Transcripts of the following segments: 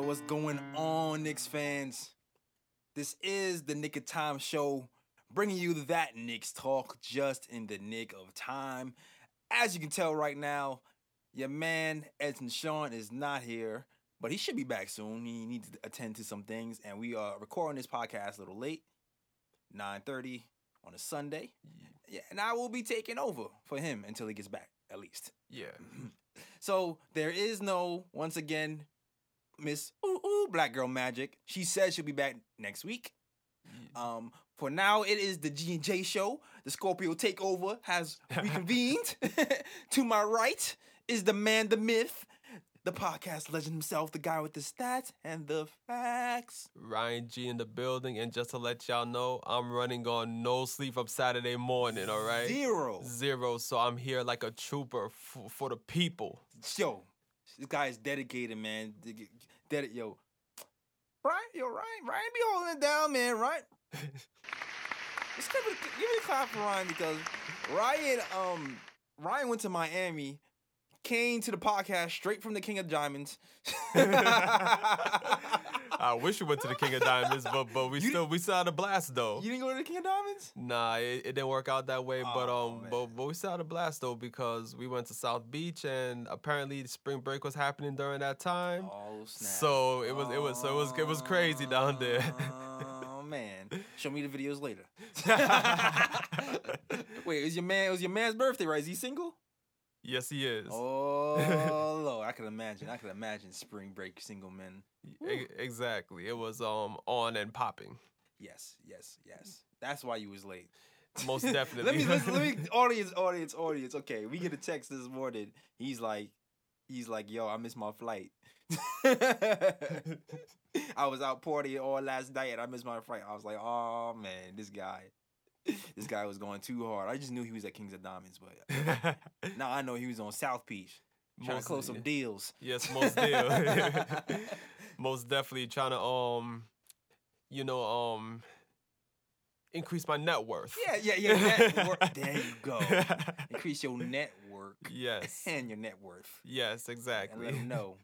what's going on, Knicks fans? This is the Nick of Time show, bringing you that Knicks talk just in the nick of time. As you can tell right now, your man Edson Sean is not here, but he should be back soon. He needs to attend to some things, and we are recording this podcast a little late, 9:30 on a Sunday. Yeah, and I will be taking over for him until he gets back, at least. Yeah. So there is no, once again, Miss Ooh Ooh Black Girl Magic. She says she'll be back next week. Um, for now, it is the G and J show. The Scorpio takeover has reconvened. to my right is the man, the myth, the podcast legend himself, the guy with the stats and the facts. Ryan G in the building, and just to let y'all know, I'm running on no sleep up Saturday morning. All right. Zero. Zero. So I'm here like a trooper for, for the people. Yo, this guy is dedicated, man. Dedi- yo, Ryan, yo, Ryan, Ryan be holding it down, man. Ryan, Let's give, it, give me a clap for Ryan because Ryan, um, Ryan went to Miami, came to the podcast straight from the King of Diamonds. I wish we went to the King of Diamonds, but but we You still we still had a blast though. You didn't go to the King of Diamonds? Nah, it, it didn't work out that way. but Oh, um, man. but, but we still had a blast though because we went to South Beach and apparently spring break was happening during that time. Oh snap! So it was it was so it was it was crazy down there. Oh man, show me the videos later. Wait, it was your man? It was your man's birthday, right? Is he single? Yes, he is. Oh Lord, I can imagine. I can imagine spring break single men. E- exactly. It was um on and popping. Yes, yes, yes. That's why you was late. Most definitely. let me let, let me audience, audience, audience. Okay, we get a text this morning. He's like, he's like, yo, I missed my flight. I was out partying all last night and I missed my flight. I was like, oh man, this guy, this guy was going too hard. I just knew he was at Kings of Diamonds, but now I know he was on South Beach trying to close some deals. Yes, most deal. most definitely trying to um, you know um, increase my net worth. Yeah, yeah, yeah. There you go. Increase your network yes. and your net worth. Yes, and exactly. let them know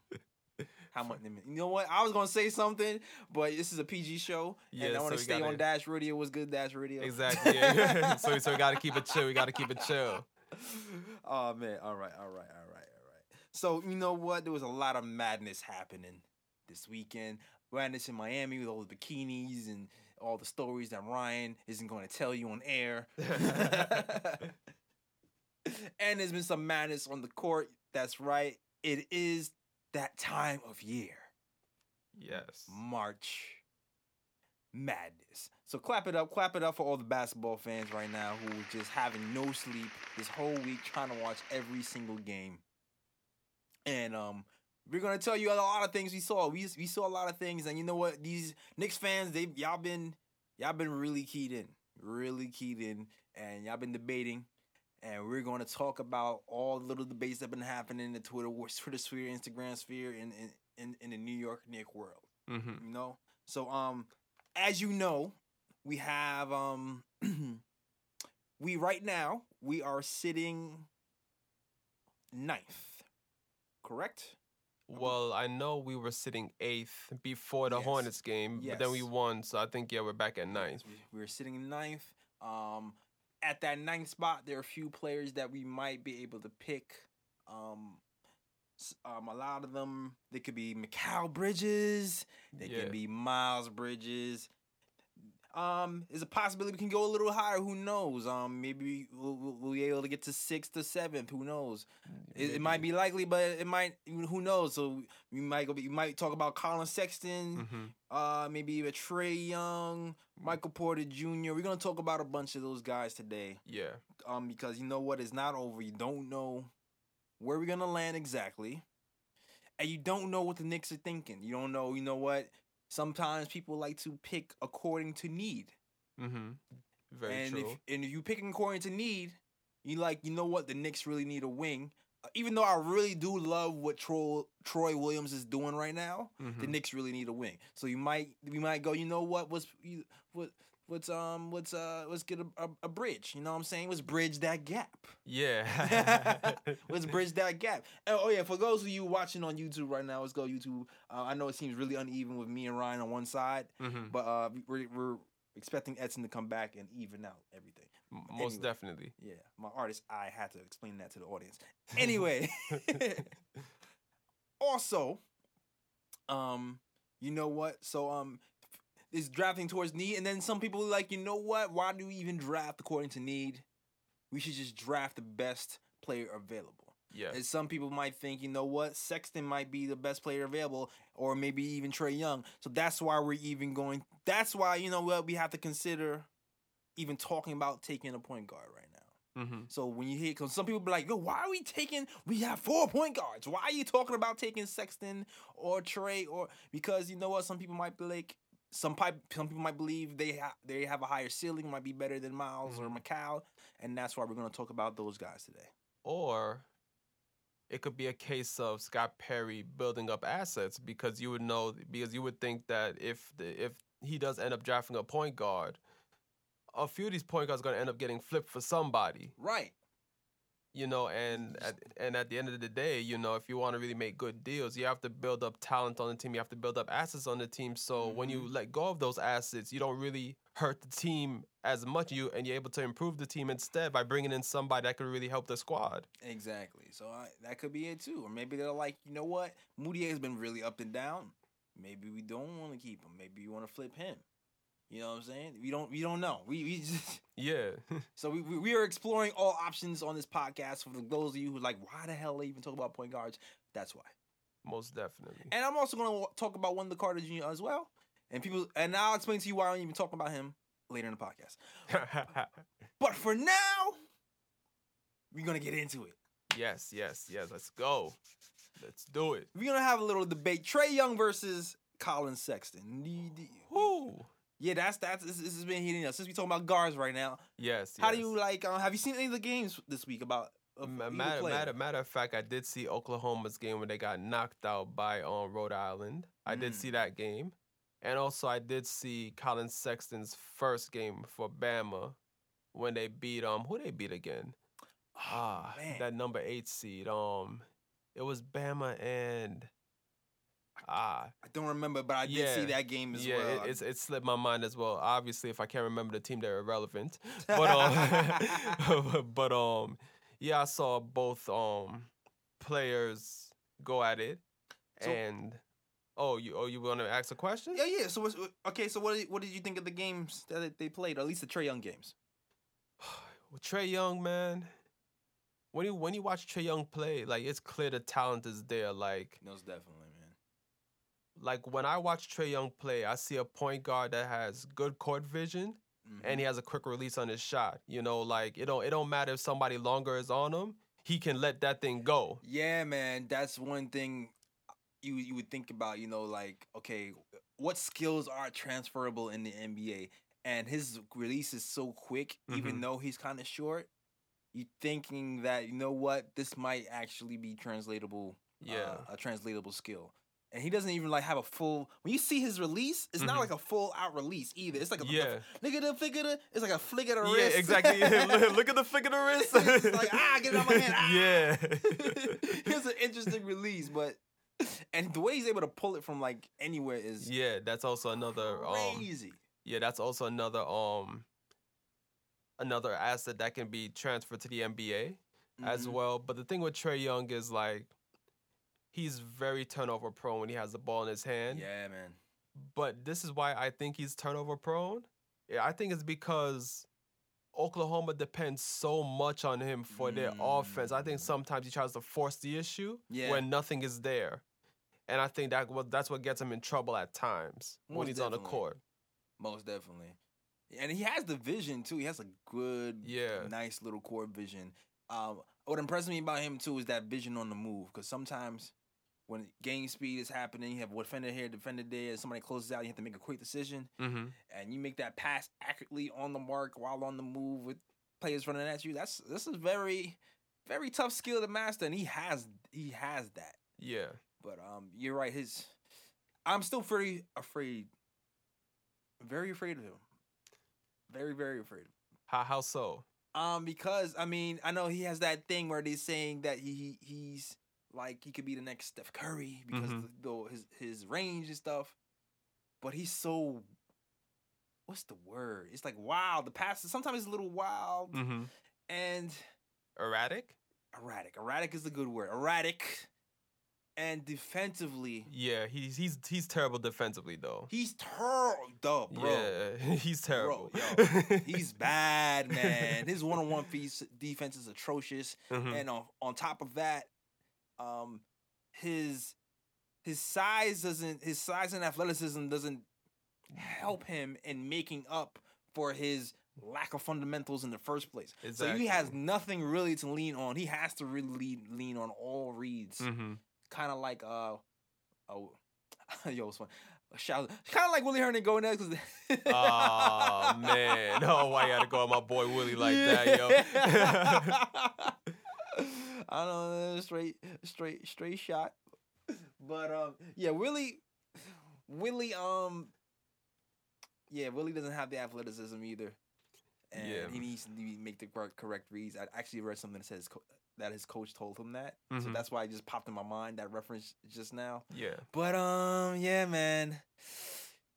how much. You know what? I was gonna say something, but this is a PG show, and Yeah, I want to we stay gotta- on Dash Radio. Was good, Dash Radio? Exactly. Yeah. so so we gotta keep it chill. We gotta keep it chill. oh man! All right, all right, all right, all right. So you know what? There was a lot of madness happening this weekend. Madness in Miami with all the bikinis and all the stories that Ryan isn't going to tell you on air. and there's been some madness on the court. That's right. It is that time of year. Yes. March Madness. So clap it up, clap it up for all the basketball fans right now who are just having no sleep this whole week trying to watch every single game. And um we're gonna tell you a lot of things we saw. We we saw a lot of things, and you know what? These Knicks fans, they y'all been y'all been really keyed in, really keyed in, and y'all been debating. And we're going to talk about all the little debates that have been happening in the Twitter, Twitter sphere, Instagram sphere, in in, in, in the New York Knick world Mm-hmm. you know so um as you know we have um we right now we are sitting ninth correct Well, I know we were sitting eighth before the Yes. Hornets game, but then we won, so I think yeah, we're back at ninth. we- we're sitting ninth um at that ninth spot there are a few players that we might be able to pick um um, a lot of them, they could be Mikal Bridges, they Yeah. could be Miles Bridges, Um, is a possibility we can go a little higher. Who knows? Um, maybe we'll, we'll, be able to get to sixth or seventh. Who knows? It, it might be likely, but it might. Who knows? So we might go. You might talk about Collin Sexton. hmm Uh, maybe a Trae Young, Michael Porter Jr. We're gonna talk about a bunch of those guys today. Yeah. Um, because you know what? It's not over. You don't know where we're gonna land exactly, and you don't know what the Knicks are thinking. You don't know. You know what? Sometimes people like to pick according to need. Mm-hmm. Very and true. if and if you picking according to need, you like you know what the Knicks really need a wing. Uh, Even though I really do love what Troy Troy Williams is doing right now, the Mhm. Knicks really need a wing. So you might we might go. You know what? was you- what let's um let's uh let's get a, a, a bridge. You know what I'm saying? Let's bridge that gap. Yeah. let's bridge that gap. And, oh yeah, for those of you watching on YouTube right now, let's go YouTube. Uh, I know it seems really uneven with me and Ryan on one side, Mhm. but uh we're we're expecting Edson to come back and even out everything. Most anyway. definitely. Yeah, my artist I had to explain that to the audience. Anyway, also, um, you know what? So um, is drafting towards need, and then some people are like, you know what? Why do we even draft according to need? We should just draft the best player available. Yeah. And some people might think, you know what, Sexton might be the best player available, or maybe even Trae Young. So that's why we're even going. That's why you know what we have to consider, even talking about taking a point guard right now. Mm-hmm. So when you hear, because some people be like, yo, why are we taking? We have four point guards. Why are you talking about taking Sexton or Trae or because you know what? Some people might be like. Some pipe, some people might believe they have they have a higher ceiling, might be better than Miles or mm-hmm. Mikal, and that's why we're going to talk about those guys today. Or it could be a case of Scott Perry building up assets because you would know because you would think that if the, if he does end up drafting a point guard, a few of these point guards are going to end up getting flipped for somebody, Right. You know. And at, and at the end of the day, you know, if you want to really make good deals, you have to build up talent on the team. You have to build up assets on the team. So when you mm-hmm. let go of those assets, you don't really hurt the team as much. You and you're able to improve the team instead by bringing in somebody that could really help the squad. Exactly. So I, that could be it too. Or maybe they're like, you know what? Mudiay has been really up and down. Maybe we don't want to keep him. Maybe you want to flip him. You know what I'm saying? We don't. We don't know. We, we just. Yeah. So we, we are exploring all options on this podcast for those of you who are like, why the hell they even talk about point guards? That's why. Most definitely. And I'm also going to talk about Wendell Carter Jr. as well. And people, and I'll explain to you why I'm even talking about him later in the podcast. But for now, we're gonna get into it. yes, yes, yes. Let's go. Let's do it. We're gonna have a little debate: Trae Young versus Collin Sexton. Whoo. Yeah, that's that's this, this has been heating up since we talking about guards right now. Yes. How do you like? Uh, have you seen any of the games this week about? of Matter, matter, matter of fact, I did see Oklahoma's game when they got knocked out by um, Rhode Island. I did Mm. see that game. And also, I did see Collin Sexton's first game for Bama when they beat um who they beat again? Ah, Oh, man. that number eight seed. Um, it was Bama and ah I don't remember, but I did Yeah. see that game as yeah, well. it, it's it slipped my mind as well. Obviously, if I can't remember the team, they're irrelevant. But um, but um, yeah, I saw both um players go at it, So- and oh, you oh you want to ask a question? yeah, yeah. So okay, so what did, what did you think of the games that they played, or at least the Trae Young games? With Trae Young, man. When you when you watch Trae Young play, like it's clear the talent is there. Like Most definitely. Like when I watch Trae Young play, I see a point guard that has good court vision Mhm. and he has a quick release on his shot. You know, like it don't it don't matter if somebody longer is on him, he can let that thing go. Yeah, man, that's one thing you you would think about. You know, like okay, what skills are transferable in the NBA? And his release is so quick, even Mhm. though he's kind of short. You thinking that you know what this might actually be translatable, Yeah. uh, a translatable skill. And he doesn't even like have a full. When you see his release, it's not Mhm. like a full out release either. It's like a, Yeah. look at the flick of the. It's like a flick of the wrist. yeah, exactly. look, at the flick of the wrist. It's like, ah, get it out my hand, ah. Yeah. it's an interesting release, but and the way he's able to pull it from like anywhere is yeah, that's also another um crazy. yeah, that's also another um another asset that can be transferred to the NBA. as Mhm. well. But the thing with Trae Young is like he's very turnover prone when he has the ball in his hand. Yeah, man. But this is why I think he's turnover prone. Yeah, I think it's because Oklahoma depends so much on him for their offense. I think Mm. sometimes he tries to force the issue Yeah. when nothing is there. And I think that that's what gets him in trouble at times when Most he's on the court. Most definitely. And he has the vision too. He has a good, Yeah. nice little court vision. Um, what impresses me about him too is that vision on the move. Because sometimes when game speed is happening, you have one defender here, defender there, somebody closes out, you have to make a quick decision. Mm-hmm. and you make that pass accurately on the mark while on the move with players running at you. That's this is very, very tough skill to master, and he has he has that. Yeah. But um, you're right. His, I'm still very afraid, very afraid of him. Very, very afraid. How how so? Um, because I mean, I know he has that thing where they're saying that he, he he's like he could be the next Steph Curry because Mhm. of the, his his range and stuff. But he's so what's the word? It's like wild. The passes sometimes it's a little wild Mm-hmm. and Erratic? erratic. Erratic is a good word. Erratic. And defensively, Yeah, he's he's he's terrible defensively though. he's terrible, bro. Yeah, he's terrible. yo, He's bad, man. His one-on-one defense is atrocious. Mhm. and on, on top of that um his his size doesn't his size and athleticism doesn't help him in making up for his lack of fundamentals in the first place so he has nothing really to lean on he has to really lean, lean on all reads hmm kind of like uh oh yo it's fun shout kind of like Willy Hernangomez. Oh man, oh why you to go at my boy Willie like that, yo? I don't know, straight, straight, straight shot. But um, yeah, Willie, Willie, um, yeah, Willie doesn't have the athleticism either, and Yeah. he needs to make the correct, reads. I actually read something that says that his coach told him that, so Mhm. that's why it just popped in my mind that reference just now. yeah. But um, yeah, man.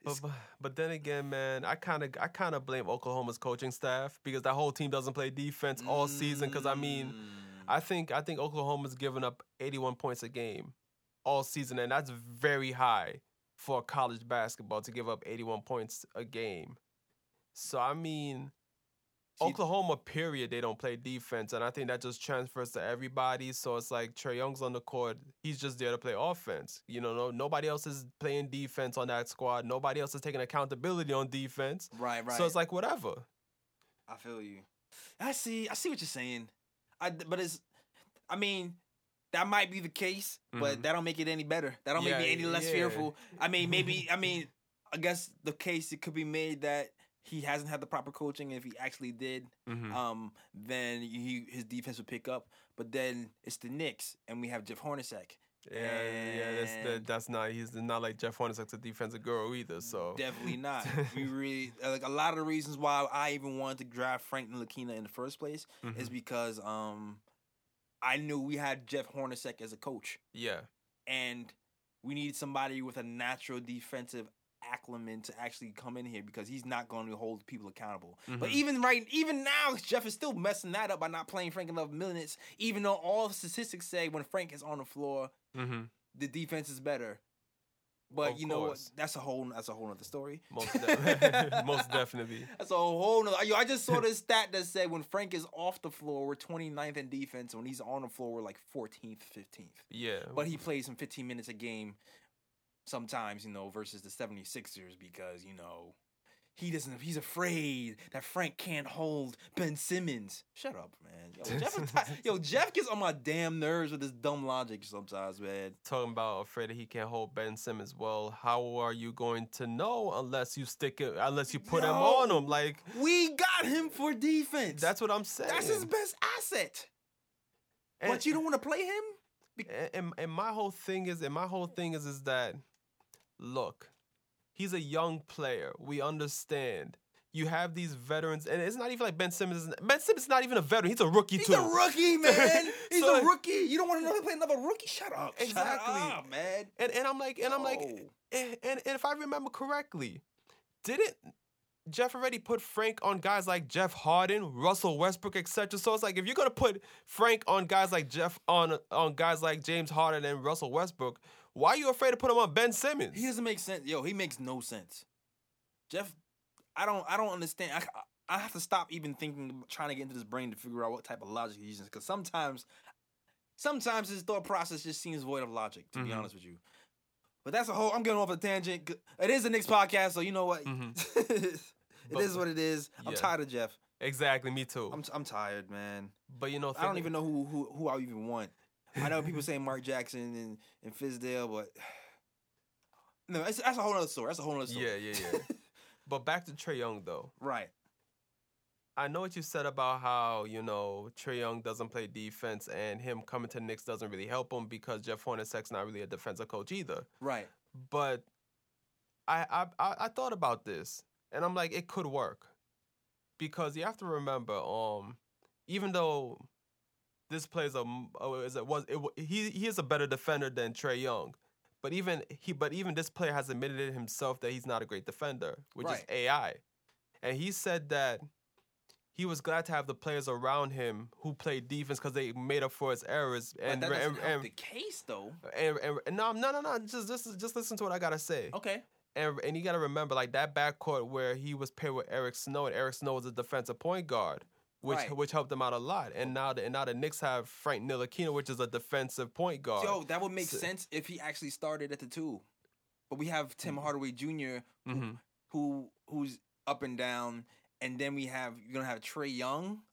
But, but but then again, man, I kind of I kind of blame Oklahoma's coaching staff because that whole team doesn't play defense all season. Because I mean, Mm. I think I think Oklahoma's given up 81 points a game all season, and that's very high for college basketball to give up 81 points a game. So I mean, Oklahoma, period, they don't play defense, and I think that just transfers to everybody. So it's like Trae Young's on the court; he's just there to play offense. You know, no, nobody else is playing defense on that squad. Nobody else is taking accountability on defense. right, right. So it's like whatever. I feel you. I see. I see what you're saying. I but it's. I mean, that might be the case, but Mhm. that don't make it any better. That don't Yeah, make me any less yeah. fearful. I mean, maybe. I mean, I guess the case it could be made that he hasn't had the proper coaching. If he actually did, Mhm. um, then he his defense would pick up. But then it's the Knicks, and we have Jeff Hornacek. Yeah, yeah, that's that, that's not. He's not like Jeff Hornacek's a defensive guru either. So Definitely not. we really like a lot of the reasons why I even wanted to draft Frank Ntilikina in the first place is Mhm. because um I knew we had Jeff Hornacek as a coach yeah, and we needed somebody with a natural defensive to actually come in here because he's not going to hold people accountable. But Mhm. even right, even now, Jeff is still messing that up by not playing Frank enough minutes. Even though all the statistics say when Frank is on the floor, hmm the defense is better. But Of you know what? That's a whole that's a whole other story. most de- most definitely. That's a whole nother. Yo, I just saw this stat that said when Frank is off the floor, we're 29th in defense. When he's on the floor, we're like 14th, 15th. Yeah, But he plays some 15 minutes a game sometimes, you know, versus the 76ers because, you know, he doesn't, he's afraid that Frank can't hold Ben Simmons. Shut up, man. Yo, Jeff, yo, Jeff gets on my damn nerves with his dumb logic sometimes, man. talking about afraid that he can't hold Ben Simmons. Well, how are you going to know unless you stick it, unless you put him on him? Like We got him for defense. that's what I'm saying. That's his best asset. And- but you don't want to play him? and, and and my whole thing is and my whole thing is is that look he's a young player we understand you have these veterans and it's not even like ben simmons is ben simmons is not even a veteran he's a rookie He's too a rookie, man. He's So- a rookie. You don't want to play another rookie? Shut up. Exactly. Shut up, man. and and i'm like and i'm like and, and, and if i remember correctly didn't Jeff already put Frank on guys like Jeff Harden, Russell Westbrook, etc. So it's like if you're gonna put Frank on guys like Jeff on on guys like James Harden and Russell Westbrook, why are you afraid to put him on Ben Simmons? He doesn't make sense. Yo, he makes no sense. Jeff, I don't, I don't understand. I, I have to stop even thinking, trying to get into this brain to figure out what type of logic he's using. Because sometimes, sometimes his thought process just seems void of logic. To be Mhm. honest with you. But that's a whole. I'm getting off a tangent. It is a Knicks podcast, so you know what? Mhm. it But- is what it is. I'm tired of Jeff. Exactly, me too. I'm, I'm tired, man. but you know, I don't even know who who, who I even want. I know people say Mark Jackson and, and Fizdale, but no, that's, that's a whole other story. That's a whole other story. Yeah, yeah, yeah. but back to Trae Young though. right. I know what you said about how you know Trae Young doesn't play defense, and him coming to Knicks doesn't really help him because Jeff Hornacek's not really a defensive coach either. Right. But I I I, I thought about this, and I'm like, it could work. because you have to remember, um, even though this plays a, uh, is it was it, he he is a better defender than Trae Young, but even he but even this player has admitted it himself that he's not a great defender, which is AI, and he said that he was glad to have the players around him who played defense because they made up for his errors But and that doesn't and, help and, the case, though. and, and, and no no no no just just just listen to what I gotta say. Okay. and and you got to remember like that backcourt where he was paired with Eric Snow and Eric Snow was a defensive point guard, which Right. which helped them out a lot. And now the and now the Knicks have Frank Ntilikina, which is a defensive point guard. Yo, that would make So- sense if he actually started at the two. But we have Tim Mm. Hardaway Jr. who, Mhm. who who's up and down, and then we have you're gonna have Trae Young.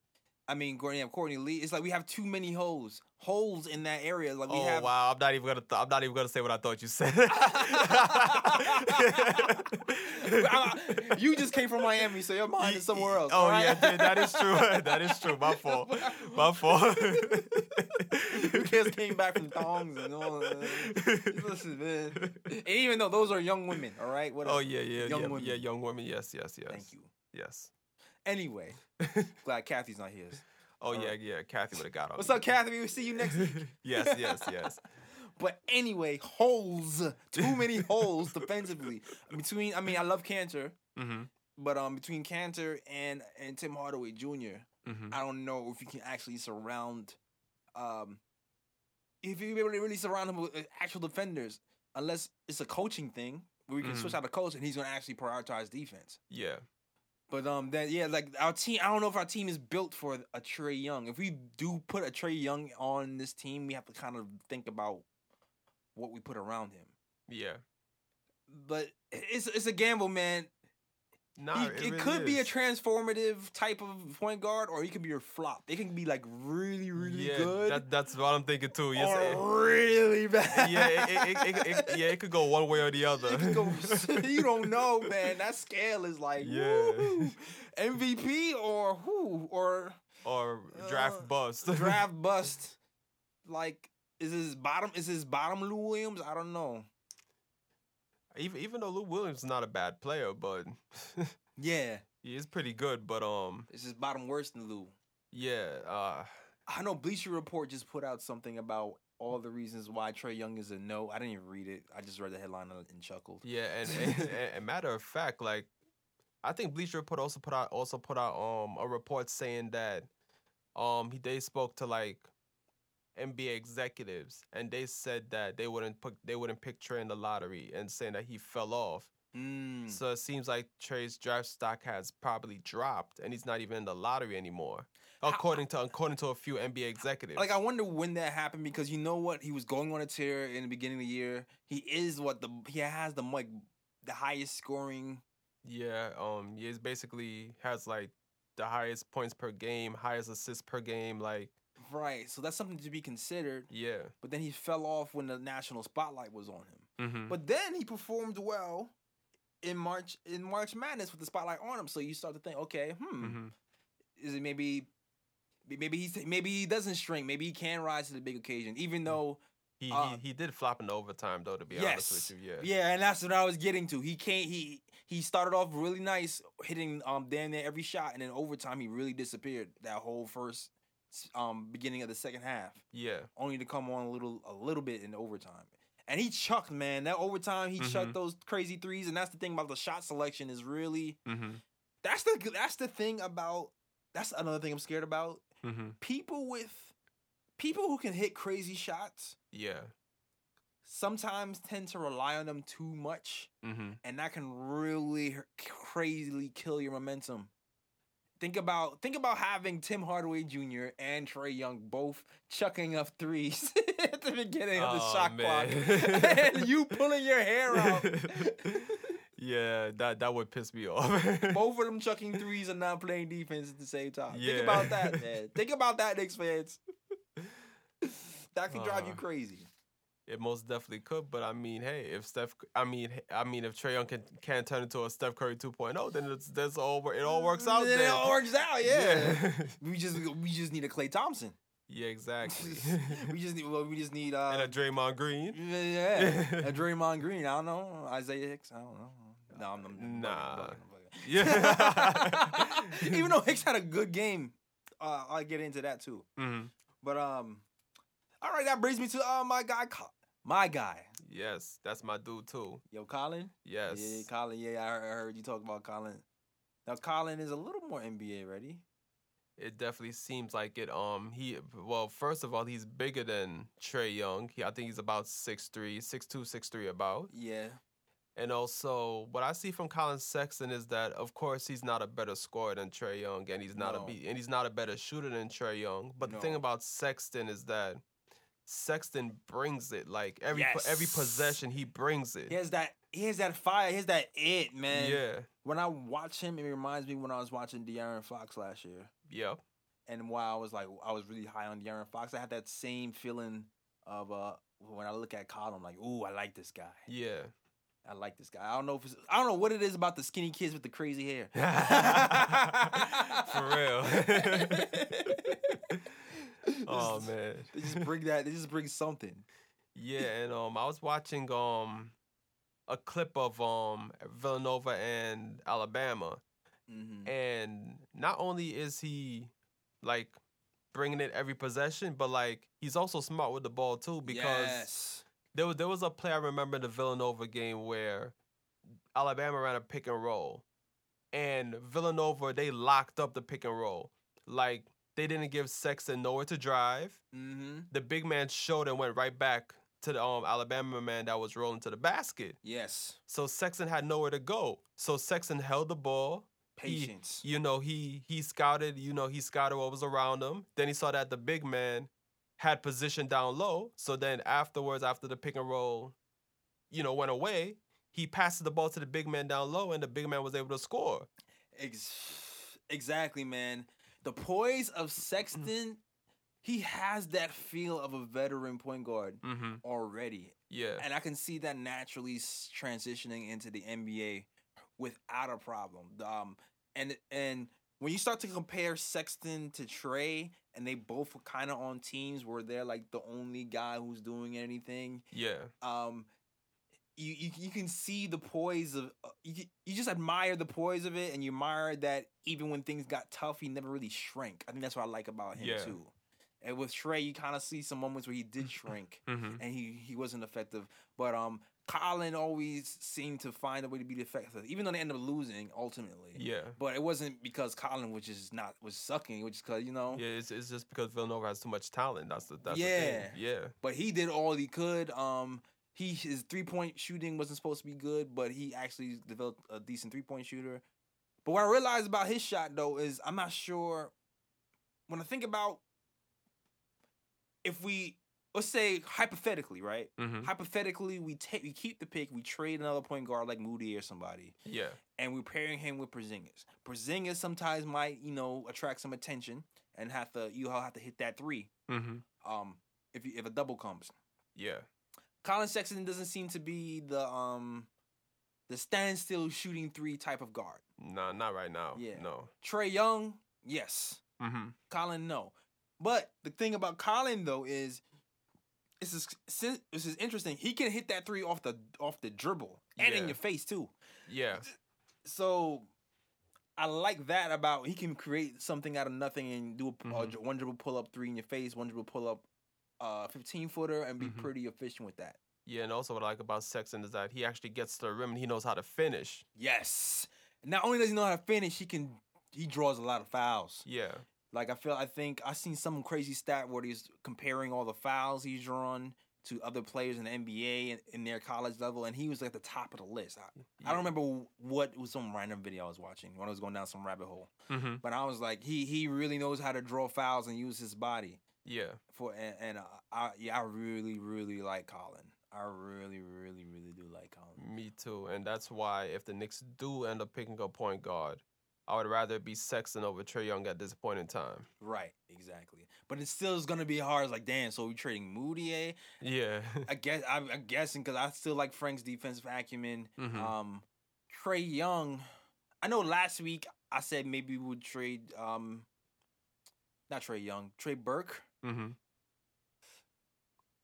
I mean, Gordon, you Courtney Lee. It's like we have too many holes, holes in that area. Like we oh have. wow, I'm not even gonna th- I'm not even gonna say what I thought you said. I- you just came from Miami, so your mind is somewhere else. Oh right? yeah, dude, that is true. that is true. My fault. My fault. you kids came back from thongs and all. that. Listen, man. And even though those are young women, all right. What oh yeah, yeah, Young yeah, women. yeah, young women. Yes, yes, yes. Thank you. Yes. Anyway, glad Kathy's not here. Oh All yeah, yeah. Kathy would have got on. What's me. up, Kathy? We'll see you next week. yes, yes, yes. But anyway, holes. Too many holes defensively. Between, I mean, I love Kanter, Mm-hmm. but um, between Kanter and and Tim Hardaway Jr., Mm-hmm. I don't know if you can actually surround, um, if you really really surround him with uh, actual defenders, unless it's a coaching thing where we can Mhm. switch out the coach and he's gonna actually prioritize defense. Yeah. But um, that yeah, like our team. I don't know if our team is built for a Trae Young. If we do put a Trae Young on this team, we have to kind of think about what we put around him. Yeah. But it's it's a gamble, man. Nah, He- it, it really could be a transformative type of point guard, or he could be your flop. It can be like really, really yeah, good, That, that's what I'm thinking too. Yes, it- or really bad. yeah, it, it, it, it, it- yeah, it could go one way or the other. Go, you don't know, man. That scale is like Yeah. woo. MVP or who or or draft Uh, bust. draft bust. Like, is his bottom? Is his bottom Lou Williams? I don't know. Even even though Lou Williams is not a bad player, but Yeah, he is pretty good. But um, is his bottom worse than Lou? yeah, uh, I know Bleacher Report just put out something about all the reasons why Trae Young is a no. I didn't even read it. I just read the headline and chuckled. yeah, and, and, and, and matter of fact, like I think Bleacher Report also put out also put out um a report saying that um he they spoke to like NBA executives and they said that they wouldn't put they wouldn't pick Trae in the lottery and saying that he fell off. Mm. So it seems like Trae's draft stock has probably dropped, and he's not even in the lottery anymore, according to according to a few NBA executives. Like I wonder when that happened because you know what he was going on a tear in the beginning of the year. He is what the he has the like the highest scoring. yeah, um, he is basically has like the highest points per game, highest assists per game. Like, Right, so that's something to be considered. yeah, But then he fell off when the national spotlight was on him. mm-hmm. But then he performed well in March in March Madness with the spotlight on him. So you start to think, okay, hmm, hmm is it maybe maybe he's maybe he doesn't shrink. Maybe he can rise to the big occasion, even though he, uh, he he did flop in the overtime though. To be yes, honest with you, yeah, yeah, and that's what I was getting to. He can't he he started off really nice, hitting um damn near every shot, and then overtime he really disappeared that whole first um beginning of the second half. yeah, only to come on a little a little bit in overtime. And he chucked, man. That overtime, he chucked Mhm. those crazy threes, and that's the thing about the shot selection is really mm-hmm. that's the that's the thing about that's another thing I'm scared about. Mm-hmm. People with people who can hit crazy shots yeah, sometimes tend to rely on them too much, mm-hmm. and that can really crazily kill your momentum. Think about think about having Tim Hardaway Jr. and Trae Young both chucking up threes at the beginning of the Oh, shot man. clock, and you pulling your hair out. yeah, that that would piss me off. both of them chucking threes and not playing defense at the same time. Yeah. Think about that, man. Think about that, Knicks fans. that could drive you Uh, crazy. It most definitely could, but I mean, hey, if Steph, I mean, I mean, if Trae Young can can turn into a Steph Curry 2.0, then it's that's all it all works out. Then Then it all works out, yeah. yeah, We just we just need a Klay Thompson. Yeah, exactly. we just need well, we just need uh and a Draymond Green. yeah, a Draymond Green. I don't know Isaiah Hicks. I don't know. No, I'm, I'm, I'm bugging, I'm Nah. bugging, I'm bugging. Yeah. Even though Hicks had a good game, uh, I'll get into that too. hmm But um, all right, that brings me to uh my guy, Co- my guy, Yes, that's my dude too. yo Collin. Yes. Yeah, Collin. Yeah, I heard, I heard you talk about Collin. Now Collin is a little more NBA ready. It definitely seems like it. Um, he well, first of all, he's bigger than Trae Young. He, I think he's about 6'3", 6'2", 6'3", about. Yeah. And also, what I see from Collin Sexton is that, of course, he's not a better scorer than Trae Young, and he's not No. a and he's not a better shooter than Trae Young. But the thing about Sexton is that Sexton brings it. Like every po- every possession, he brings it. He has that. He has that fire. He has that it, man. yeah. When I watch him, it reminds me when I was watching De'Aaron Fox last year, Yep. and while I was like, I was really high on De'Aaron Fox. I had that same feeling of uh when I look at Collin, I'm like, ooh, I like this guy. Yeah. I like this guy. I don't know if it's, I don't know what it is about the skinny kids with the crazy hair. For real. oh man. They just bring that. They just bring something. Yeah, and um, I was watching um, a clip of um Villanova and Alabama, Mm-hmm. and not only is he like bringing it every possession, but like he's also smart with the ball too because yes. there was there was a play I remember in the Villanova game where Alabama ran a pick and roll, and Villanova they locked up the pick and roll. Like they didn't give Sexton nowhere to drive. Mm-hmm. The big man showed and went right back to the um, Alabama man that was rolling to the basket. Yes. So Sexton had nowhere to go. So Sexton held the ball. He- Patience. you know, he he scouted, you know, he scouted what was around him. Then he saw that the big man had position down low. So then afterwards, after the pick and roll, you know, went away, he passed the ball to the big man down low, and the big man was able to score. Ex- exactly, man. The poise of Sexton, he has that feel of a veteran point guard Mm-hmm. already. Yeah. And I can see that naturally transitioning into the NBA without a problem. Um, and and when you start to compare Sexton to Trae, and they both were kind of on teams where they're like the only guy who's doing anything. Yeah. Um, you you, you can see the poise of uh, you. You just admire the poise of it, and you admire that even when things got tough, he never really shrank. I think that's what I like about him Yeah. too. And with Trae, you kind of see some moments where he did shrink Mm-hmm. and he he wasn't effective. But um, Collin always seemed to find a way to be effective, even though they ended up losing ultimately. Yeah. But it wasn't because Collin was just not was sucking, which is because you know. Yeah, it's, it's just because Villanova has too much talent. That's the that's the Yeah. thing. Yeah. But he did all he could. Um, he his three point shooting wasn't supposed to be good, but he actually developed a decent three point shooter. But what I realized about his shot though is I'm not sure. When I think about if we let's say hypothetically, right? Mm-hmm. Hypothetically, we take we keep the pick, we trade another point guard like Moody or somebody, Yeah. and we're pairing him with Porzingis. Porzingis sometimes might, you know, attract some attention and have to you have to hit that three. Mm-hmm. Um, if you, if a double comes, Yeah. Collin Sexton doesn't seem to be the um the standstill shooting three type of guard. Nah, not right now. Yeah. No. Trae Young, yes. Mm-hmm. Collin, no. But the thing about Collin though is this is this is interesting. He can hit that three off the off the dribble and in your face too. Yeah. So I like that about he can create something out of nothing and do a, a Mhm. dri- one dribble pull up three in your face, one dribble pull up uh 15 footer and be Mhm. pretty efficient with that. Yeah, and also what I like about Sexton is that he actually gets to the rim and he knows how to finish. Yes. Not only does he know how to finish, he can he draws a lot of fouls. Yeah. Like I feel I think I seen some crazy stat where he's comparing all the fouls he's drawn to other players in the NBA and in their college level, and he was at the top of the list. I, I don't remember what was some random video I was watching when I was going down some rabbit hole, Mm-hmm. but I was like, he he really knows how to draw fouls and use his body Yeah. for and, and I yeah I really really like Collin. I really really really do like Collin. Me too. And that's why if the Knicks do end up picking a point guard, I would rather be Sexton over Trae Young at this point in time. Right, exactly. But it still is gonna be hard. It's like, damn. So we trading Moody? Yeah. I guess I'm, I'm guessing because I still like Frank's defensive acumen. Mhm. Um, Trae Young. I know last week I said maybe we would trade. Um, not Trae Young, Trey Burke. Mm-hmm.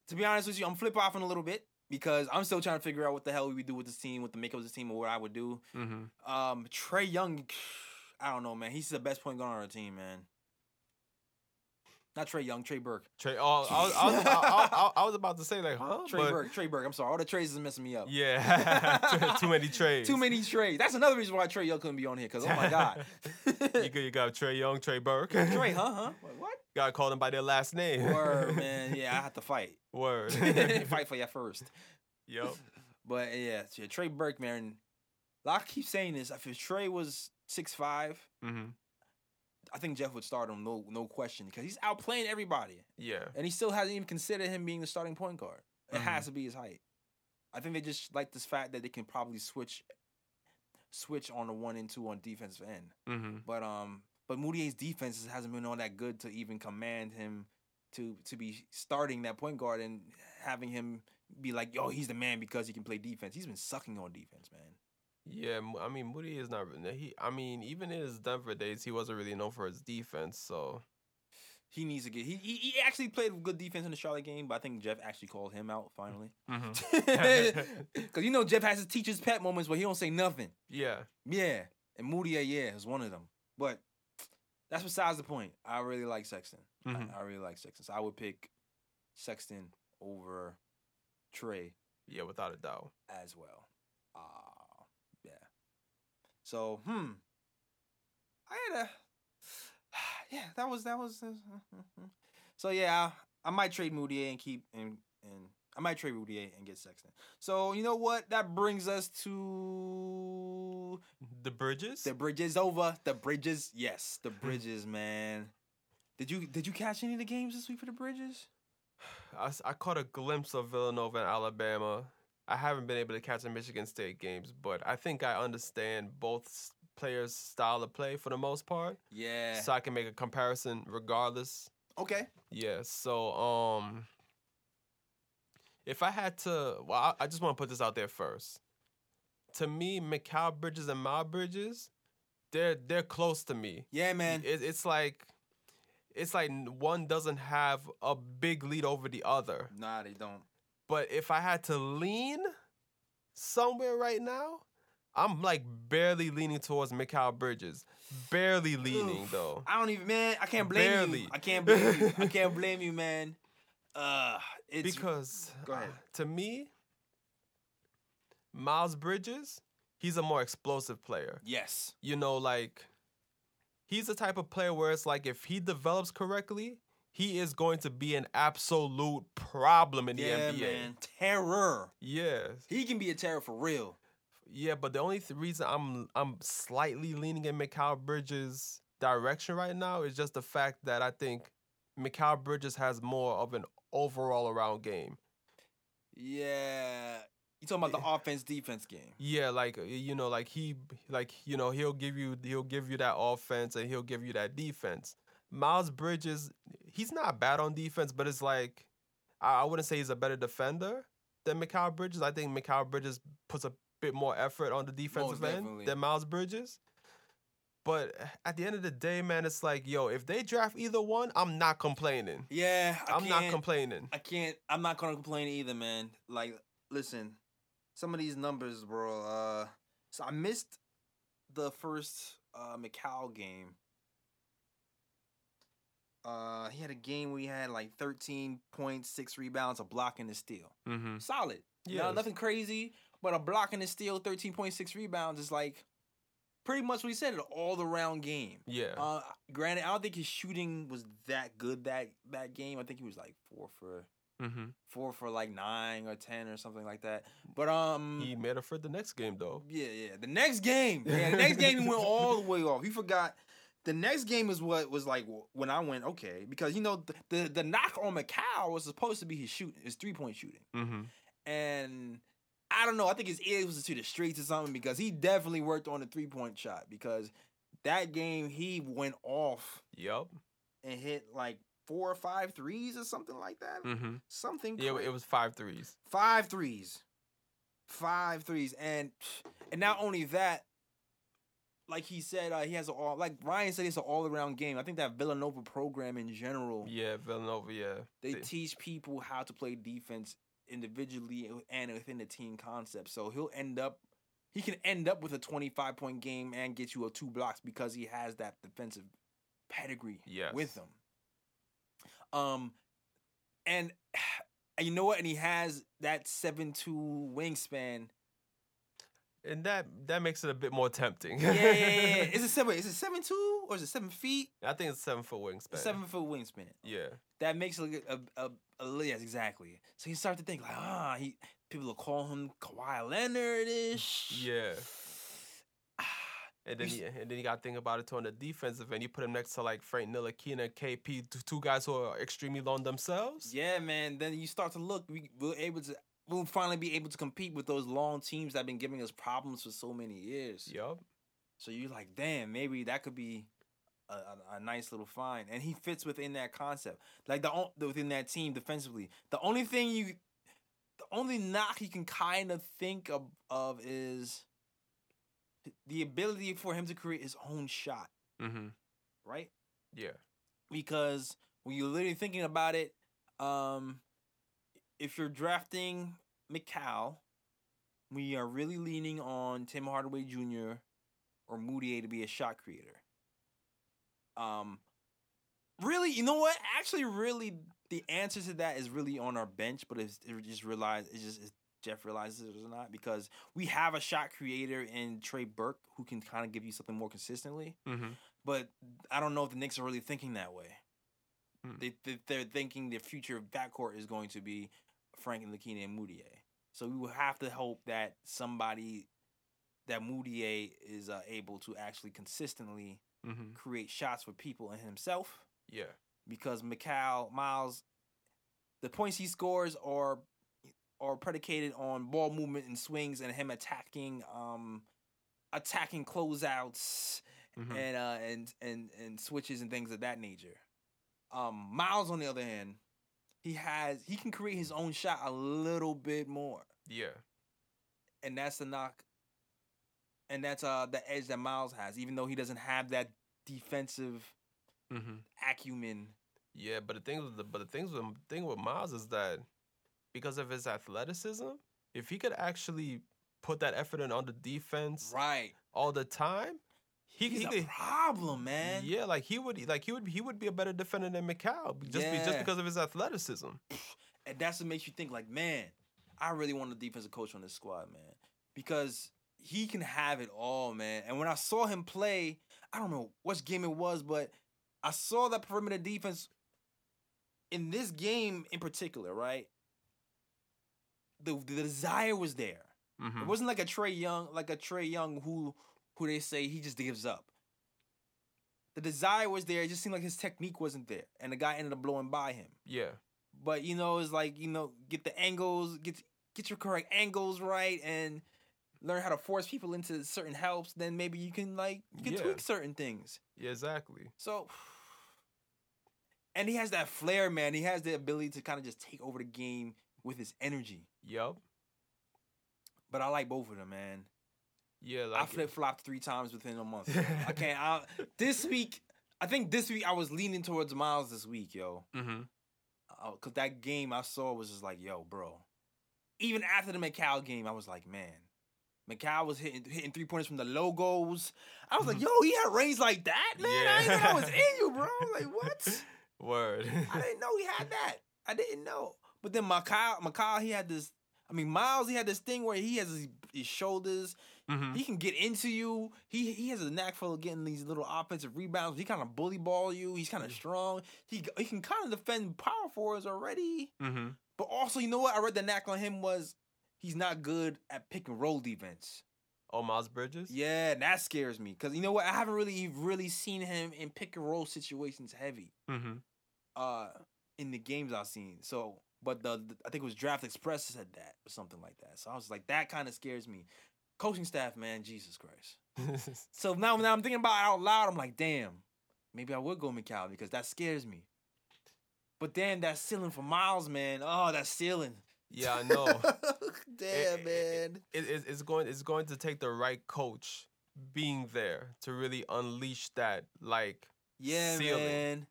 To be honest with you, I'm flip offing a little bit. because I'm still trying to figure out what the hell we would do with this team, what the makeup of this team, or what I would do. Mm-hmm. Um, Trae Young, I don't know, man. He's the best point guard on our team, man. Not Trae Young, Trey Burke. Trey, oh, I, was, I, was, I, I, I was about to say like, huh? Trey But- Burke, Trey Burke. I'm sorry, all the trades is messing me up. Yeah, too, too many trades. Too many trades. That's another reason why Trae Young couldn't be on here. Cause oh my god, you, got, you got Trae Young, Trey Burke. Trey, huh? Huh? What? Got to call them by their last name. Word, man. Yeah, I have to fight. Word. fight for you first. Yep. But yeah, yeah, Trey Burke, man. I keep saying this. If Trey was six five, Mm-hmm. I think Jeff would start him, no no question, because he's outplaying everybody, Yeah. and he still hasn't even considered him being the starting point guard. It Mhm. has to be his height. I think they just like this fact that they can probably switch, switch on the one and two on defensive end. Mm-hmm. But um, but Mudiay's defense hasn't been all that good to even command him to to be starting that point guard and having him be like, yo, he's the man because he can play defense. He's been sucking on defense, man. Yeah, I mean Moody is not. He, I mean, even in his Denver days, he wasn't really known for his defense. So He needs to get. He he, he actually played good defense in the Charlotte game, but I think Jeff actually called him out finally. Because you know Jeff has his teacher's pet moments where he don't say nothing. yeah, Yeah, and Moody, yeah, is one of them. But that's besides the point. I really like Sexton. I- Mhm. I, really like Sexton. So I would pick Sexton over Trae yeah, without a doubt. as well. Uh. So, hmm. I had a. Yeah, that was that was. so yeah, I, might trade Mudiay and keep and and I might trade Mudiay and get Sexton. So you know what? That brings us to The Bridges. the bridges over. The bridges, yes, the bridges, man. Did you did you catch any of the games this week for the bridges? I, I caught a glimpse of Villanova and Alabama. I haven't been able to catch the Michigan State games, but I think I understand both players' style of play for the most part, Yeah. so I can make a comparison regardless. okay. Yeah. So, um, if I had to, well, I, I just want to put this out there first. To me, Mikal Bridges and Miles Bridges, they're they're close to me. Yeah, man. It, it's like, it's like one doesn't have a big lead over the other. Nah, they don't. But if I had to lean somewhere right now, I'm like barely leaning towards Mikal Bridges. Barely leaning Oof. though. I don't even, man. I can't blame you. I can't blame you. I can't blame you, man. Uh, it's because uh, to me, Miles Bridges, he's a more explosive player. yes, You know, like he's the type of player where it's like if he develops correctly, he is going to be an absolute problem in the yeah, NBA. man. Terror. Yes. He can be a terror for real. Yeah, but the only th- reason I'm I'm slightly leaning in Mikal Bridges' direction right now is just the fact that I think Mikal Bridges has more of an overall around game. Yeah. You talking about the offense defense game? Yeah, like you know, like he like you know, he'll give you he'll give you that offense and he'll give you that defense. Miles Bridges, he's not bad on defense, but it's like I, I wouldn't say he's a better defender than Mikal Bridges. I think Mikal Bridges puts a bit more effort on the defensive end definitely. than Miles Bridges. But at the end of the day, man, it's like, yo, if they draft either one, I'm not complaining. Yeah, I I'm not complaining. I can't. I'm not gonna complain either, man. Like, listen, some of these numbers, bro. Uh, so I missed the first uh Mikal game. Uh, he had a game where he had like 13 points, six rebounds, a block, and a steal. Mm-hmm. Solid. Yeah, nothing crazy, but a block and a steal, 13.6 rebounds is like pretty much what he said. An all around game. Yeah. Uh, granted, I don't think his shooting was that good that that game. I think he was like four for mm-hmm. four for like nine or ten or something like that. But um, He made it for the next game though. yeah, yeah. The next game, yeah, the next game he went all the way off. He forgot. The next game is what was like when I went okay because you know the the, the knock on Mikal was supposed to be his shooting, his three point shooting, Mm-hmm. and I don't know. I think his ears was to the streets or something because he definitely worked on the three point shot because that game he went off Yep. and hit like four or five threes or something like that. Mm-hmm. Something. Yeah, it was five threes. five threes, five threes, and and not only that, like he said, uh, he has all like Ryan said, it's an all around game. I think that Villanova program in general, Yeah, Villanova. Yeah. they They- teach people how to play defense individually and within the team concept. So he'll end up he can end up with a 25 point game and get you a two blocks because he has that defensive pedigree Yes. with him. Um and and you know what? And he has that seven two wingspan. And that that makes it a bit more tempting. Yeah, yeah, yeah. Is it seven? Is it seven two or is it seven feet? I think it's seven foot wingspan. Seven foot wingspan. Yeah. That makes it a, a, a, a yes, exactly. So you start to think like, ah, he people will call him Kawhi Leonard ish. Yeah. And then, You he, and then you got to think about it too on the defensive end. You put him next to like Frank Ntilikina and KP, two guys who are extremely long themselves. Yeah, man. Then you start to look. We, we're able to. We'll finally be able to compete with those long teams that have been giving us problems for so many years. Yup. So you're like, damn, maybe that could be a, a, a nice little find, and he fits within that concept, like the within that team defensively. The only thing you, the only knock you can kind of think of, of is the ability for him to create his own shot, Mm-hmm. right? Yeah. because when you're literally thinking about it, um, if you're drafting Mikal, we are really leaning on Tim Hardaway Jr. or Mudiay to be a shot creator. Um, really, you know what? Actually, really, the answer to that is really on our bench, but it's it just realize it's just it's, Jeff realizes it or not because we have a shot creator in Trey Burke who can kind of give you something more consistently Mm-hmm. but I don't know if the Knicks are really thinking that way. Hmm. They, they they're thinking the future of backcourt is going to be Frank Ntilikina and Mudiay. So we will have to hope that somebody that Mudiay is uh, able to actually consistently Mm-hmm. create shots for people and himself Yeah. because Mikal Miles, the points he scores are are predicated on ball movement and swings and him attacking um attacking closeouts Mhm. and uh and and and switches and things of that nature. Um Miles on the other hand, he has he can create his own shot a little bit more. Yeah. And that's the knock and that's uh the edge that Miles has, even though he doesn't have that defensive Mm-hmm. acumen. Yeah, but the thing with the but the things with thing with Miles is that because of his athleticism, if he could actually put that effort in on the defense Right. all the time, he, He's he a problem, man. Yeah, like he would, like he would, he would be a better defender than Mikal just be, just because of his athleticism. And that's what makes you think like, man, I really want a defensive coach on this squad, man. Because he can have it all, man. And when I saw him play, I don't know which game it was, but I saw that perimeter defense in this game in particular, right? The the desire was there. Mm-hmm. It wasn't like a Trae Young, like a Trae Young who who they say he just gives up. The desire was there. It just seemed like his technique wasn't there, and the guy ended up blowing by him. Yeah, But you know, it's like you know, get the angles, get get your correct angles right, and learn how to force people into certain helps. Then maybe you can like you can Yeah. tweak certain things. yeah, exactly. So, and he has that flair, man. He has the ability to kind of just take over the game with his energy. Yup. But I like both of them, man. Yeah, I flip flopped three times within a month. I can't. I, this week, I think this week I was leaning towards Miles this week, yo. Mm-hmm. Uh, Cause that game I saw was just like, yo, bro. Even after the Mikal game, I was like, man, Mikal was hitting hitting three pointers from the logos. I was like, yo, he had range like that, man. I didn't know that was in you, bro. Like, what? Word. I didn't know he had that. I didn't know. But then Mikal, Mikal, he had this. I mean, Miles, he had this thing where he has his, his shoulders. Mm-hmm. He can get into you. He he has a knack for getting these little offensive rebounds. He kind of bully ball you. He's kind of strong. He he can kind of defend power forwards already. Mm-hmm. But also, you know what? I read the knack on him was he's not good at pick and roll defense. Oh, Miles Bridges. Yeah, and that scares me because you know what? I haven't really really seen him in pick and roll situations heavy. Mm-hmm. Uh, in the games I've seen. So, but the, the I think it was Draft Express said that or something like that. So I was like, that kind of scares me. Coaching staff, man, Jesus Christ. So now, now I'm thinking about it out loud. I'm like, damn, maybe I would go Mikal because that scares me. But then that ceiling for Miles, man. Oh, that ceiling. yeah, I know. damn, It- man. it, it, it's going it's going to take the right coach being there to really unleash that like Yeah, ceiling. man.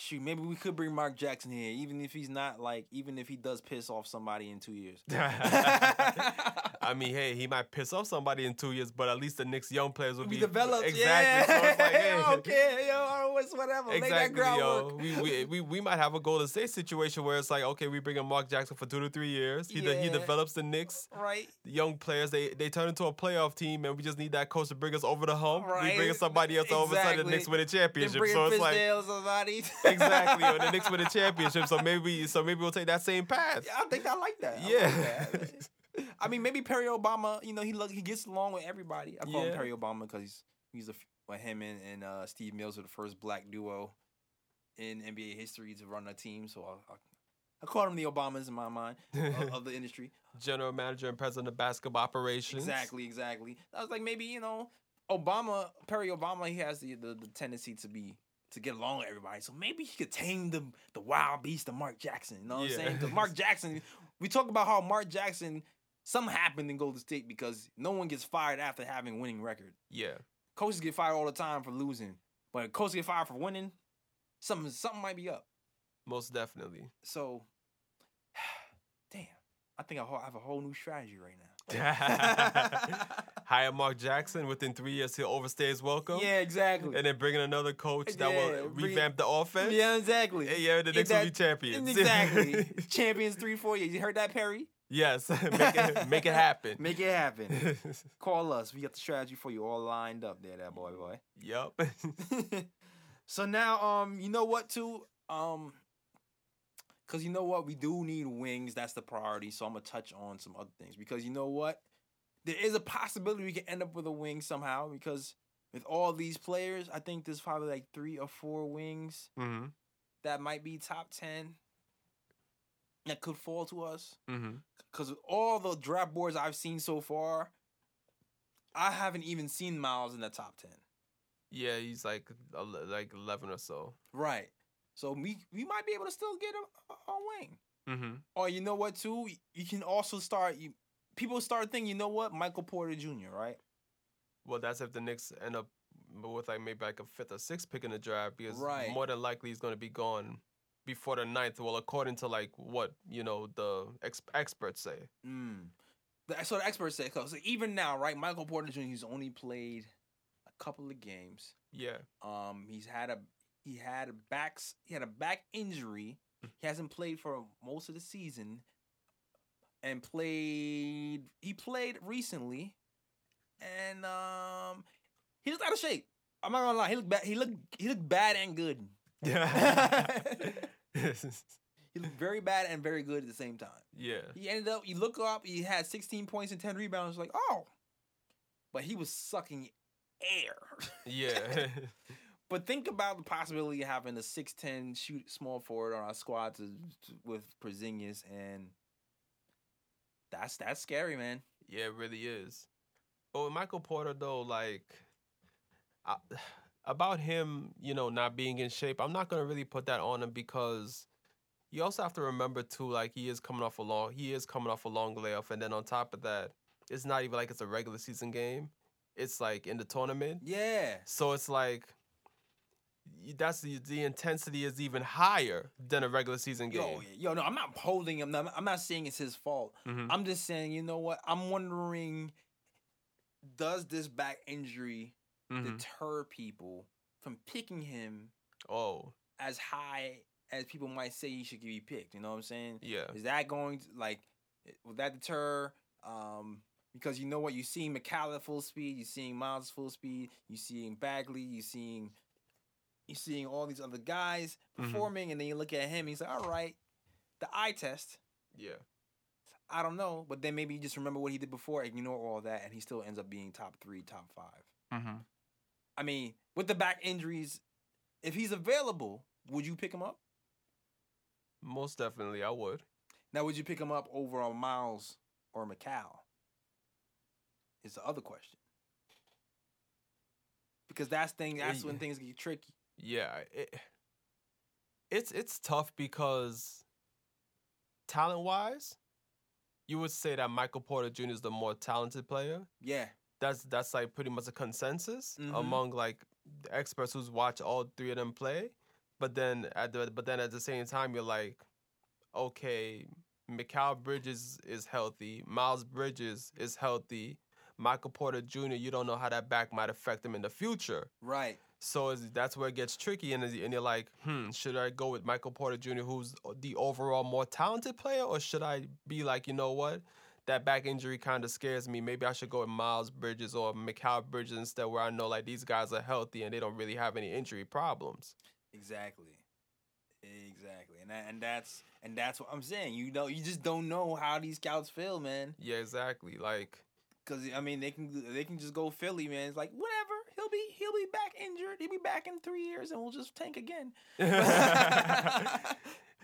Shoot, maybe we could bring Mark Jackson here, even if he's not like, even if he does piss off somebody in two years. I mean, hey, he might piss off somebody in two years, but at least the Knicks young players will we be developed, exactly. Yeah. So it's like, hey, okay, yo, it's whatever. Make that Exactly, groundwork. yo. We, we we we might have a Golden State situation where it's like, okay, we bring in Mark Jackson for two to three years. He de- he develops the Knicks, Right. the young players. They they turn into a playoff team, and we just need that coach to bring us over the hump. We bring in Right. somebody else. All of a sudden, the Exactly. Knicks win a championship. So it's like Fizdale, somebody. exactly, Or the Knicks win a championship. So maybe so maybe we'll take that same path. Yeah, I think I like that. I like Yeah. that. I mean, maybe Perry Obama. You know, he look he gets along with everybody. I call him Perry Obama because he's he's a well, him and, and uh, Steve Mills are the first black duo in NBA history to run a team. So I, I, I call them the Obamas in my mind of, of the industry. General manager and president of basketball operations. Exactly, exactly. I was like, maybe you know, Obama, Perry Obama, he has the, the the tendency to be to get along with everybody. So maybe he could tame the the wild beast of Mark Jackson. You know what Yeah. I'm saying? Because Mark Jackson, we talk about how Mark Jackson, something happened in Golden State because no one gets fired after having a winning record. Yeah. Coaches get fired all the time for losing, but if coaches get fired for winning. Something something might be up. Most definitely. So, damn, I think I I have a whole new strategy right now. Hire Mark Jackson within three years he'll overstay his welcome. yeah, exactly. And then bring in another coach that Yeah, will bring- revamp the offense. Yeah, exactly. Hey, yeah, the Knicks will be champions. Exactly. champions three, four years. You heard that, Perry? yes. make it make it happen. Make it happen. Call us. We got the strategy for you all lined up there, that boy, boy. Yep. so now, um, you know what, too? Um, because you know what? We do need wings. That's the priority. So I'm going to touch on some other things. Because you know what? There is a possibility we can end up with a wing somehow. Because with all these players, I think there's probably like three or four wings hmm that might be top 10 that could fall to us. Because all the draft boards I've seen so far, I haven't even seen Miles in the top 10. Yeah, he's like like eleven or so. Right. So we, we might be able to still get a, a, a wing. hmm Or you know what, too? You can also start. You, people start thinking, you know what? Michael Porter Jr., right? Well, that's if the Knicks end up with like maybe like a fifth or sixth pick in the draft because Right. more than likely he's going to be gone before the ninth. Well, according to like what you know the ex- experts say. Mm. The, so the experts say, so even now, right? Michael Porter Jr. He's only played a couple of games. Yeah. Um, he's had a he had a backs he had a back injury. He hasn't played for most of the season, and played he played recently, and um, he looked out of shape. I'm not gonna lie, he looked bad. He looked he looked bad and good. He looked very bad and very good at the same time. yeah. He ended up. You look up. He had 16 points and 10 rebounds. Like oh, but he was sucking air. Yeah. But think about the possibility of having a six ten shoot small forward on our squad to, to- with Porzingis, and that's that's scary, man. Yeah, it really is. Oh, but with Michael Porter, though, like I, about him, you know, not being in shape, I'm not gonna really put that on him because you also have to remember too, like he is coming off a long, he is coming off a long layoff, and then on top of that, it's not even like it's a regular season game. It's like in the tournament, Yeah, so it's like that's the the intensity is even higher than a regular season game. yo, yo no, I'm not holding him. I'm not saying it's his fault. Mhm. I'm just saying, you know what? I'm wondering, does this back injury Mhm. deter people from picking him Oh, as high as people might say he should be picked? You know what I'm saying? yeah, Is that going to like will that deter um because you know what you're seeing McCallum full speed, you're seeing Miles full speed, you're seeing Bagley, you're seeing you're seeing all these other guys Mhm. performing, and then you look at him, he's like, all right, the eye test, yeah. I don't know, but then maybe you just remember what he did before, ignore all that, and he still ends up being top three, top five. Mm-hmm. I mean, with the back injuries, if he's available, would you pick him up? Most definitely, I would. Now, would you pick him up over on Miles or Mikal? Is the other question. Because that's thing. That's when things get tricky. Yeah, it, it's it's tough because talent wise, you would say that Michael Porter Jr. is the more talented player. Yeah, That's that's like pretty much a consensus Mhm. among like the experts who's watched all three of them play. But then at the but then at the same time, you're like, okay, Mikal Bridges is healthy, Miles Bridges is healthy, Michael Porter Jr. You don't know how that back might affect him in the future. Right. So is, that's where it gets tricky, and, and you're like, hmm, should I go with Michael Porter Jr., who's the overall more talented player, or should I be like, you know what, that back injury kind of scares me. Maybe I should go with Miles Bridges or Mikal Bridges instead, where I know like these guys are healthy and they don't really have any injury problems. Exactly. Exactly. And that, and that's and that's what I'm saying. You know, you just don't know how these scouts feel, man. Yeah, exactly. Like, cause I mean, they can they can just go Philly, man. It's like whatever. He'll be he'll be back injured. He'll be back in three years, and we'll just tank again.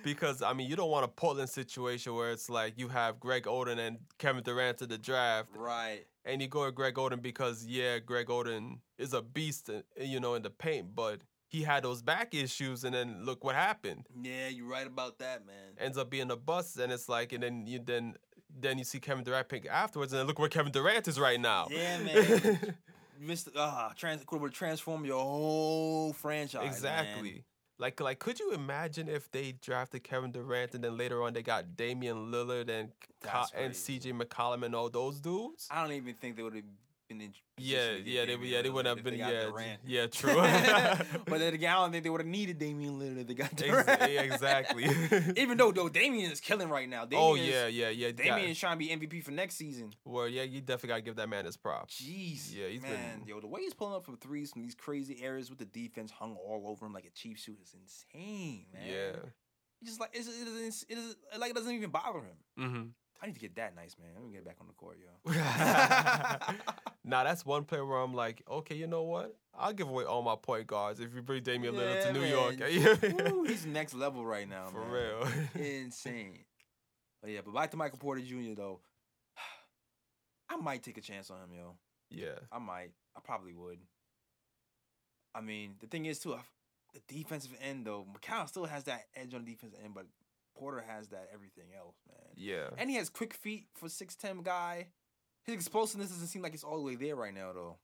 because I mean, you don't want a Portland situation where it's like you have Greg Oden and Kevin Durant to the draft, right? And you go with Greg Oden because yeah, Greg Oden is a beast, uh, you know, in the paint, but he had those back issues, and then look what happened. Yeah, you're right about that, man. Ends up being a bust, and it's like, and then you then then you see Kevin Durant pick afterwards, and look where Kevin Durant is right now. Yeah, man. Mr. Ah, trans would transform your whole franchise. Exactly. Man. Like, like, could you imagine if they drafted Kevin Durant and then later on they got Damian Lillard and and C.J. McCollum and all those dudes? I don't even think they would have in. Yeah, yeah, they, yeah, they wouldn't have been. Yeah, Durant. yeah, true. but then again, I don't think they would have needed Damian Lillard. They got Durant. exactly. Even though though Damian is killing right now. Damian oh yeah, yeah, yeah. Damian is trying to be MVP for next season. Well, yeah, you definitely gotta give that man his props. Jeez, yeah, he's man, been... yo, the way he's pulling up from threes from these crazy areas with the defense hung all over him like a cheap suit is insane, man. Yeah. Just like it's, it is, it is like it doesn't even bother him. Mm-hmm. I need to get that nice, man. Let me get back on the court, yo. now that's one player where I'm like, okay, you know what? I'll give away all my point guards if you bring Damian yeah, Lillard to New man. York. Ooh, he's next level right now, man. For man. real. Insane. But yeah, but back to Michael Porter Jr. though. I might take a chance on him, yo. Yeah. I might. I probably would. I mean, the thing is too, the defensive end though, Mikal still has that edge on the defensive end, but Porter has that everything else, man. Yeah. And he has quick feet for six ten guy. His explosiveness doesn't seem like it's all the way there right now though.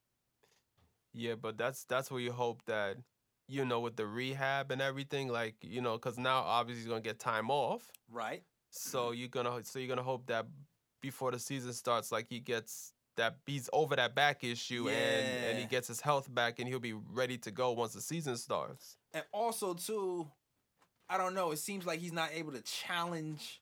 Yeah, but that's that's where you hope that you know with the rehab and everything, like you know, because now obviously he's gonna get time off. Right. So you're gonna so you're gonna hope that before the season starts, like he gets that he's over that back issue yeah. and and he gets his health back and he'll be ready to go once the season starts. And also too, I don't know. It seems like he's not able to challenge.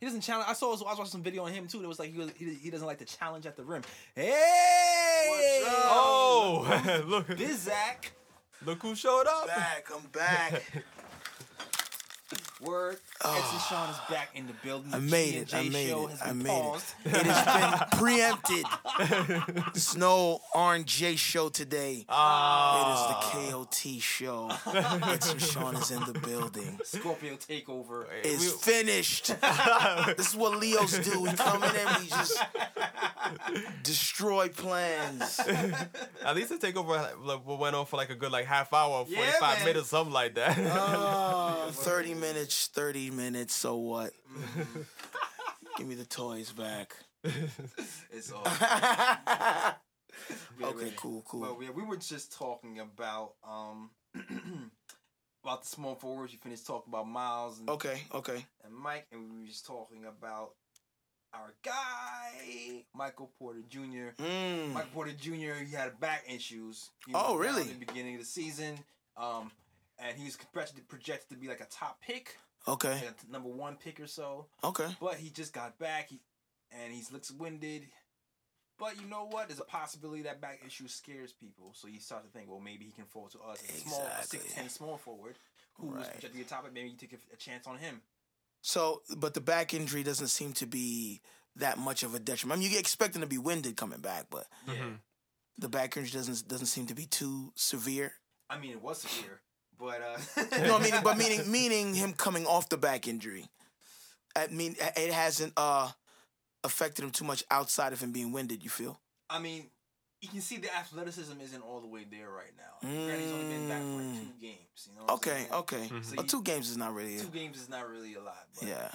He doesn't challenge. I saw. I was watching some video on him too. It was like he was, he, he doesn't like to challenge at the rim. Hey! Oh, look, this Zach. Look who showed up. Back, I'm back. Word. Oh, Edson Sean is back in the building. I made it. I made it. I made paused. it. It has been preempted. Snow Orange J show today. Oh. It is the KOT show. Edson Sean is in the building. Scorpio takeover is we, finished. this is what Leos do. We come in and we just destroy plans. At least the takeover went on for like a good like half hour, forty five yeah, minutes, something like that. Uh, Thirty minutes. Thirty minutes. So what? Give me the toys back. it's all. okay, cool, cool. Well, yeah, we were just talking about um about the small forwards. You finished talking about Miles. And, okay, okay. And Mike, and we were just talking about our guy Michael Porter Jr. Mm. Michael Porter Jr. He had back issues. oh, really? In the beginning of the season, um, and he was projected projected to be like a top pick. Okay. Like number one pick or so. Okay. But he just got back. He and he looks winded. But you know what? There's a possibility that back issue scares people. So you start to think, well, maybe he can fall to us as a small, six ten small forward who right. was projected to be a top pick. Maybe you take a, a chance on him. So, but the back injury doesn't seem to be that much of a detriment. I mean, you expect him to be winded coming back, but yeah. Mm-hmm. the back injury doesn't doesn't seem to be too severe. I mean, it was severe, but uh... no, I mean, but meaning meaning him coming off the back injury. I mean, it hasn't uh affected him too much outside of him being winded. You feel? I mean, you can see the athleticism isn't all the way there right now. Mm. He's only been back for like two mm. games. You know. okay, okay. Mm-hmm. So well, two games is not really. Two a... games is not really a lot. yeah.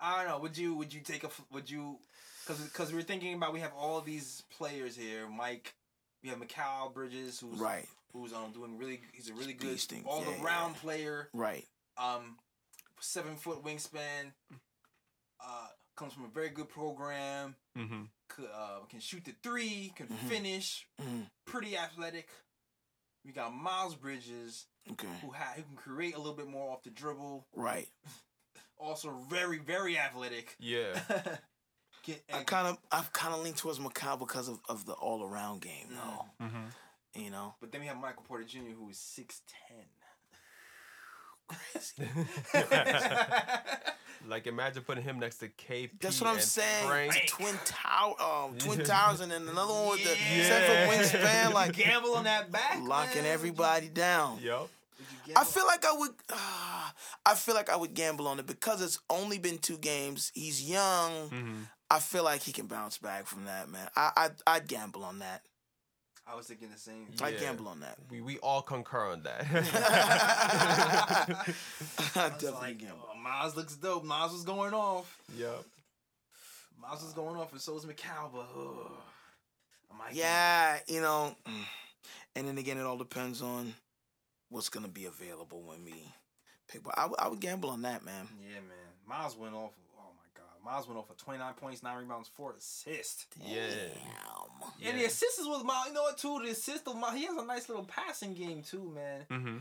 I don't know. Would you? Would you take a? Would you? Because because we are thinking about we have all these players here. Mike, we have Mikal Bridges, who's right. Who's um doing really. He's a really good Beasting. all Yeah, around yeah. player. Right. Um, seven foot wingspan. Uh, comes from a very good program. Mm-hmm. Could, uh, can shoot the three. Can Mhm. finish. Mhm. Pretty athletic. We got Miles Bridges, Okay. who ha- who can create a little bit more off the dribble. Right. Also very very athletic. Yeah. Get, I kind of, I've kind of leaned towards Mikal because of, of the all around game, though. Mm-hmm. You know. but then we have Michael Porter Jr., who is six ten. like imagine putting him next to KP. That's what I'm saying. Frank. Twin Tower, um, Twin Towers, and then another one with the Yeah. seven foot wingspan, like gamble on that back, locking man. everybody down. Yup. I feel like I would. Uh, I feel like I would gamble on it because it's only been two games. He's young. Mm-hmm. I feel like he can bounce back from that, man. I, I I'd gamble on that. I was thinking the same. I'd gamble on that. We we all concur on that. I'd I definitely like, gamble. oh, Miles looks dope. Miles was going off. Yep. Miles was going off, and so was Mikal. But ugh, I might Yeah, you know, mm. and then again, it all depends on what's gonna be available when we pick. But I, would- I would gamble on that, man. Yeah, man. Miles went off. My god, Miles went off for twenty nine points, nine rebounds, four assists. Yeah. Damn. And the assists was Miles. You know what? Too the assist of Miles. He has a nice little passing game too, man. Mm-hmm.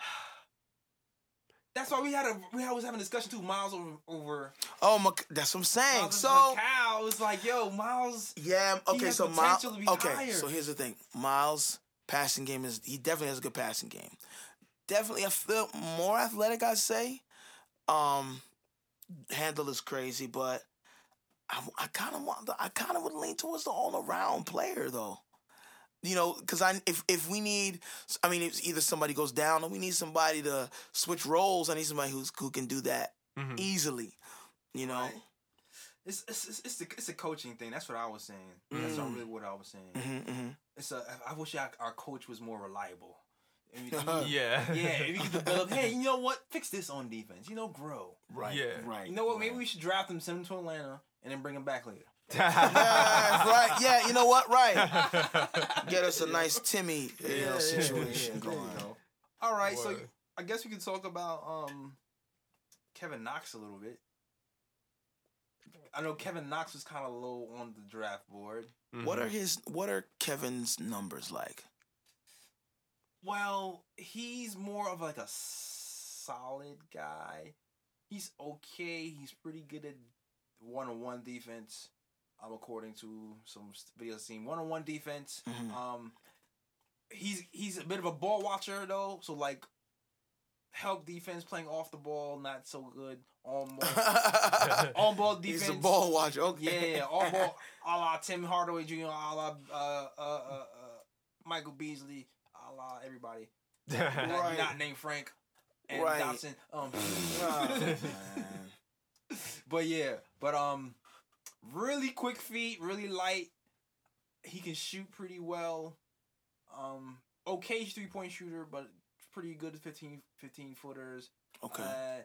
That's why we had a we was having a discussion too. Miles over over. Oh my, that's what I'm saying. Miles So Cal was like, yo, Miles. yeah, He okay. has So Miles. potential to be Okay, higher. so here's the thing. Miles' passing game is he definitely has a good passing game. Definitely, I feel more athletic. I'd say. Um, handle is crazy, but I, I kind of want. The, I kind of would lean towards the all around player though. You know, because I if if we need, I mean, if either somebody goes down or we need somebody to switch roles. I need somebody who's who can do that Mm-hmm. easily. You know. Right. It's it's it's it's a, it's a coaching thing. That's what I was saying. That's not Mm. really what I was saying. hmm hmm It's a. I wish our, our coach was more reliable. I mean, Yeah. yeah, if you can develop. Hey, you know what? Fix this on defense. You know, grow. Right. Yeah. Right. You know what? right. Maybe we should draft him, send him to Atlanta, and then bring him back later. Yeah, right. Yeah, you know what? Right. Get us a nice Timmy you Yeah, yeah, situation yeah, there going. go. All right, so I guess we could talk about um Kevin Knox a little bit. I know Kevin Knox was kind of low on the draft board. What are his? What are Kevin's numbers like? Well, he's more of like a solid guy. He's okay. He's pretty good at one-on-one defense. Um, according to some videos seen one-on-one defense. Mhm. Um, he's he's a bit of a ball watcher though, so like help defense playing off the ball, not so good on ball. on ball defense. He's a ball watcher. Yeah, Okay. yeah, on ball, a la Tim Hardaway Jr., a la uh, uh, uh, uh, Michael Beasley, a la everybody. Not, Right. not named Frank and Right. Dotson. Um, Oh, but yeah, but um, really quick feet, really light. He can shoot pretty well. Um, okay three point shooter, but pretty good at 15, 15 footers. Okay. Uh,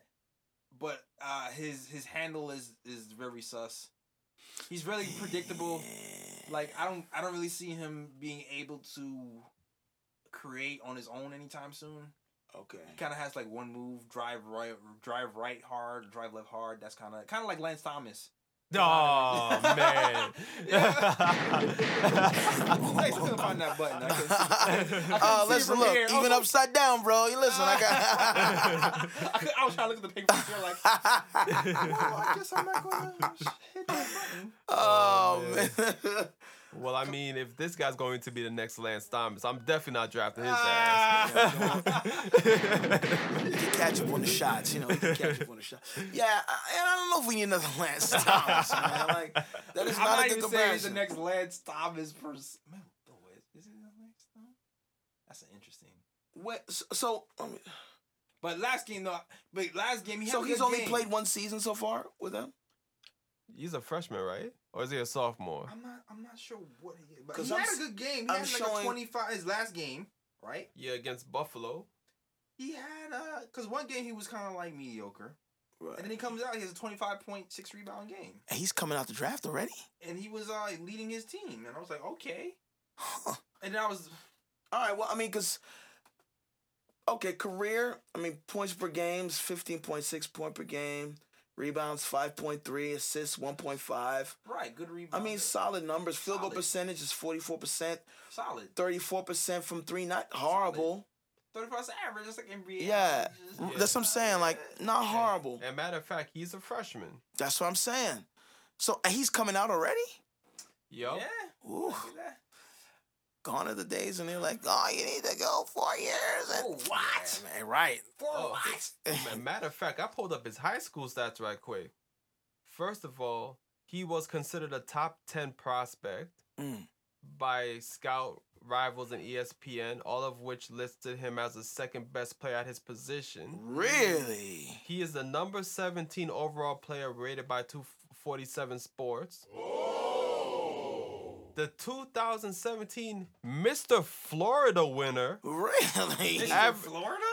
but uh, his his handle is is very sus. He's really predictable. Yeah. Like I don't I don't really see him being able to create on his own anytime soon. Okay. He kind of has like one move, drive right, drive right hard, drive left hard. That's kind of kind of like Lance Thomas. Oh man. I couldn't find that button. I couldn't see, I couldn't Uh, see listen, look, here. Even was- upside down, bro. You listen, I got. I, could, I was trying to look at the paper picture like, well, I guess I'm not gonna hit that button. oh man. man. Well, I mean, if this guy's going to be the next Lance Thomas, I'm definitely not drafting his ass. he can catch up on the shots, you know. He can catch up on the shots. Yeah, I- and I don't know if we need another Lance Thomas, man. Like that is I'm not, not a good even saying he's the next Lance Thomas person. Man, oh, is, is he the next? No? That's an interesting. Wait, so, so, I mean, But last game, though, but last game he had so a he's only game. played one season so far with them. He's a freshman, right? Or is he a sophomore? I'm not. I'm not sure what he. But 'Cause he I'm had s- a good game. He I'm had like showing- a 25. His last game, right? Yeah, against Buffalo. He had a cause one game he was kind of like mediocre, Right. and then he comes out. He has a 25.6 rebound game, And he's coming out the draft already. and he was uh leading his team, and I was like, okay. Huh. And then I was, All right. Well, I mean, because okay, career. I mean, points per games, fifteen point six point per game. Rebounds five point three. Assists one point five. Right, good rebound. I mean, solid numbers. Field goal percentage is forty four percent. solid. Thirty four percent from three. Not horrible. Thirty percent average, just like NBA. Yeah, averages. that's what I'm saying. Like, not horrible. And matter of fact, he's a freshman. That's what I'm saying. So and he's coming out already. Yo. Yeah. Ooh. Look at. Gone are the days when they're like, oh, you need to go four years. And, Oh, what? Yeah, man, right. For Oh. what? Matter of fact, I pulled up his high school stats right quick. First of all, he was considered a top 10 prospect Mm. by scout rivals and ESPN, all of which listed him as the second best player at his position. Really? He is the number 17 overall player rated by 247 Sports. The 2017 Mr. Florida winner. Really? Is he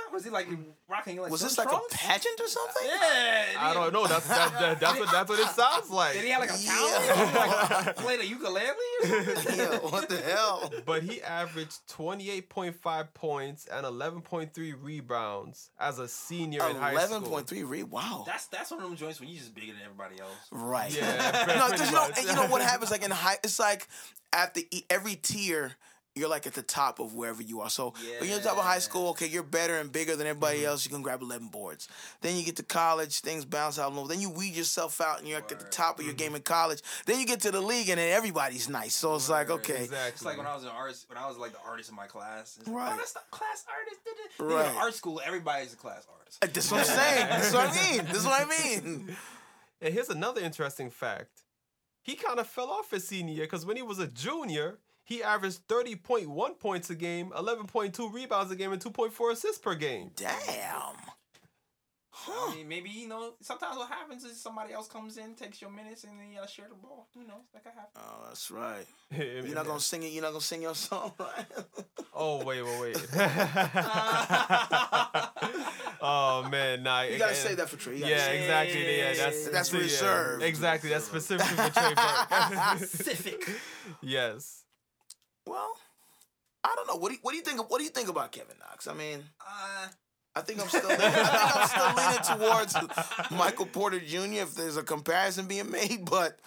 Av- Was he like rocking like Was this some like a pageant or something? Yeah. I don't know. That's that, that, that's what that's what it sounds like. Did he have like a Yeah. talent? Play the ukulele or something? yeah, what the hell? But he averaged 28.5 points and 11.3 rebounds as a senior in high school. 11.3 re Wow. That's that's one of them joints when you just bigger than everybody else. Right. Yeah, no, you know, and you know what happens like in high it's like at the e- every tier you're like at the top of wherever you are. So when you're at the top of high school, okay, you're better and bigger than everybody mm-hmm. else. You can grab 11 boards. Then you get to college, things bounce out low. Then you weed yourself out and you're at the top of your mm-hmm. game in college. Then you get to the league and then everybody's nice. So it's like, okay, Exactly. It's like when I was an artist, when I was like the artist in my class. It's like, Right. Oh, that's the class artist. da, da." You Right. know, art school, everybody's a class artist. Uh, that's what I'm saying. That's what I mean. That's what I mean. And here's another interesting fact. He kind of fell off his senior year because when he was a junior, he averaged 30.1 points a game, 11.2 rebounds a game, and 2.4 assists per game. Damn. I mean, maybe you know. Sometimes what happens is somebody else comes in, takes your minutes, and then you uh, gotta share the ball. Who knows? That could happen. Oh, that's right. You're not gonna sing it. You're not gonna sing your song, right? Oh wait, wait, wait. oh man, nah. You gotta say that for Trey. You gotta Yeah, say- exactly. Yeah, that's That's yeah, reserved. Exactly, that's specifically for Trey Burke. Specific. yes. Well, I don't know. What do you, what do you think? What do you think about Kevin Knox? I mean, Uh, I think I'm still. I think I'm still leaning towards Michael Porter Jr. If there's a comparison being made, but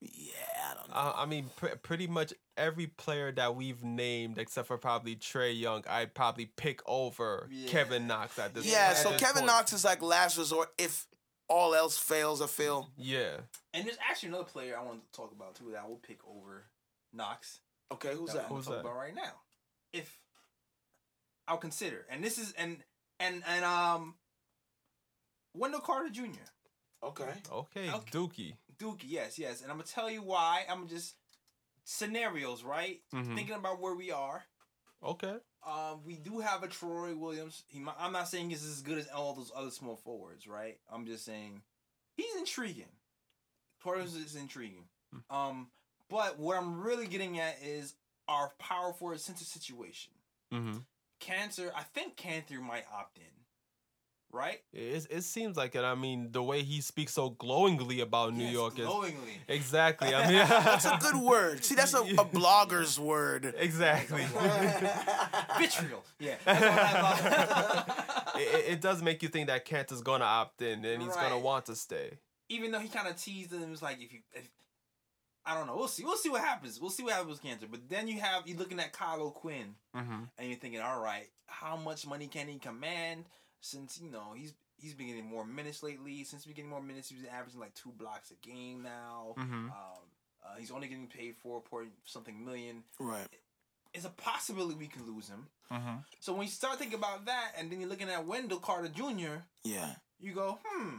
yeah, I don't know. Uh, I mean, pr- pretty much every player that we've named, except for probably Trae Young, I'd probably pick over Yeah. Kevin Knox at this. yeah, at so this Kevin point. Knox is like last resort if all else fails. I feel. Yeah. and there's actually another player I want to talk about too that I will pick over Knox. Okay, who's that that? I'm gonna Who's talk that? about right now. If I'll consider, and this is and and and um, Wendell Carter Jr. Okay. Okay, Okay. Dookie. Dookie, yes, yes, and I'm gonna tell you why. I'm just scenarios, right? Mhm. Thinking about where we are. Okay. Um, we do have a Troy Williams. He, mi- I'm not saying he's as good as all those other small forwards, right? I'm just saying he's intriguing. Troy Williams is intriguing. Um, but what I'm really getting at is our power forward center situation. Mm-hmm. Kanter, I think Kanter might opt in, right? It, it seems like it. I mean, the way he speaks so glowingly about New Yes, York is glowingly. exactly. I mean, That's a good word. See, that's a, a blogger's word. exactly. Vitriol. Yeah. that's all it, it- it does make you think that Kent is gonna opt in and he's gonna want to stay. Even though he kind of teased him, it and was like, if you, if, I don't know, we'll see, we'll see what happens. We'll see what happens with Kanter. But then you have you looking at Kyle Quinn, Mm-hmm. and you're thinking, all right, how much money can he command? Since you know he's he's been getting more minutes lately. Since he's been getting more minutes, he's averaging like two blocks a game now. Mm-hmm. Um, uh, he's only getting paid four point something million. Right. It's a possibility we could lose him. Mm-hmm. So when you start thinking about that, and then you're looking at Wendell Carter Jr., Yeah. you go, hmm,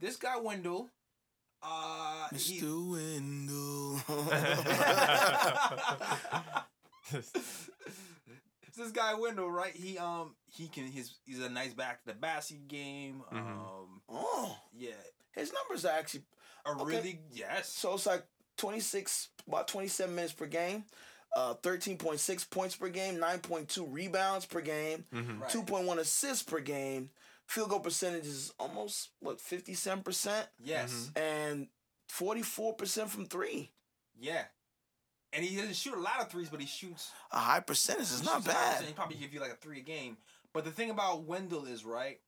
this guy Wendell, uh, he- Mr. Wendell. this guy Wendell, right? He um he can his he's a nice back to the basket game. Mhm. Um oh, yeah, his numbers are actually a Okay. really yes. so it's like 26, about 27 minutes per game, uh, 13.6 points per game, 9.2 rebounds per game, Mm-hmm. Right. 2.1 assists per game. Field goal percentage is almost, what, 57%? Yes, And 44% from three. yeah. and he doesn't shoot a lot of threes, but he shoots. A high percentage It's not bad. He probably give you like a three a game. But the thing about Wendell is right,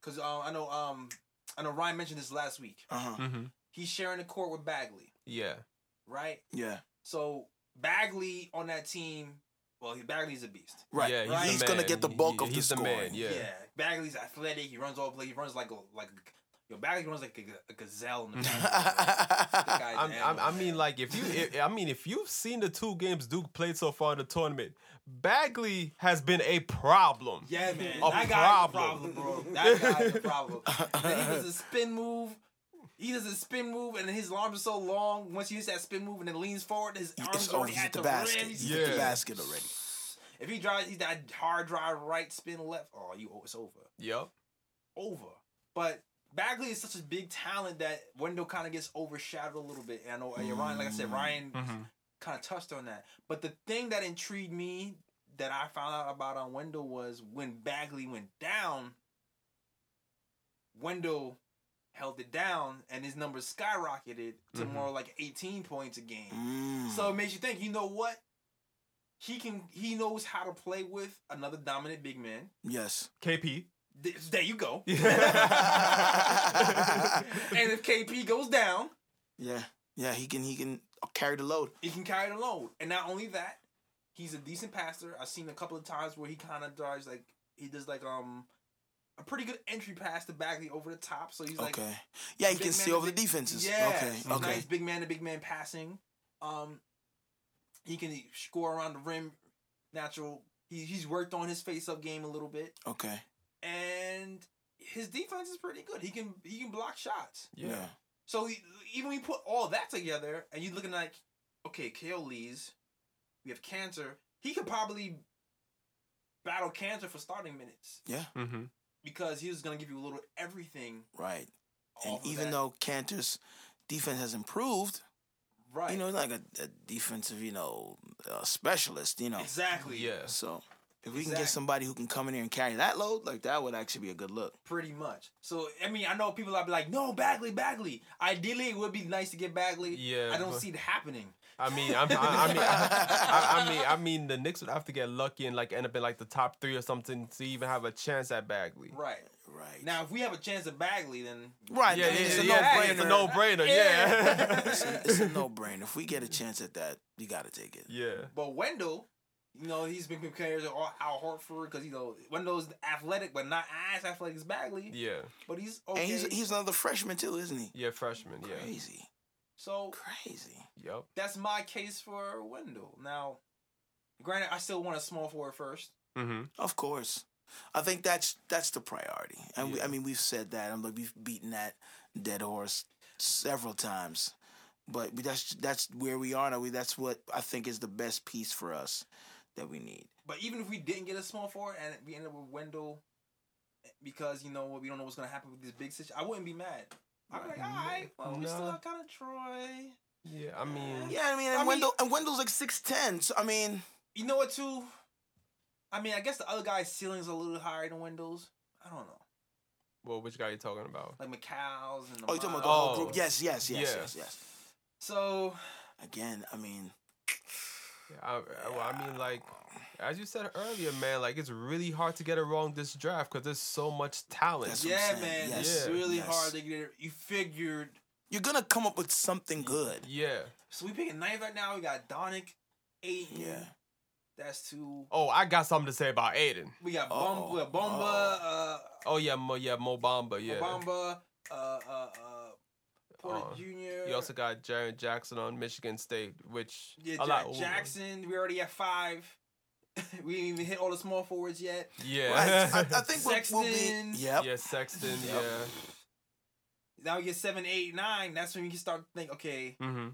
because uh, I know um I know Ryan mentioned this last week. Uh huh. Mm-hmm. He's sharing the court with Bagley, Yeah. right? Yeah. So Bagley on that team, well, he, Bagley's a beast. Right. Yeah, he's, Right. He's gonna get the bulk he- of the he's the scoring. man. Yeah. Bagley's athletic. He runs all play. He runs like a like yo. Bagley runs like a, a gazelle in the paint. I'm, an I'm, I animal, mean, like if you, if, I mean, if you've seen the two games Duke played so far in the tournament, Bagley has been a problem. Yeah, man. A that guy's problem. a problem, bro. That guy's a problem. then he does a spin move. He does a spin move, and his arms are so long. Once he hits that spin move and then leans forward, his arms It's already He's at at the the basket. rim. He's He's- at the basket already. If he drives, he's that hard drive right, spin left. Oh, you, it's over, Yep. over. But Bagley is such a big talent that Wendell kind of gets overshadowed a little bit. And I know uh, Ryan, like I said, Ryan Mm-hmm. kind of touched on that. But the thing that intrigued me that I found out about on Wendell was when Bagley went down, Wendell held it down and his numbers skyrocketed to Mhm. more like 18 points a game. Mm. So it makes you think, you know what? He can he knows how to play with another dominant big man. yes. KP. There you go. and if KP goes down, Yeah. Yeah, he can. He can carry the load. he can carry the load. And not only that, he's a decent passer. I've seen a couple of times where he kind of drives like he does like um a pretty good entry pass to Bagley over the top. So he's like okay. Yeah. He can see to over the defenses. Yeah, Okay. he's Okay. nice big man to big man passing. Um, he can score around the rim. Natural. He, he's worked on his face up game a little bit, Okay. and his defense is pretty good. He can he can block shots. Yeah. So he, even when you put all that together, and you're looking like, okay, Kale Lees, we have Kanter. He could probably battle Kanter for starting minutes Yeah. Mm-hmm. because he was gonna give you a little everything. Right. And even that. though Kanter's defense has improved, right, you know, like a, a defensive, you know, uh, specialist, you know. exactly, Yeah. So if we can get somebody who can come in here and carry that load, like that would actually be a good look. pretty much. So I mean, I know people are like, no, Bagley, Bagley. Ideally, it would be nice to get Bagley. Yeah, I don't but- see it happening. I mean, I'm, I, I mean, I, I mean, I mean, the Knicks would have to get lucky and like end up in like the top three or something to even have a chance at Bagley. Right Right. now, if we have a chance at Bagley, then right. Yeah, I mean, yeah, it's a yeah, no-brainer. It's a no-brainer. Yeah. Yeah. it's, a, it's a no-brainer. If we get a chance at that, you got to take it. yeah. But Wendell, you know, he's been compared to Al Horford because you know Wendell's athletic, but not as athletic as Bagley. Yeah. But he's okay. And he's he's another freshman too, isn't he? Yeah. Freshman. Yeah. Crazy. so Crazy. Yep. that's my case for Wendell. Now, granted, I still want a small forward first. Mm-hmm. Of course. I think that's that's the priority. And we, I mean, we've said that. I'm like we've beaten that dead horse several times. But we, that's that's where we are now. We that's what I think is the best piece for us that we need. But even if we didn't get a small forward and we ended up with Wendell, because you know what, we don't know what's gonna happen with this big situation, I wouldn't be mad. I'd be like, all right, well, we still Nah. got kind of Troy. Yeah. I mean. Yeah, I mean, and I mean- Wendell and Wendell's like six ten. So I mean, You know what, too? I mean, I guess the other guy's ceiling's a little higher than Wendell's. I don't know. Well, which guy are you talking about? Like Mikal's and the oh, you talking about the Miles. whole Oh. group? Yes, yes, yes, Yeah. yes, yes. So Again, I mean, Yeah, I, I- well, I mean, like, as you said earlier, man, like it's really hard to get it wrong this draft because there's so much talent. That's what I'm yeah, saying. man, Yes. it's Yeah. really Yes. hard to get it. You figured. you're gonna come up with something good. Yeah. So we picking ninth right now. We got Doncic, Ayton. Yeah. That's two. Oh, I got something to say about Ayton. We got Uh-oh. We got Bamba, uh, Oh yeah, Mo, yeah, Mo Bamba, yeah. Obamba, uh, uh, uh, Porter Uh, Jr. You also got Jaren Jackson on Michigan State, which yeah, a Jack lot. Jackson. We already have five. we didn't even hit all the small forwards yet. Yeah. Right. I, I think we'll, we'll Sexton. be. Yep. Yeah, Sexton. Yep. Yeah. Now we get seven, eight, nine. That's when you can start to think, okay, Mm-hmm.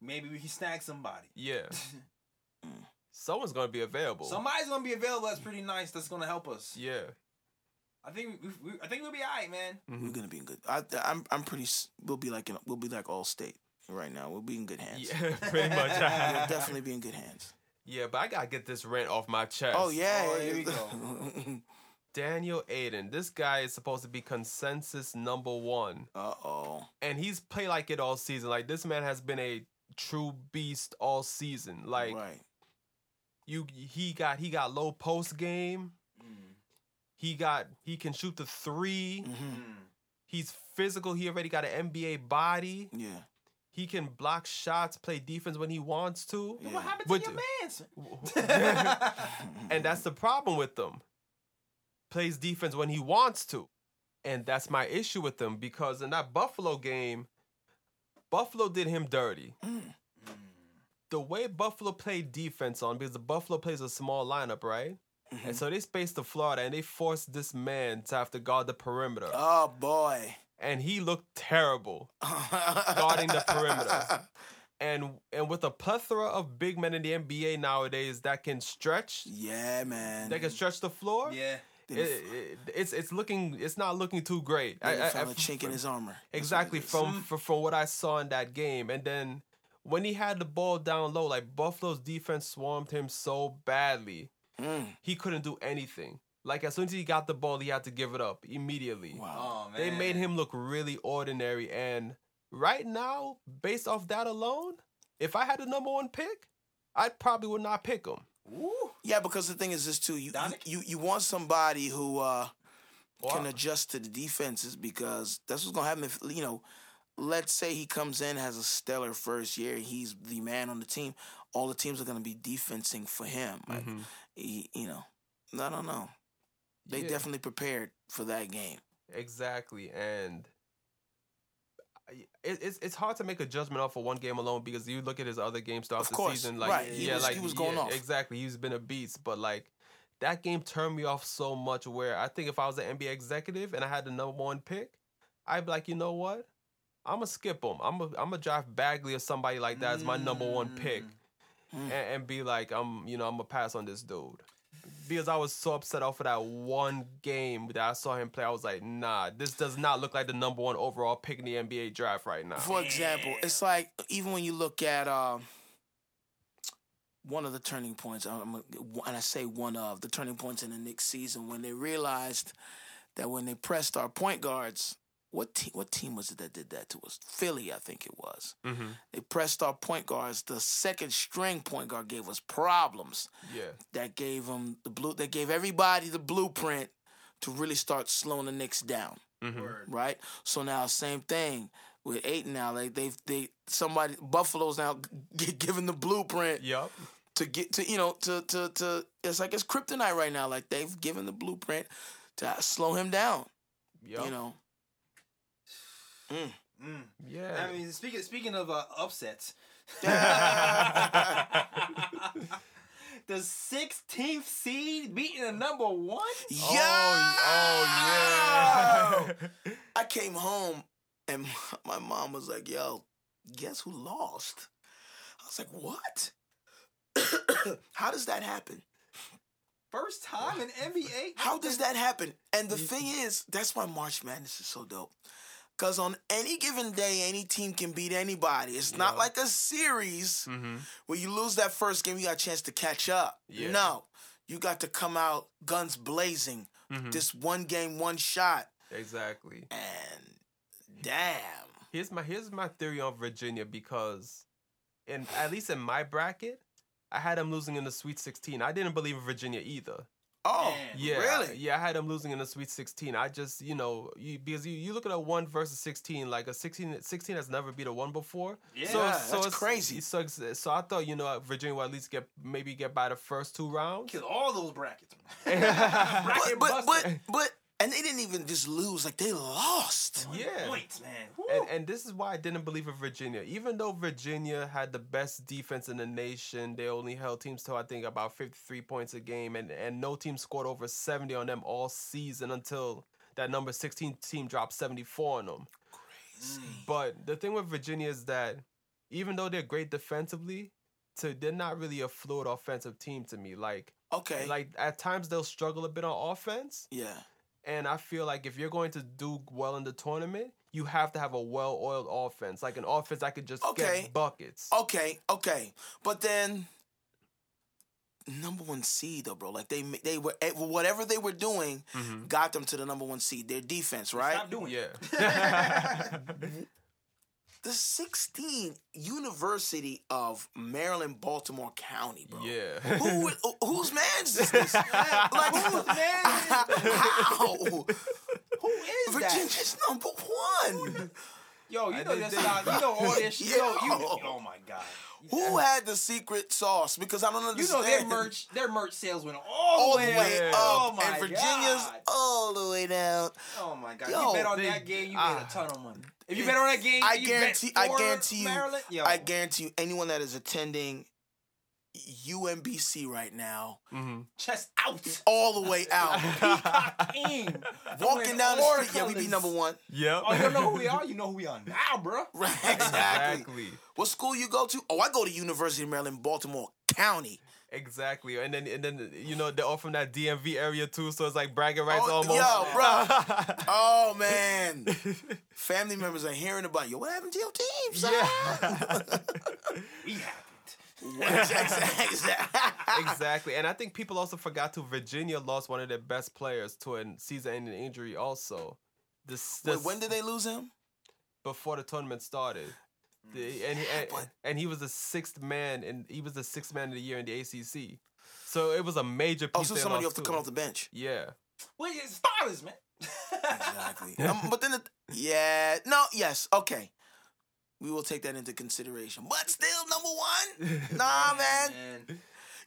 maybe we can snag somebody. Yeah. Someone's gonna be available. Somebody's gonna be available. That's pretty nice. That's gonna help us. Yeah. I think we, we, I think we'll be alright, man. We're Mhm. gonna be in good. I, I'm I'm pretty. We'll be like in, we'll be like all state right now. We'll be in good hands. Yeah, pretty much. We'll definitely be in good hands. yeah, but I gotta get this rant off my chest. Oh yeah. Oh, here we go. Deandre Ayton. This guy is supposed to be consensus number one, uh oh. and he's played like it all season. Like this man has been a true beast all season. Like right. You, he got he got low post game. Mm. He got he can shoot the 3 hmm Mm. He's physical. He already got an NBA body. Yeah. He can block shots, play defense when he wants to. Yeah. What happened But- to your man's? and that's the problem with them. Plays defense when he wants to. And that's my issue with them because in that Buffalo game, Buffalo did him dirty. Mm. The way Buffalo played defense on, because the Buffalo plays a small lineup, right? Mm-hmm. And so they spaced the Florida and they forced this man to have to guard the perimeter. Oh boy. and he looked terrible. Guarding the perimeter. And and with a plethora of big men in the NBA nowadays that can stretch, Yeah, man. that can stretch the floor, Yeah. it, it, it's it's looking it's not looking too great. I- I- found I- a chink in his armor. Exactly from, from from what I saw in that game, and then when he had the ball down low, like Buffalo's defense swarmed him so badly, Mm. he couldn't do anything. Like as soon as he got the ball, he had to give it up immediately. Wow. Oh man. They made him look really ordinary. And right now, based off that alone, if I had the number one pick, I probably would not pick him. Woo. Yeah, because the thing is this too. You you, you, you want somebody who uh, can adjust to the defenses because that's what's gonna happen if you know. Let's say he comes in has a stellar first year. He's the man on the team. All the teams are gonna be defensing for him. Like, Mhm. he, you know, I don't know. They Yeah. definitely prepared for that game. Exactly, and it, it's it's hard to make a judgment off of one game alone because you look at his other games throughout Of the course, season, like right, he yeah, was- like he was going yeah, off. Exactly, he's been a beast, but like that game turned me off so much. Where I think if I was an NBA executive and I had the number one pick, I'd be like, you know what, I'm gonna skip him. I'm gonna I'm gonna draft Bagley or somebody like that as my number one pick, Mm. and, and be like, I'm you know I'm gonna pass on this dude. Because I was so upset off of that one game that I saw him play, I was like, "Nah, this does not look like the number one overall pick in the NBA draft right now." For example, it's like even when you look at um, one of the turning points, I'm, I'm- and I say one of the turning points in the Knicks season when they realized that when they pressed our point guards, what team? What team was it that did that to us? Philly, I think it was. hmm They pressed our point guards. The second string point guard gave us problems. Yeah, That gave them the blue. That gave everybody the blueprint to really start slowing the Knicks down hmm right? So now same thing with Ayton now. Like they've they somebody Buffalo's now g- given the blueprint yep. to get to you know to to to it's like it's kryptonite right now. Like they've given the blueprint to slow him down. Yep. You know. Mm. Yeah. I mean, speaking speaking of uh, upsets, the 16th seed beating the number one. Yeah. Oh, oh yeah. I came home and my mom was like, "Yo, guess who lost?" I was like, "What? How does that happen?" First time in NBA. How does that happen? And the thing is, that's why March Madness is so dope. Because on any given day, any team can beat anybody. It's not like a series hmm where you lose that first game, you got a chance to catch up. Yeah. No, you got to come out guns blazing. hmm This one game, one shot. Exactly. And damn. Here's my here's my theory on Virginia because, in at least in my bracket, I had them losing in the Sweet 16. I didn't believe in Virginia either. Oh, Man. Yeah, really? Yeah, I had them losing in the Sweet 16. I just, you know, you, because you, you look at a one versus 16, like a 16, 16 has never beat a one before. Yeah, so, that's so it's- crazy. So, so I thought, you know, Virginia would at least get maybe get by the first two rounds. Kill all those brackets. But, Bracket but, but, buster. but, and they didn't even just lose, like they lost. Yeah. Points, man. And, and this is why I didn't believe in Virginia. Even though Virginia had the best defense in the nation, they only held teams to I think about 53 points a game, and, and no team scored over 70 on them all season until that number 16 team dropped 74 on them. Crazy. Mm. But the thing with Virginia is that even though they're great defensively, to they're not really a fluid offensive team to me. Like Okay. like at times they'll struggle a bit on offense, yeah. And I feel like if you're going to do well in the tournament, you have to have a well-oiled offense, like an offense that could just Okay. get buckets. Okay, okay, but then number one seed though, bro. Like they ma- they were eh, whatever they were doing Mhm. got them to the number one seed. Their defense, right? Stop doing it. Yeah. the 16 University of Maryland, Baltimore County, bro. Yeah. Who, whose man's is this? like, Whose man is how? Who is that? Virginia's number one. Yo, you I know did- this did- You know all this shit. Yo, you, Yo. oh my god. Who had the secret sauce? Because I don't understand. You know their merch, their merch sales went all, all the the way way up. up, Oh my and Virginia's god. all the way down. Oh my god. Yo, you bet on they- that game, you made a ton of money. If you bet on that game, I you guarantee. bet I guarantee you. Maryland, yo. I guarantee you. Anyone that is attending UMBC right now, hmm chest out. all the way out, Peacock King. walking down the all street. Yeah, we be number one. Yep. Oh, you don't know who we are? You know who we are now, bro. Right, exactly. exactly. What school you go to? Oh, I go to University of Maryland, Baltimore County. Exactly. And then and then you know they're all from that DMV area too, so it's like bragging rights Oh, almost. yo, bro. Oh man, family members are hearing about you. What happened to your team, son? yeah. We happened. exactly. exactly. And I think people also forgot to Virginia lost one of their best players to a season-ending injury also. This, Wait, this when did they lose him? before the tournament started. The- and, he- and, and he was the sixth man and he was the sixth man of the year in the ACC. So it was a major piece Oh, so they somebody off lost to come off the bench. Yeah. Well, it's starters, man. Exactly. um, but then, the, yeah, no, yes, okay. We will take that into consideration. But still, number one? Nah, man. Man.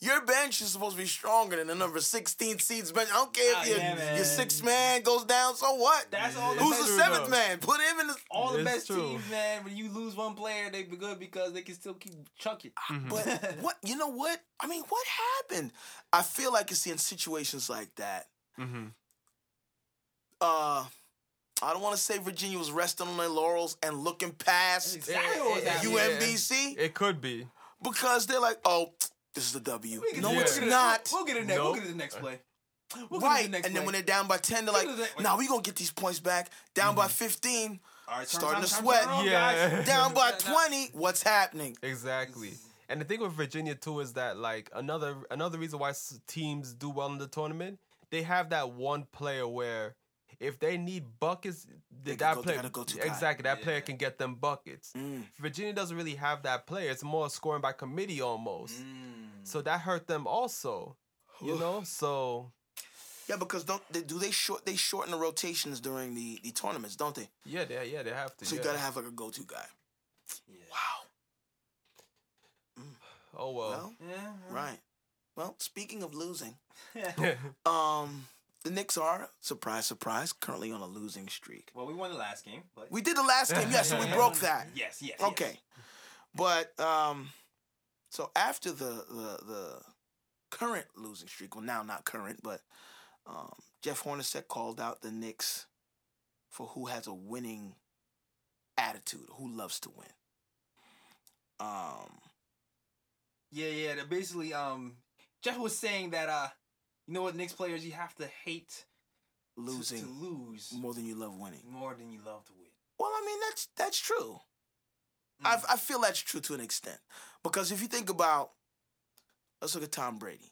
Your bench is supposed to be stronger than the number 16 seeds bench. I don't care Ah, if your, yeah, your sixth man goes down, so what? That's all the Who's the seventh though. man? Put him in the. All the It's best true. teams, man. When you lose one player, they be good because they can still keep chucking. Mhm. But what, you know what? I mean, what happened? I feel like it's in situations like that. hmm Uh, I don't want to say Virginia was resting on their laurels and looking past Exactly what was Yeah. happening. UMBC It could be. because they're like, oh, this is the W. We can- No, Yeah. it's we'll get it- not. We'll get it next. We'll get it the next play. We'll right. The next and then play. when they're down by 10, they're like, get it the- nah, we going to get these points back. Down by 15, All right, starting turn- to sweat. turn around, Yeah. guys. down by Nah, nah. 20, what's happening? Exactly. And the thing with Virginia too is that like another another reason why teams do well in the tournament, they have that one player where if they need buckets, They that go- player gotta go to exactly that player can get them buckets. Mm. Virginia doesn't really have that player. It's more scoring by committee almost. Mm. So that hurt them also. You know, so Yeah, because don't they do they short they shorten the rotations during the, the tournaments, don't they? yeah, they yeah they have to. So you gotta have like a go to guy. Yeah. Wow. Oh well. Well, Yeah. right. Well, speaking of losing, yeah. um, the Knicks are surprise, surprise, currently on a losing streak. well, we won the last game, but We did the last game, yes, so we broke that. Yes, yes. Okay, but um, so after the the the current losing streak, well, now not current, but um, Jeff Hornacek called out the Knicks for who has a winning attitude, who loves to win. Um, Yeah, yeah. Basically, um, Jeff was saying that, uh, you know what, Knicks players, you have to hate to- losing to, lose more than you love winning. more than you love to win. Well, I mean that's that's true. Mm. I I feel that's true to an extent because if you think about, let's look at Tom Brady.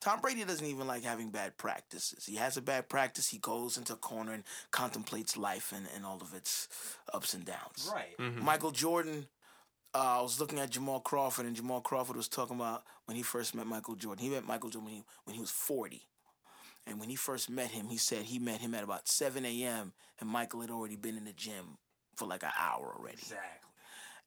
Tom Brady doesn't even like having bad practices. He has a bad practice, he goes into a corner and contemplates life and, and all of its ups and downs. Right. Mhm. Michael Jordan, uh, I was looking at Jamal Crawford, and Jamal Crawford was talking about when he first met Michael Jordan. He met Michael Jordan when he, when he was 40. And when he first met him, he said he met him at about 7 a.m., and Michael had already been in the gym for like an hour already. Exactly.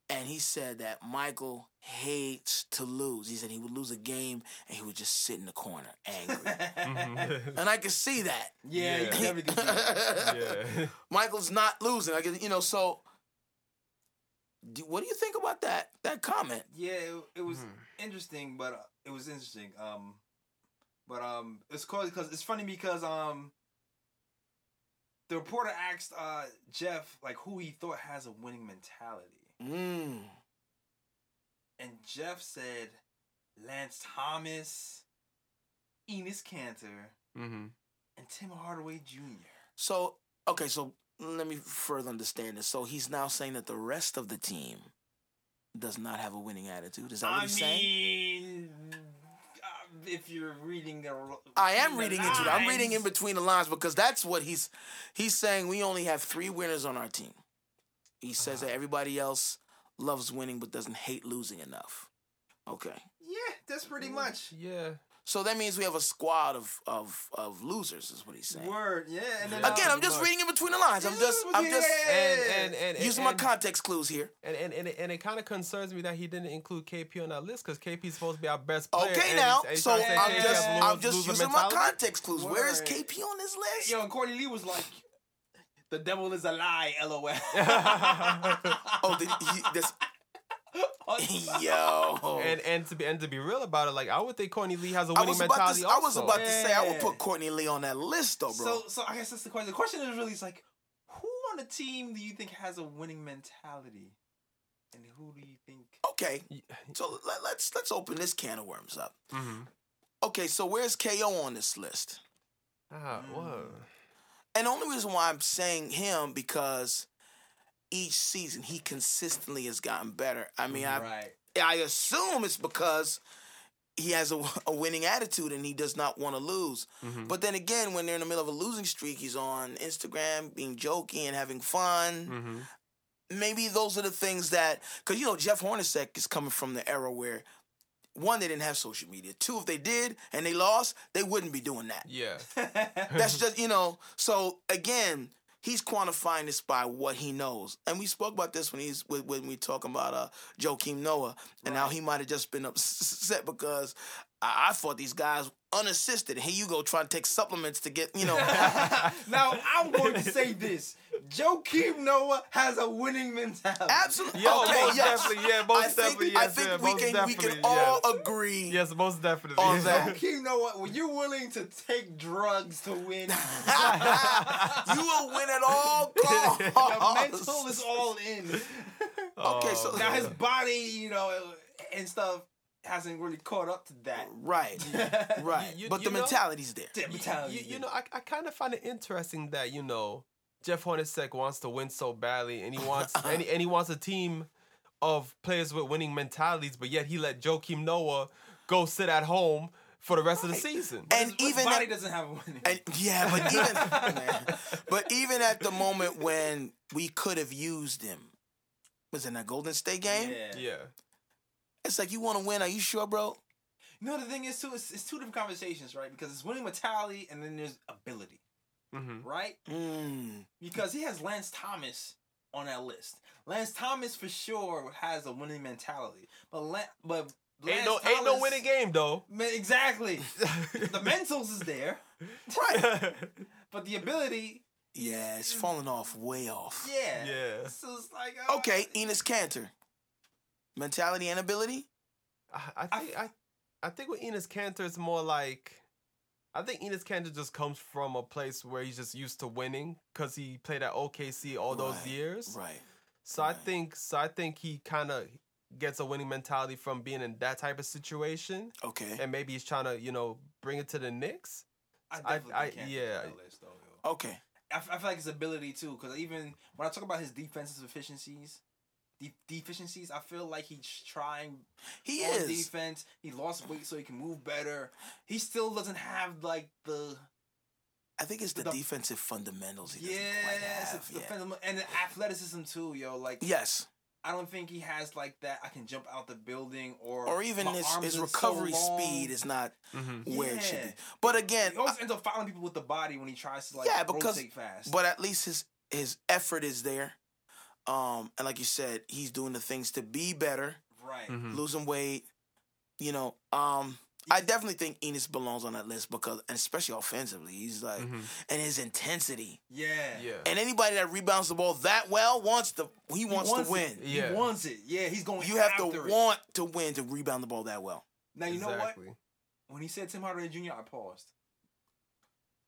And he said that Michael hates to lose. He said he would lose a game and he would just sit in the corner angry. Mhm. and I can see that. Yeah, Yeah. can definitely can see that. yeah. Michael's not losing. I guess you know. So, do, what do you think about that that comment? Yeah, it, it was Mhm. interesting, but uh, it was interesting. Um, but um, it's called because it's funny because um, the reporter asked uh Jeff like who he thought has a winning mentality, Mm. and Jeff said Lance Thomas, Enes Kanter, hmm and Tim Hardaway Jr. So okay, so let me further understand this. So he's now saying that the rest of the team does not have a winning attitude. Is that what I he's saying? mean, uh, if you're reading the, I am the reading into it. I'm reading in between the lines because that's what he's he's saying. We only have three winners on our team. He says that everybody else loves winning but doesn't hate losing enough. Okay. Yeah, that's pretty mm, much. Yeah. So that means we have a squad of of, of losers, is what he's saying. Word, yeah. And then Yeah. Again, I'm um, just reading in between the lines. I'm just I'm just And and and using and, my context clues here. And and and it, and it kind of concerns me that he didn't include KP on that list because KP's supposed to be our best player. Okay, and now, he's- and he's so trying to I'm just I'm just loser using my context clues. Where is KP on this list? Yo, and Courtney Lee was like, "The devil is a lie." LOL. Oh, did he, this, yo. And and to be and to be real about it, like I would think Courtney Lee has a winning was mentality. to I was also. about to say I would put Courtney Lee on that list though, bro. So, so I guess that's the question. The question is really, it's like, who on the team do you think has a winning mentality, and who do you think? okay, so let, let's let's open this can of worms up. Mm-hmm. Okay, so where's KO on this list? Ah, what? And the only reason why I'm saying him because each season he consistently has gotten better. I mean, I right. I assume it's because he has a, a winning attitude and he does not want to lose. Mhm. But then again, when they're in the middle of a losing streak, he's on Instagram being jokey and having fun. Mm-hmm. Maybe those are the things that, because you know, Jeff Hornacek is coming from the era where one, they didn't have social media. Two, if they did and they lost, they wouldn't be doing that. Yeah. That's just you know. So again, he's quantifying this by what he knows, and we spoke about this when he's when, when we talking about uh Joakim Noah, and how he might have just been upset because I, I thought these guys unassisted. Here you go trying to take supplements to get you know. now I'm going to say this: Joakim Noah has a winning mentality. Absolutely. Yo, okay, most yes. definitely, yeah, most I think, definitely, I think yeah, we can we can all yes. agree. Yes, most definitely. On that. Joakim Noah, when you're willing to take drugs to win, you will win at all the costs. mental is all in. Okay, so- Oh, Now his body, you know, and stuff hasn't really caught up to that. Right, right. You- but you the know- mentality's there. That mentality. you, you know, I, I kind of find it interesting that you know Jeff Hornacek wants to win so badly, and he wants and, he, and he wants a team of players with winning mentalities, but yet he let Joakim Noah go sit at home for the rest of the season. And his, his even body at- doesn't have a winning. And yeah, but even man, but even at the moment when we could have used him, was in that Golden State game. yeah. yeah, It's like you want to win. Are you sure, bro? You know the thing is too, it's, it's two different conversations, right? Because it's winning mentality and then there's ability, mm-hmm. right? Mm. Because he has Lance Thomas on that list. Lance Thomas for sure has a winning mentality, but La- but Lance ain't no ain't no winning game though. Man, exactly. the mentals is there, Right. but the ability, Yeah, it's falling off, way off. yeah, Yeah. So it's like uh, Okay, Enes Kanter. Mentality and ability. I, I think I, I think with Enes Kanter it's more like I think Enes Kanter just comes from a place where he's just used to winning because he played at OKC all those Right, years. Right. So I think so I think he kind of gets a winning mentality from being in that type of situation, Okay. and maybe he's trying to you know bring it to the Knicks. I I- definitely I- can't yeah. that list though. Yo. Okay. I, f- I feel like his ability too, because even when I talk about his defensive efficiencies, de- deficiencies, I feel like he's trying He on is. defense. He lost weight so he can move better. He still doesn't have like the I think it's the, the- defensive fundamentals he doesn't quite have. it's the yeah. fundament- and the athleticism too, yo. Like Yes. I don't think he has like that. I can jump out the building or Or even his, his are so recovery speed is not Mm-hmm. where it should be. But again, He always ends up fouling people with the body when he tries to like Yeah, because- rotate fast. but at least his his effort is there. Um, and like you said, he's doing the things to be better, right, Mm-hmm. losing weight. You know, um, I definitely think Enes belongs on that list because, and especially offensively, he's like, Mhm. and his intensity. yeah, Yeah. And anybody that rebounds the ball that well wants to, he He wants, to win. It. Yeah. He wants it. Yeah, he's going. You have to it. want to win to rebound the ball that well. Now you know what? When he said Tim Hardaway Jr., I paused.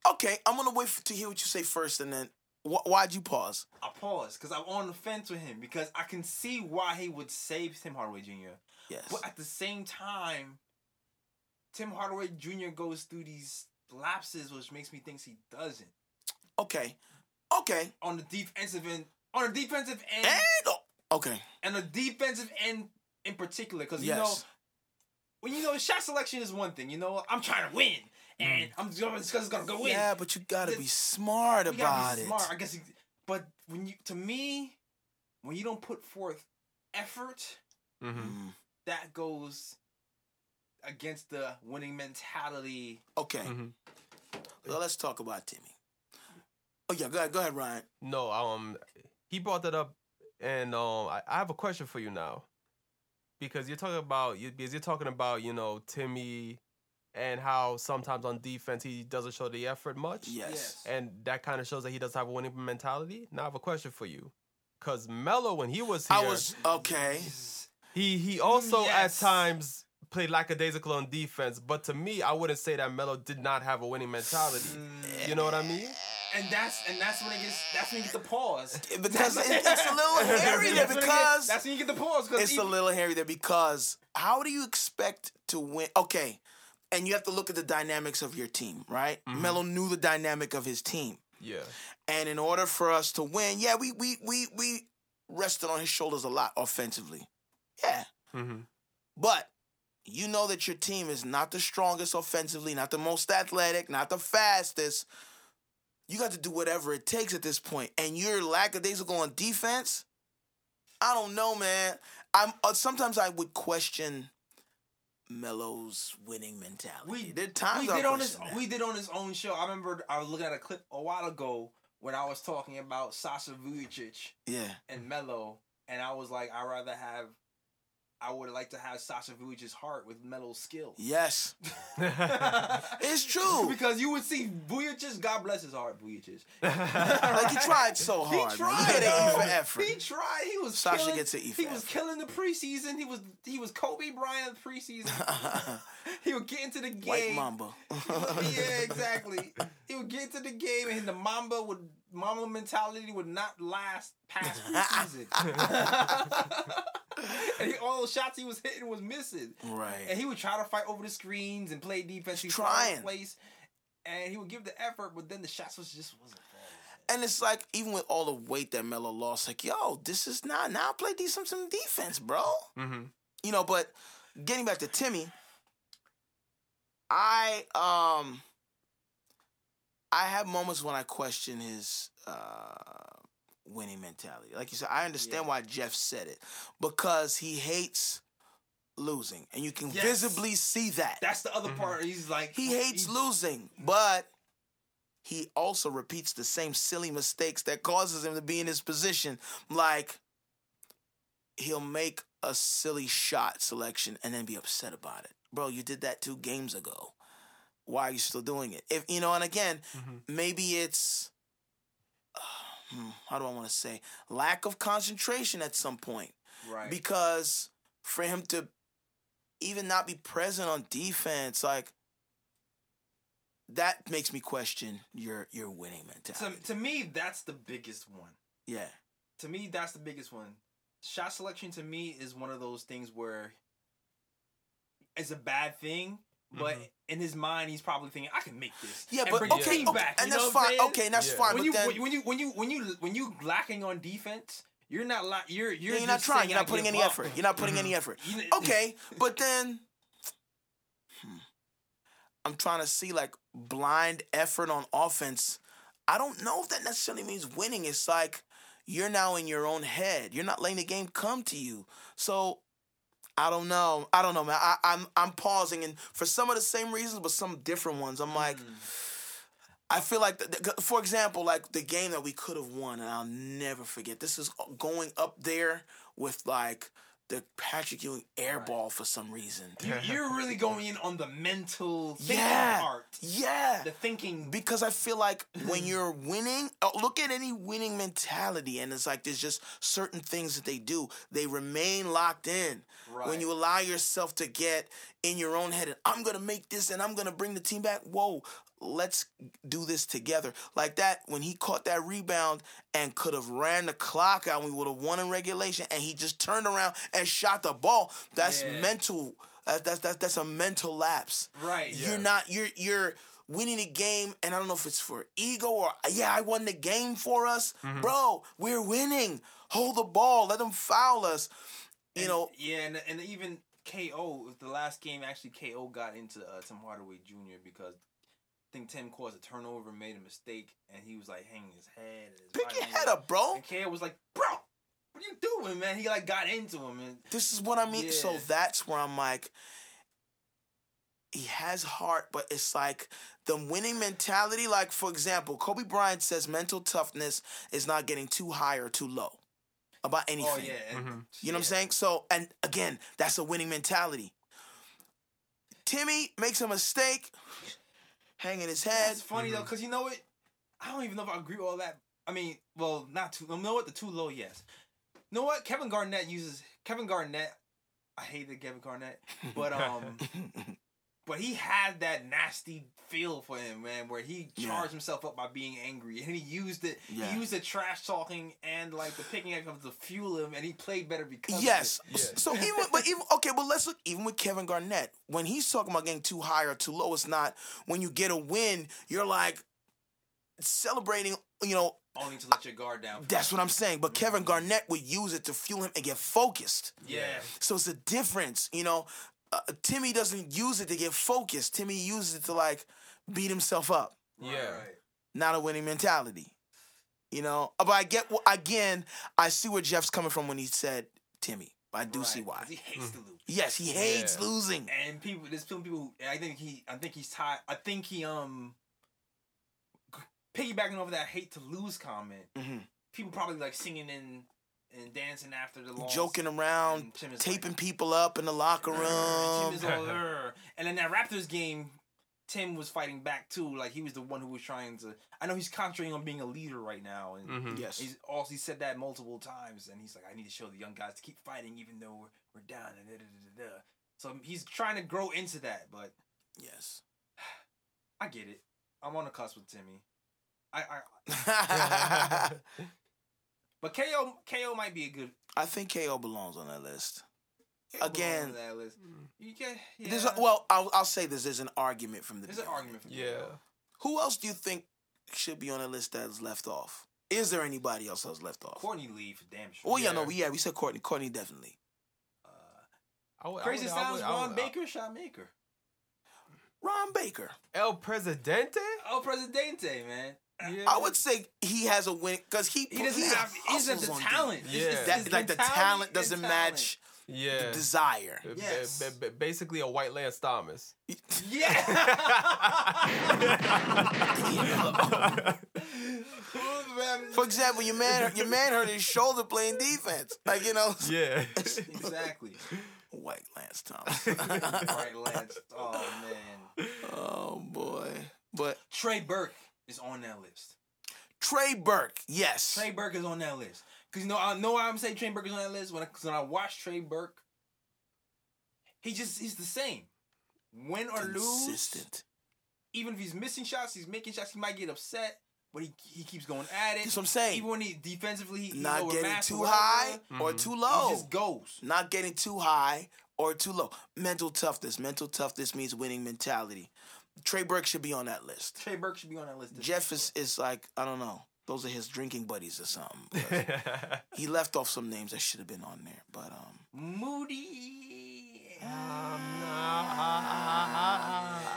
Okay, I'm gonna wait for, to hear what you say first, and then wh- why'd you pause? I paused because I'm on the fence with him because I can see why he would save Tim Hardaway Jr. Yes. But at the same time, Tim Hardaway Jr. goes through these lapses, which makes me think he doesn't. Okay. Okay. On the defensive end, on the defensive end, And oh, okay. and the defensive end in particular, because you know when you know shot selection is one thing. You know, I'm trying to win, and I'm just gonna, it's gonna go in. Yeah, but you gotta This- be smart You gotta about be it. smart, I guess. You, but when you, to me, when you don't put forth effort, Mm-hmm. Mm. that goes against the winning mentality. Okay, Mhm. well, let's talk about Timmy. Oh yeah, go ahead, go ahead, Ryan. No, um, he brought that up, and um, I, I have a question for you now, because you're talking about you because you're talking about you know Timmy, and how sometimes on defense he doesn't show the effort much, Yes. and that kind of shows that he doesn't have a winning mentality. Now I have a question for you, because Melo when he was here, I was okay. he he also Yes. at times played lackadaisical on defense, but to me I wouldn't say that Melo did not have a winning mentality. You know what I mean? And that's and that's when it gets that's when you get the pause. Because it- it's a little hairy there That's when because gets- that's when you get the pause because it's a little hairy there because how do you expect to win? Okay, and you have to look at the dynamics of your team, right? Melo knew the dynamic of his team, Yeah. and in order for us to win, yeah, we we we we rested on his shoulders a lot offensively, yeah, Mm-hmm. but. You know that your team is not the strongest offensively, not the most athletic, not the fastest. You got to do whatever it takes at this point, and you're lackadaisical on defense. I don't know, man. I'm uh, sometimes I would question Melo's winning mentality. we are times we did on his that. we did on his own show. I remember I was looking at a clip a while ago when I was talking about Sasha Vujacic yeah, and Melo, and I was like, I'd rather have. I would like to have Sasha Vujacic's heart with metal skill. yes, it's true. because you would see Vujacic, God bless his heart, Vujacic. like he tried so hard. man. tried. You get an E though. for effort. He tried. He was Sasha killing, gets an He was killing the preseason. He was he was Kobe Bryant preseason. he would get into the game. White Mamba. yeah, exactly. He would get into the game, and the Mamba would Mamba mentality would not last past preseason. and he, all those shots he was hitting was missing. right. And he would try to fight over the screens and play defense. He's trying trying. place, and he would give the effort, but then the shots was just wasn't falling. And it's like even with all the weight that Melo lost, like yo, this is not now play decent some defense, bro. mm-hmm. You know, but getting back to Timmy, I um I have moments when I question his uh winning mentality. Like you said, I understand Yeah. why Jeff said it. Because he hates losing. And you can Yes. visibly see that. That's the other Mhm. part. He's like he hates he- losing, but he also repeats the same silly mistakes that causes him to be in his position. Like he'll make a silly shot selection and then be upset about it. Bro, you did that two games ago. Why are you still doing it? If you know, and again, Mhm. maybe it's uh, hmm, how do I want to say lack of concentration at some point right. because for him to even not be present on defense, like that makes me question your your winning to, mentality. to me, that's the biggest one. yeah, To me, that's the biggest one. Shot selection to me is one of those things where it's a bad thing, but Mhm. in his mind, he's probably thinking, "I can make this." yeah, and but bring okay, okay, back," you and that's fine. Okay, and that's Yeah. fine. When but you then when you when you when you when you lacking on defense, you're not la- you're you're, you're, not trying. You're not putting any up." effort. You're not putting Mhm. any effort. Okay, but then hmm, I'm trying to see like blind effort on offense. I don't know if that necessarily means winning. It's like you're now in your own head. You're not letting the game come to you. So I don't know. I don't know, man. I, I'm I'm pausing, and for some of the same reasons, but some different ones. I'm like, Mm. I feel like, the, the- for example, like the game that we could have won, and I'll never forget. This is going up there with like the Patrick Ewing airball Right. for some reason. You, you're really going in on the mental thinking Yeah. part, Yeah. the thinking. Because I feel like when you're winning, oh, look at any winning mentality, and it's like there's just certain things that they do. They remain locked in. When you allow yourself to get in your own head and I'm gonna make this and I'm gonna bring the team back. Whoa, let's do this together. Like that when he caught that rebound and could have ran the clock out, we would have won in regulation, and he just turned around and shot the ball. That's Yeah. mental. That, that's that's that's a mental lapse. Right. You're not you're you're winning a game and I don't know if it's for ego or yeah, I won the game for us. Mm-hmm. Bro, we're winning. Hold the ball. Let them foul us. You And- know, Yeah, and, and even KO, the last game actually KO got into uh, Tim Hardaway Jr. because I think Tim caused a turnover, made a mistake, and he was like hanging his head. And his pick your head up. up, bro. And KO was like, "Bro, what are you doing, man. He like got into him, and This is what I mean. So that's where I'm like, he has heart, but it's like the winning mentality. Like, for example, Kobe Bryant says mental toughness is not getting too high or too low about anything. oh yeah, and- Mhm. You know what I'm saying? So, and again, that's a winning mentality. Timmy makes a mistake, hanging his head. That's funny though, because you know what? I don't even know if I agree with all that. I mean, well, not too. You know what? The too low, yes. You know what? Kevin Garnett uses Kevin Garnett. I hated Kevin Garnett, but um, but he had that nasty feel for him, man, where he Yeah. charged himself up by being angry, and he used it. Yeah. He used the trash talking and like the picking up to fuel him, and he played better because. Yes. Of it. Yeah. So even but even okay, but let's look even with Kevin Garnett when he's talking about getting too high or too low. It's not when you get a win, you're like celebrating. You know, Only to let your guard down. that's what I'm saying. But Kevin mm-hmm. Garnett would use it to fuel him and get focused. Yeah. So it's a difference. You know, uh, Timmy doesn't use it to get focused. Timmy uses it to like beat himself up. Yeah. right. Not a winning mentality. You know, but I get again. I see where Jeff's coming from when he said Timmy. I do see why. He hates to lose. Yes, he hates Yeah. losing. and people there's some people who I think he I think he's tired I think he um piggybacking over that hate to lose comment hmm people probably like singing and and dancing after the loss Joking around, and Tim is taping like, people up in the locker room. Tim is all, "Urgh." and in that Raptors game Tim was fighting back too like he was the one who was trying to I know he's concentrating on being a leader right now and Mhm. Yes. He's also he said that multiple times, and he's like, "I need to show the young guys to keep fighting, even though we're, we're down." And da, da, da, da, da. So he's trying to grow into that, but Yes. I get it. I'm on a cusp with Timmy. I, I I but KO KO might be a good I think KO belongs on that list. KO Again- that list. You get yeah. There's a, well, I'll, I'll say this. There's an argument from the there's an argument from Yeah. KO. Who else do you think should be on the list that's left off? Is there anybody else that's left off? Courtney Lee for damn sure. Oh yeah, no, Yeah. we yeah, we said Courtney. Courtney definitely. Uh, I would- I Crazy would- I sounds. would- I Ron would- Baker, shot maker. Ron Baker. El Presidente. El Presidente, man. Yeah. I would say he has a win because he He doesn't have. He doesn't have hustles the on talent. defense. Yeah. It's- it's- That, it's like the mentality talent doesn't talent. match Yeah. the desire. B- b- Yes. b- b- basically a white Lance Thomas. Yeah. For example, your man, your man hurt his shoulder playing defense. Like you know, yeah. exactly. White Lance Thomas. white Lance. Oh man. oh boy, but Trey Burke is on that list. Trey Burke, yes. Trey Burke is on that list. Cause you know I know why I'm saying Trey Burke is on that list when I, cause when I watch Trey Burke, he just he's the same. Win or lose, Consistent. even if he's missing shots, he's making shots. He might get upset, but he he keeps going at it. That's what I'm saying. Even when he defensively, he, Not getting too high or Mhm. too He low. just goes. Not getting too high or too low. Mental toughness. Mental toughness means winning mentality. Trey Burke should be on that list. Trey Burke should be on that list. Jeff is, is like, I don't know. Those are his drinking buddies or something. He left off some names that should have been on there. But um Mudiay. Um, nah, I-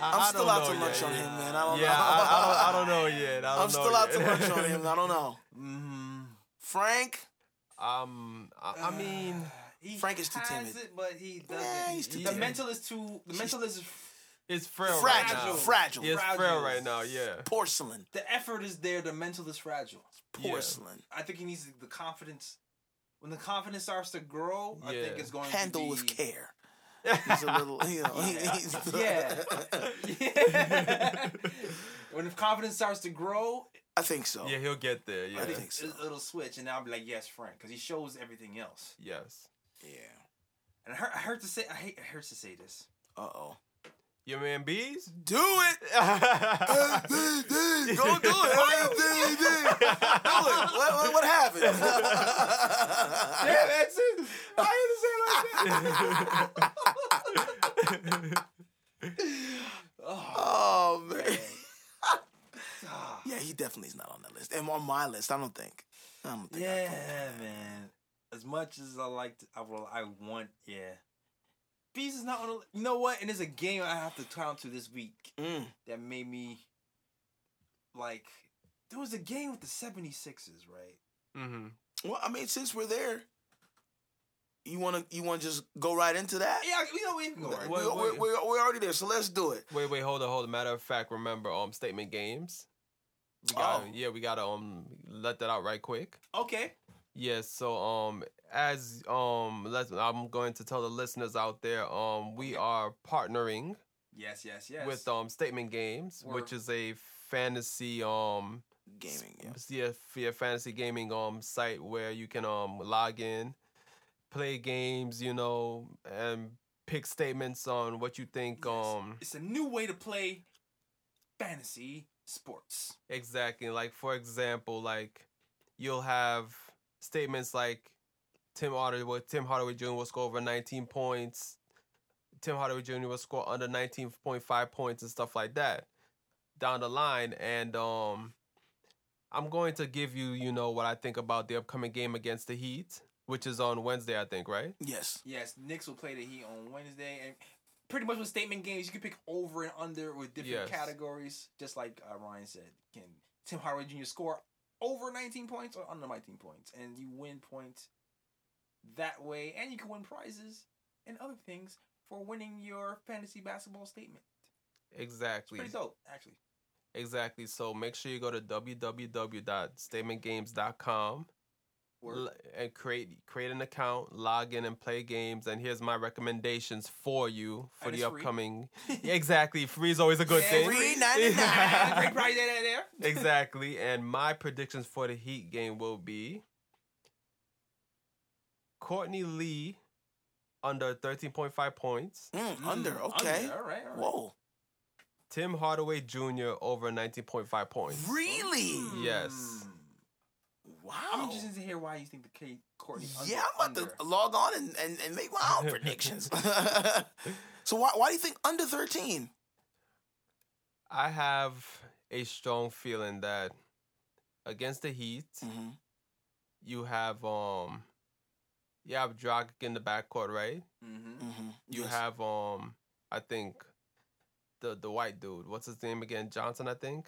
I- I- I'm still out to lunch yet, on yeah. him, man. I don't yeah, know. I, I don't. I don't know yet. I don't I'm know still out to lunch on him. I don't know. Mm, Frank? Um, I, I mean, he Frank is too has timid. It, but he doesn't. Yeah, he's too the timid. mental is too. The mental is. It's frail Fragile. right now. Fragile. Yeah, it's frail Fragile. right now. Yeah. Porcelain. The effort is there. The mental is fragile. Yeah. Porcelain. I think he needs the confidence. When the confidence starts to grow, I think it's going Handle to be with care. He's a little, you know. he- he's Yeah. Yeah. when the confidence starts to grow, I think so. Yeah, he'll get there. Yeah. I think so. it, it'll switch, and I'll be like, "Yes, Frank," because he shows everything else. Yes. Yeah. And I heard, I heard to say, I hate, I heard to say this. Uh oh. Your man Bees. Do it. Go do it. Do it. What, what, what happened? Yeah, that's it. I had to say it like that. oh, man. ah. Yeah, he definitely is not on that list. And on my list, I don't think. I don't think. Yeah, put him on man. As much as I like, to, I will, I want, yeah. Bees is not on. The, you know what? And there's a game I have to count to this week. Mm. that made me like. There was a game with the 76ers, right? mm-hmm. Well, I mean, since we're there, You wanna you wanna just go right into that? Yeah, we know we can go right. We, Wait, we're, wait. we're, we're already there, so let's do it. Wait, wait, hold on, hold on. Matter of fact, remember um statement games. We got Oh. yeah, we gotta um let that out right quick. Okay. Yes, so um as um let's I'm going to tell the listeners out there um we are partnering Yes, yes, yes. with um Statement Games, which We're- is a fantasy um Gaming, yeah, yeah, fantasy gaming um site where you can um log in, play games, you know, and pick statements on what you think Yes. um it's a new way to play fantasy sports. exactly like for example like you'll have statements like Tim Hardaway Tim Hardaway Jr. will score over 19 points. Tim Hardaway Jr. will score under 19.5 points and stuff like that down the line and um I'm going to give you, you know, what I think about the upcoming game against the Heat, which is on Wednesday, I think, right? Yes. Yes, Knicks will play the Heat on Wednesday, and pretty much with statement games, you can pick over and under with different Yes. categories. Just like uh, Ryan said, can Tim Hardaway Jr. score over 19 points or under 19 points, and you win points that way, and you can win prizes and other things for winning your fantasy basketball statement. It's Exactly. pretty dope, actually. Exactly. So make sure you go to www.statementgames.com Word. and create create an account, log in and play games. And here's my recommendations for you for the it's free. upcoming. Exactly, free is always a good Yeah, thing. free Great $9.99. prize there, there. exactly. And my predictions for the Heat game will be Courtney Lee under 13.5 points, Mm, under. Mm, Okay. Under, all right, all right. Whoa. Tim Hardaway Jr. over 19.5 points. Really? Yes. Wow. I'm interested to hear why you think the K Courtney under. yeah, I'm about under. to log on and, and, and make my own predictions. so why why do you think under 13? I have a strong feeling that against the Heat, Mm-hmm. you have um you have Dragic in the backcourt, right? Mm-hmm. Mm-hmm. You have um I think the the white dude. What's his name again? Johnson, I think.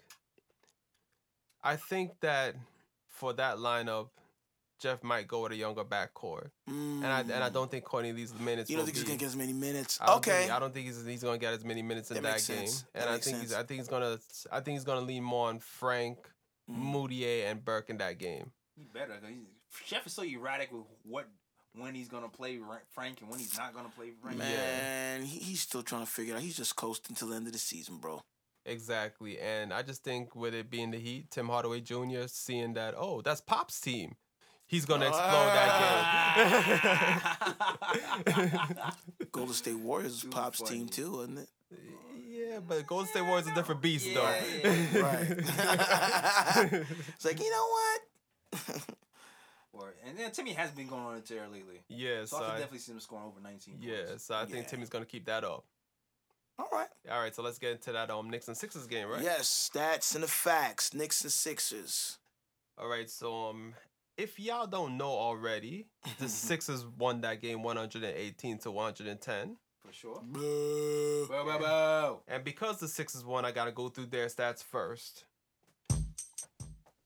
I think that for that lineup, Jeff might go with a younger backcourt, and I and I don't think Courtney these minutes. Mm. You don't will think he's be- gonna get as many minutes? I Okay. Think, I don't think he's, he's gonna get as many minutes in That that, game, sense. and That I makes think he's. I think he's gonna I think he's gonna lean more on Frank, Mhm. Mudiay, and Burke in that game. He better. 'cause he's, Jeff is so erratic with what when he's gonna play Frank and when he's not gonna play Frank. Man, he, he's still trying to figure it out. He's just coasting till the end of the season, bro. Exactly, and I just think with it being the Heat, Tim Hardaway Jr. seeing that oh that's Pop's team, he's gonna explode that game. Golden State Warriors is Pop's funny. team too, isn't it? yeah, but Golden State Warriors is a different beast Yeah, though. yeah, Right. it's like you know what? And then Timmy has been going on a tear lately. yeah, So so I can I, definitely see him scoring over 19 points. yeah, so I think Yeah. Timmy's gonna keep that up. All right. All right, so let's get into that um Knicks and Sixers game, right? Yes, stats and the facts. Knicks and Sixers. All right, so um, if y'all don't know already, the Sixers won that game 118 to 110. For sure. Boo. Bo, bo, bo. And because the Sixers won, I gotta go through their stats first.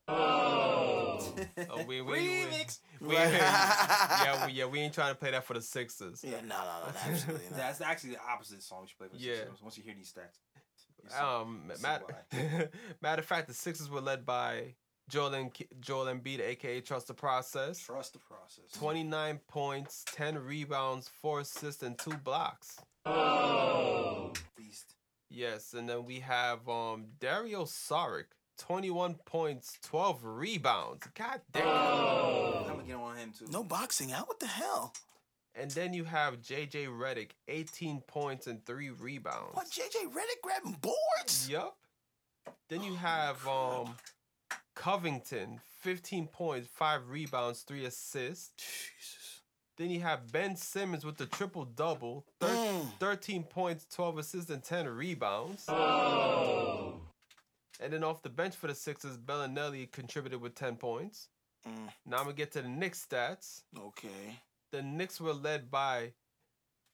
Oh, we, we, we, Remix. we- yeah, we, yeah, we ain't trying to play that for the Sixers. Yeah, no, no, no, absolutely not. That's actually the opposite song we should play for the Yeah. Sixers once you hear these stats. You see- Um, see matter, matter of fact, the Sixers were led by Joel and Joel Embiid, aka Trust the Process. Trust the process. 29 points, 10 rebounds, 4 assists, and 2 blocks. Oh, beast. Yes, and then we have um Dario Saric, 21 points, 12 rebounds. God damn. I'm gonna get on him too. No boxing out. What the hell? And then you have JJ Redick, 18 points and 3 rebounds. What? JJ Redick grabbing boards? Yup. Then you have um Covington, 15 points, 5 rebounds, 3 assists. Jesus. Then you have Ben Simmons with the triple double, Mm. 13 points, 12 assists, and 10 rebounds. And then off the bench for the Sixers, Belinelli contributed with 10 points. Mm. Now I'm going to get to the Knicks stats. Okay. The Knicks were led by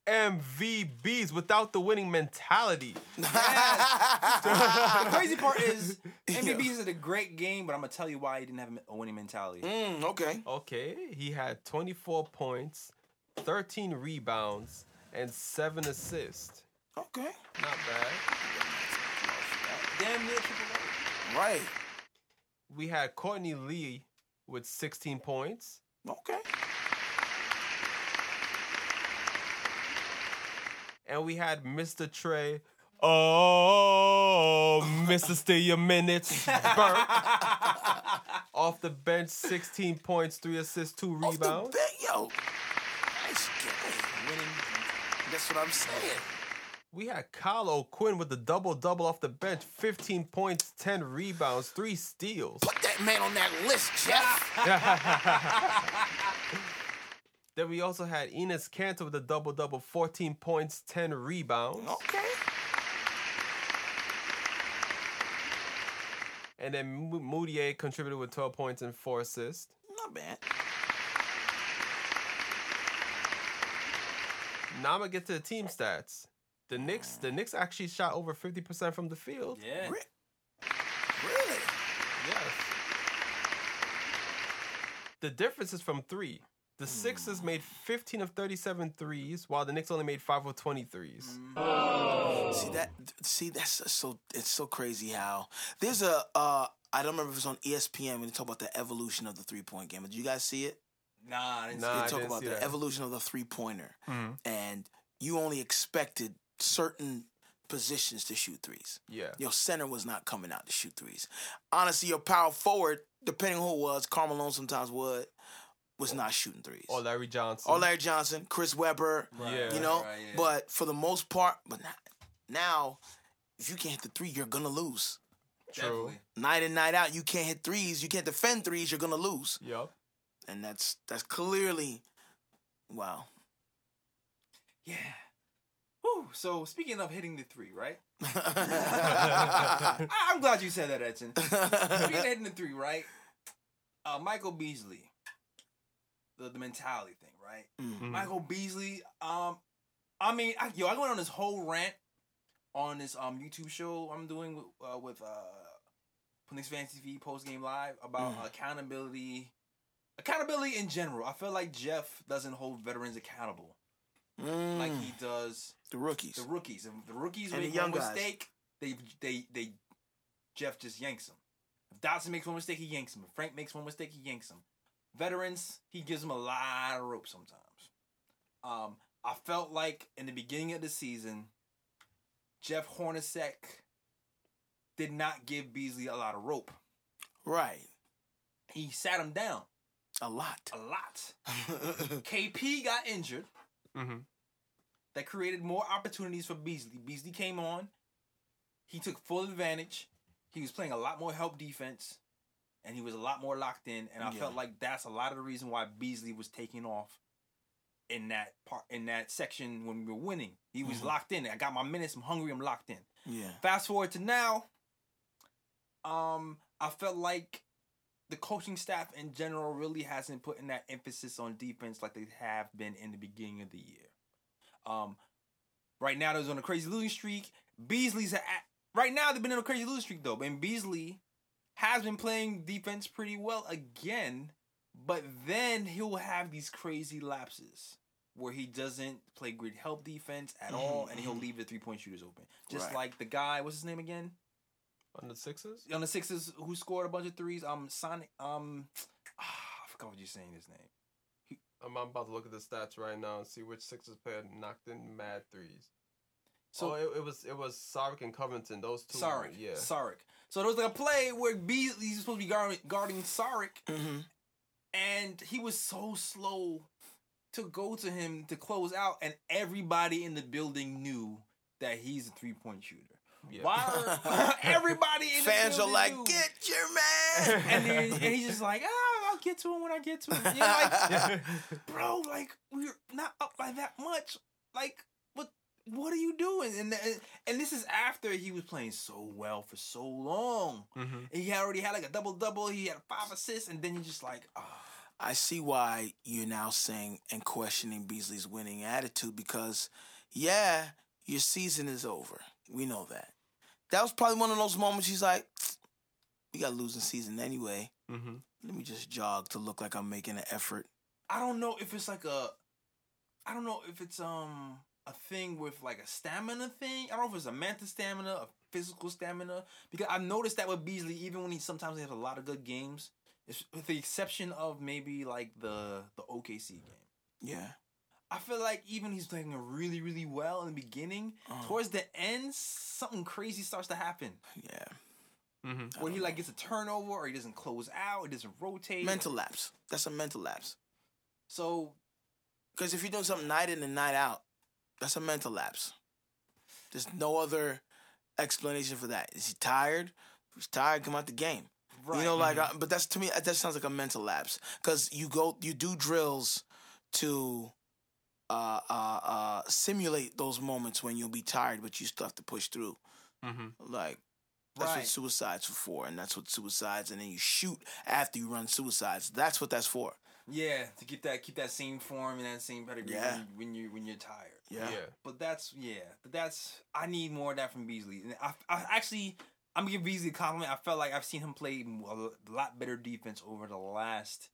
MVBs without the winning mentality. the crazy part is MVP is a great game, but I'm gonna tell you why he didn't have a winning mentality. Mm, okay. Okay, he had 24 points, 13 rebounds, and seven assists. Okay. Not bad. Damn near triple Right. We had Courtney Lee with 16 points. Okay. And we had Mr. Trey. Oh, Mr. Steal Your Minutes. Burke. Off the bench, 16 points, 3 assists, 2 rebounds. Off the bench, yo. Nice game. winning. That's what I'm saying. We had Kyle O'Quinn with the double double off the bench 15 points, 10 rebounds, 3 steals. Put that man on that list, Jeff. Then we also had Enes Kanter with a double double 14 points, 10 rebounds. Okay. And then Mo- Mudiay contributed with 12 points and 4 assists. Not bad. Now I'm gonna get to the team stats. The Knicks, the Knicks actually shot over 50% from the field. Yeah. Re- Really? Yes. The difference is from three. The Sixers made 15 of 37 threes, while the Knicks only made 5 of 20 threes. See that? See that's so. It's so crazy how there's a. Uh, I don't remember if it was on ESPN when they talk about the evolution of the three point game. Did you guys see it? Nah, I didn't Nah, They I talk didn't about the that. evolution of the three pointer, Mhm. and you only expected certain positions to shoot threes. Yeah. Your center was not coming out to shoot threes. Honestly, your power forward, depending on who it was, Carmelo sometimes would, was not shooting threes. Or Larry Johnson. Or Larry Johnson, Chris Webber, Yeah. you know. right, yeah. But for the most part, but not, now, if you can't hit the three, you're gonna lose. True. Definitely. Night in, night out, you can't hit threes, you can't defend threes, you're gonna lose, Yup. and that's that's clearly, wow. Yeah. Whew. So speaking of hitting the three, right? I'm glad you said that, Edson. Speaking of hitting the three, right? Uh, Michael Beasley, the the mentality thing, right? Mm. Michael Beasley. Um, I mean, I, yo, I went on this whole rant on this um YouTube show I'm doing with, uh, with uh, Phoenix Fantasy TV post game live about Mm. accountability, accountability in general. I feel like Jeff doesn't hold veterans accountable Mm. like he does the rookies. the rookies. If the rookies And make the young one guys. mistake, they they they Jeff just yanks them. If Dotson makes one mistake, he yanks him. If Frank makes one mistake, he yanks him. Veterans, he gives them a lot of rope sometimes. Um, I felt like in the beginning of the season, Jeff Hornacek did not give Beasley a lot of rope. right, He sat him down a lot. a lot. KP got injured. Mm-hmm. that created more opportunities for Beasley. Beasley came on. He took full advantage. He was playing a lot more help defense, and he was a lot more locked in. And I Yeah. felt like that's a lot of the reason why Beasley was taking off in that part in that section when we were winning. He was Mhm. locked in. I got my minutes. I'm hungry. I'm locked in. yeah, Fast forward to now. Um, I felt like the coaching staff in general really hasn't put in that emphasis on defense like they have been in the beginning of the year. Um, right now they're on a crazy losing streak. Beasley's at, right now they've been on a crazy losing streak though, and Beasley has been playing defense pretty well again, but then he'll have these crazy lapses where he doesn't play great help defense at all, and he'll leave the three point shooters open. Just Right. like the guy, what's his name again? On the Sixers? On the Sixers who scored a bunch of threes. Um, Sonic. Um, I forgot what you're saying his name. I'm, I'm about to look at the stats right now and see which Sixers player knocked in mad threes. So oh, it, it was it was Sark and Covington. Those two. Saric, Yeah. Saric. So there was like a play where Beasley's supposed to be guarding, guarding Saric, hmm and he was so slow to go to him to close out, and everybody in the building knew that he's a three point shooter. Yeah. Why are everybody in Fans are like, knew? get your man. and, then, and he's just like, ah, I'll get to him when I get to him. Like, bro, like we're not up by that much. Like, what what are you doing? And and, and this is after he was playing so well for so long. Mhm. And he already had like a double double. He had five assists, and then you're just like, ah, I see why you're now saying and questioning Beasley's winning attitude because, yeah, your season is over. We know that. That was probably one of those moments he's like, we got losing season anyway. Mhm. Let me just jog to look like I'm making an effort. I don't know if it's like a I don't know if it's um a thing with like a stamina thing. I don't know if it's a mental stamina, a physical stamina. Because I've noticed that with Beasley, even when he sometimes he has a lot of good games, it's, with the exception of maybe like the the OKC game. Yeah. I feel like even he's playing really, really well in the beginning. Uh. Towards the end, something crazy starts to happen. Yeah. Mm-hmm. Where he like gets a turnover, or he doesn't close out, he doesn't rotate. Mental lapse. That's a mental lapse. So Because if you're doing something night in and night out, that's a mental lapse. There's no other explanation for that. Is he tired? If he's tired, come out the game. right, You know, like, uh, but that's to me, that sounds like a mental lapse. Because you go, you do drills to uh, uh, uh, simulate those moments when you'll be tired, but you still have to push through. Mm-hmm. Like, that's what suicides are for, and that's what suicides, and then you shoot after you run suicides. That's what that's for. yeah, to keep that keep that same form and that same pedigree Yeah. when, when you when you're tired. Yeah. Yeah. But that's yeah, but that's I need more of that from Beasley. And I, I actually I'm gonna give Beasley a compliment. I felt like I've seen him play a lot better defense over the last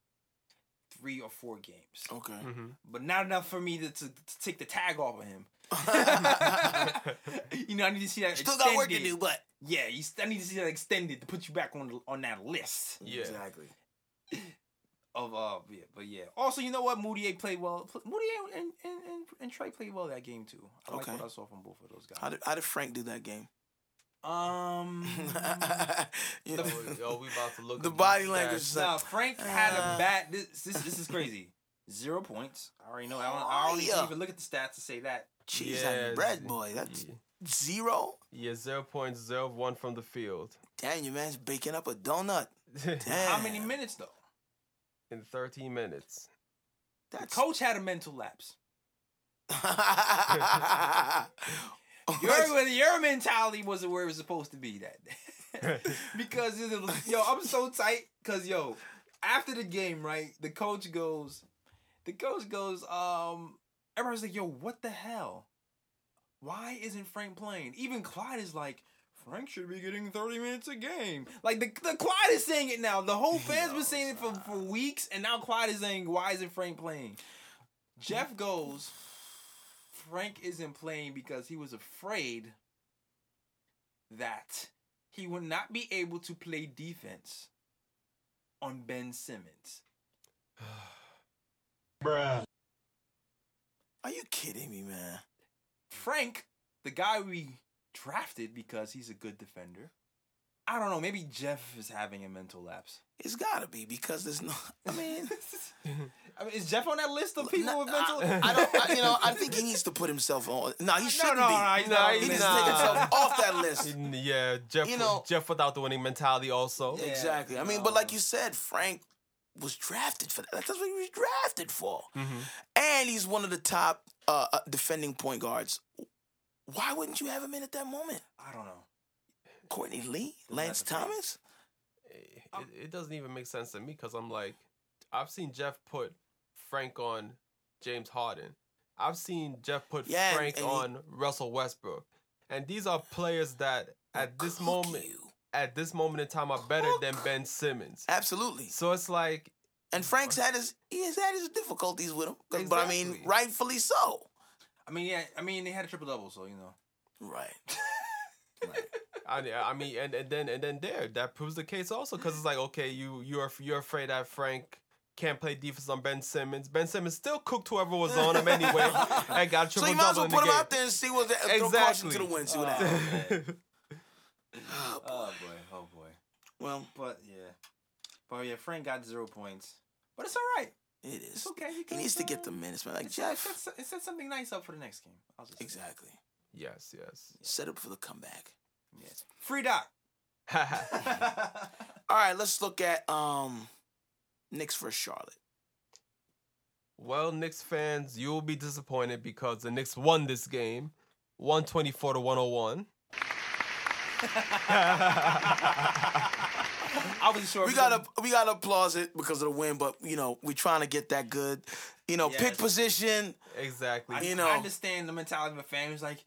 three or four games. Okay. Mm-hmm. But not enough for me to, to, to take the tag off of him. you know, I need to see that. Still got work to extended. do, but Yeah, you, I need to see that extended to put you back on the, on that list Yeah. exactly. of uh yeah, but yeah. Also, you know what? Mudiay played well. Pl- Mudiay and and, and and Trey played well that game too. I Okay. like what I saw from both of those How guys. did how did Frank do that game? Um, You know, oh, we about to look. The body language stats. is nah, Frank had Uh, a bad. This, this this is crazy. Zero points. I already know. I don't, I don't Yeah. even look at the stats to say that. cheese on Yeah, your bread, boy. That's yeah. zero. Yeah, zero point zero one from the field. Damn, your man's baking up a donut. Damn. How many minutes though? In 13 minutes. That coach had a mental lapse. Your Your your mentality wasn't where it was supposed to be that day. because it was- yo, I'm so tight. Cause yo, after the game, right, the coach goes, the coach goes, um, everybody's like, yo, what the hell? Why isn't Frank playing? Even Clyde is like, Frank should be getting 30 minutes a game. Like the, the Clyde is saying it now. The whole fans been saying it for, for weeks, and now Clyde is saying, why isn't Frank playing? Jeff goes, Frank isn't playing because he was afraid that he would not be able to play defense on Ben Simmons. Are you kidding me, man? Frank, the guy we drafted because he's a good defender. I don't know. Maybe Jeff is having a mental lapse. It's gotta be because there's no. I mean, I mean, is Jeff on that list of people no, with mental? I, I don't. I, you know, I think he needs to put himself on. No, he shouldn't no, be. no, he's Nah, he needs list. to take himself off that list. yeah, Jeff. You know- Jeff without the winning mentality also. Yeah. Exactly. I mean, but like you said, Frank was drafted for that. That's what he was drafted for. Mhm. And he's one of the top uh, uh, defending point guards. Why wouldn't you have him in at that moment? I don't know. Courtney Lee, Lance. Thomas. It, it doesn't even make sense to me because I'm like, I've seen Jeff put Frank on James Harden. I've seen Jeff put Yeah, Frank and he- on Russell Westbrook, and these are players that at this moment, you. at this moment in time, are better than Ben Simmons. Absolutely. So it's like, And Frank's had his he has had his difficulties with him. 'Cause- But I mean, rightfully so. I mean, yeah. I mean, they had a triple double, so you know. Right. I, I mean, and, and then and then there, that proves the case also because it's like, okay, you you're you're afraid that Frank can't play defense on Ben Simmons. Ben Simmons still cooked whoever was on him anyway, and got a So triple you might as well put him game. out there and see what that throw caution to the wind. See what Oh, happens. Oh, boy. Oh boy, oh boy. Well, But yeah, but yeah, Frank got zero points, but it's all right. it It's okay. He needs to get the minutes, man. Like It Jeff. set, it set something nice up for the next game. I'll just. Exactly. yes, yes. Set up for the comeback. Yes. Free dot. All right, let's look at um Knicks for Charlotte. well, Knicks fans, you will be disappointed because the Knicks won this game, one twenty four to one hundred one. I was sure We gotta we gotta applause it because of the win, but you know we're trying to get that good. You know, Yes. pick position. Exactly. You you know. know, I understand the mentality of a fan who's like,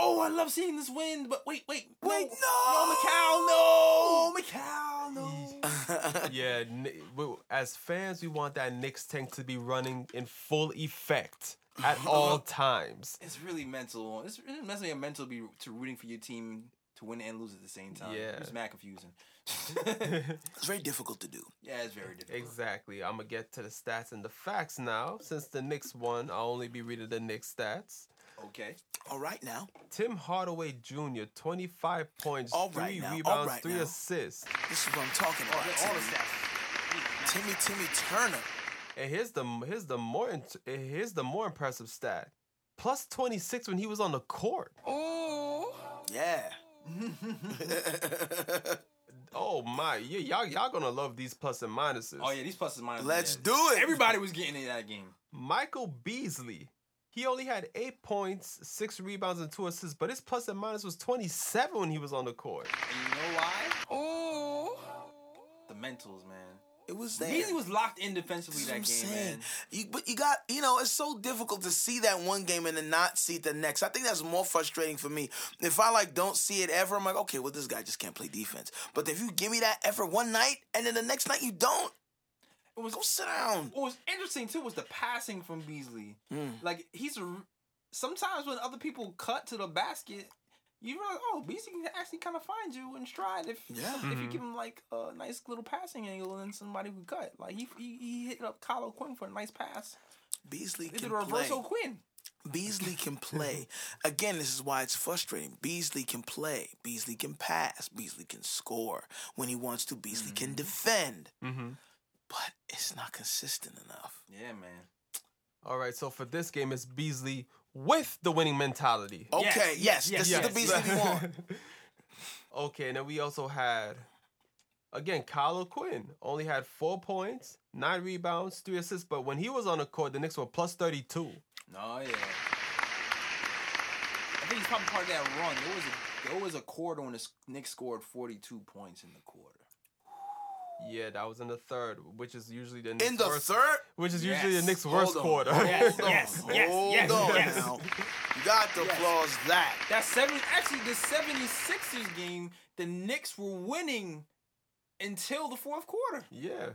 "Oh, I love seeing this win," but wait, wait, Wait, no, no, no, McCall, no, McCall, no. yeah, as fans, we want that Knicks tank to be running in full effect. at all times. It's really mental. It's really mentally a mental be to rooting for your team to win and lose at the same time. Yeah. It's mad confusing. It's very difficult to do. yeah, it's very difficult. Exactly. I'm gonna get to the stats and the facts now. Since the Knicks won, I'll only be reading the Knicks stats. Okay. All right now. Tim Hardaway Jr. 25 points, All right three now, all rebounds, right three now. assists. This is what I'm talking about. the, all the Timmy. stats. Timmy Timmy Turner. And here's the here's the more int- here's the more impressive stat. Plus 26 when he was on the court. Oh. Yeah. Oh my, yeah, y'all y'all gonna love these plus and minuses. Oh yeah, these pluses and minuses. Let's yeah. do it. Everybody was getting in that game. Michael Beasley. He only had eight points, six rebounds, and two assists, but his plus and minus was 27 when he was on the court. And you know why? Oh, the mentals, man. It was there. Beasley was locked in defensively That's what that I'm game, saying. man. You, but you got, you know, it's so difficult to see that one game and then not see the next. I think that's more frustrating for me. If I like don't see it ever, I'm like, okay, well, this guy just can't play defense. But if you give me that effort one night and then the next night you don't, It was go sit down. What was interesting too was the passing from Beasley. Mm. Like he's a. Sometimes when other people cut to the basket, you realize, oh, Beasley can actually kind of find you in stride if Yeah. if you give him like a nice little passing angle and somebody would cut. Like he he, he hit up Kyle Quinn for a nice pass. Beasley He can did a reverse play. O'Quinn. Beasley can play. Again, this is why it's frustrating. Beasley can play. Beasley can pass. Beasley can score when he wants to. Beasley can defend. Mm-hmm. But it's not consistent enough. Yeah, man. All right, so for this game, it's Beasley with the winning mentality. Okay, yes, yes, this yes. is the Beasley we want. okay, and then we also had, again, Kyle Quinn only had four points, nine rebounds, three assists, but when he was on the court, the Knicks were plus 32. No, yeah. I think he's probably part of that run. There was a there was a quarter when the Knicks scored forty two points in the quarter. Yeah, that was in the third, which is usually the Knicks In the worst, third, which is usually Yes. the Knicks' Hold worst on. quarter. Yes, hold on, yes, yes, hold yes, on yes. now. You got to Yes. applause that. That seven actually the 76ers game, the Knicks were winning until the fourth quarter. yeah.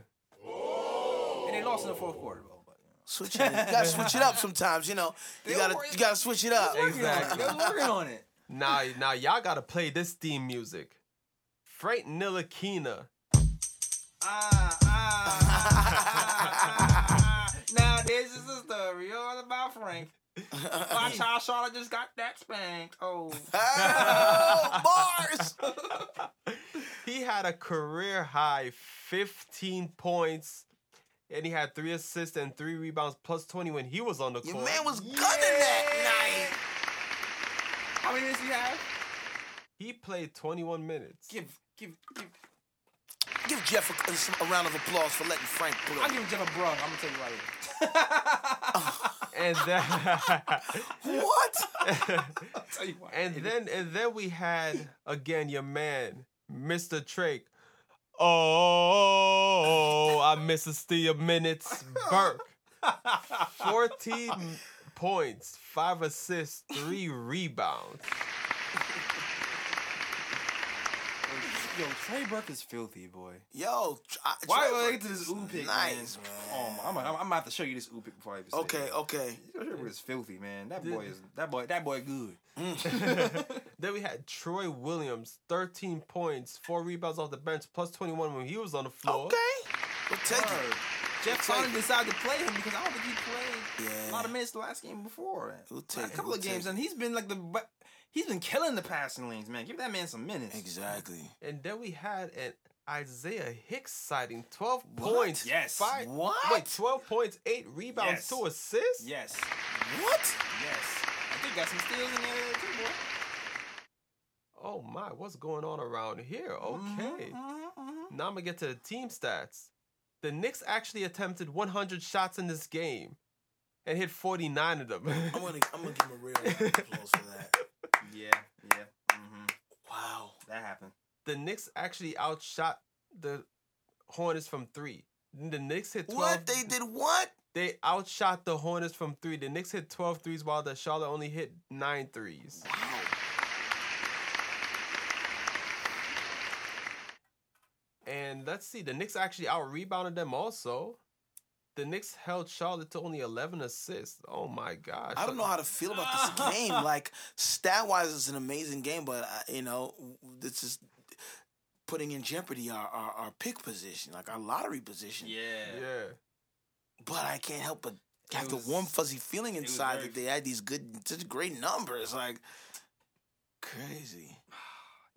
And they lost in the fourth quarter. But, you. Switch it. You gotta switch it up sometimes. You know, you They gotta were- you gotta switch it up. Working on it. Exactly. They're working on it. Now, now y'all gotta play this theme music. Frank Ntilikina. Ah, ah. Now this is a story all about Frank. Watch how Charlotte just got that spanked. Oh. Oh, bars. He had a career high 15 points, and he had three assists and three rebounds, plus 20 when he was on the court. Your man was gunning that night. How many minutes he have? he played 21 minutes. Give, give, give. Give Jeff a, a round of applause for letting Frank I'll play. give Jeff a brung. I'm gonna tell you right here. And then, What? I'll tell you why. and then, and then we had again your man, Mr. Trey. Oh, I miss a steal minutes. Burke, 14 points, five assists, three rebounds. Yo, Trey Burke is filthy, boy. Yo, tr- I- Why Trevor do I get to this ooh pick, Nice, man? man. Oh, I'm, I'm, I'm about to show you this ooh pick before I even say Okay, it. okay. Trey Burke is filthy, man. That boy is that boy. That boy good. Mm. Then we had Troy Williams, 13 points, four rebounds off the bench, plus 21 when he was on the floor. Okay. We'll take it. Word. Jeff We'll finally decided to play him because I don't think he played Yeah. a lot of minutes the last game before. We'll a take it, couple we'll of games, take and he's been like the be- he's been killing the passing lanes, man. Give that man some minutes. Exactly. And then we had an Isaiah Hicks sighting, 12 What? points. Yes. Five, What? Wait, 12 points, eight rebounds, Yes. two assists? Yes, What? yes. I think got some steals in there too, boy. Oh my, what's going on around here? Okay. Mhm, mhm. Now I'm going to get to the team stats. The Knicks actually attempted 100 shots in this game and hit 49 of them. I'm gonna I'm gonna give him a real round of applause for that. Yeah, yeah. hmm Wow. That happened. the Knicks actually outshot the Hornets from three. The Knicks hit 12. What? They did what? They outshot the Hornets from three. The Knicks hit 12 threes while the Charlotte only hit nine threes. Wow. And let's see, the Knicks actually out rebounded them also. The Knicks held Charlotte to only 11 assists. Oh my gosh. I don't know how to feel about this game. Like stat wise, it's an amazing game, but uh, you know, this is putting in jeopardy our, our, our pick position, like our lottery position. Yeah. Yeah. But I can't help but have It the warm fuzzy feeling inside that they had these good, such great numbers. Like crazy.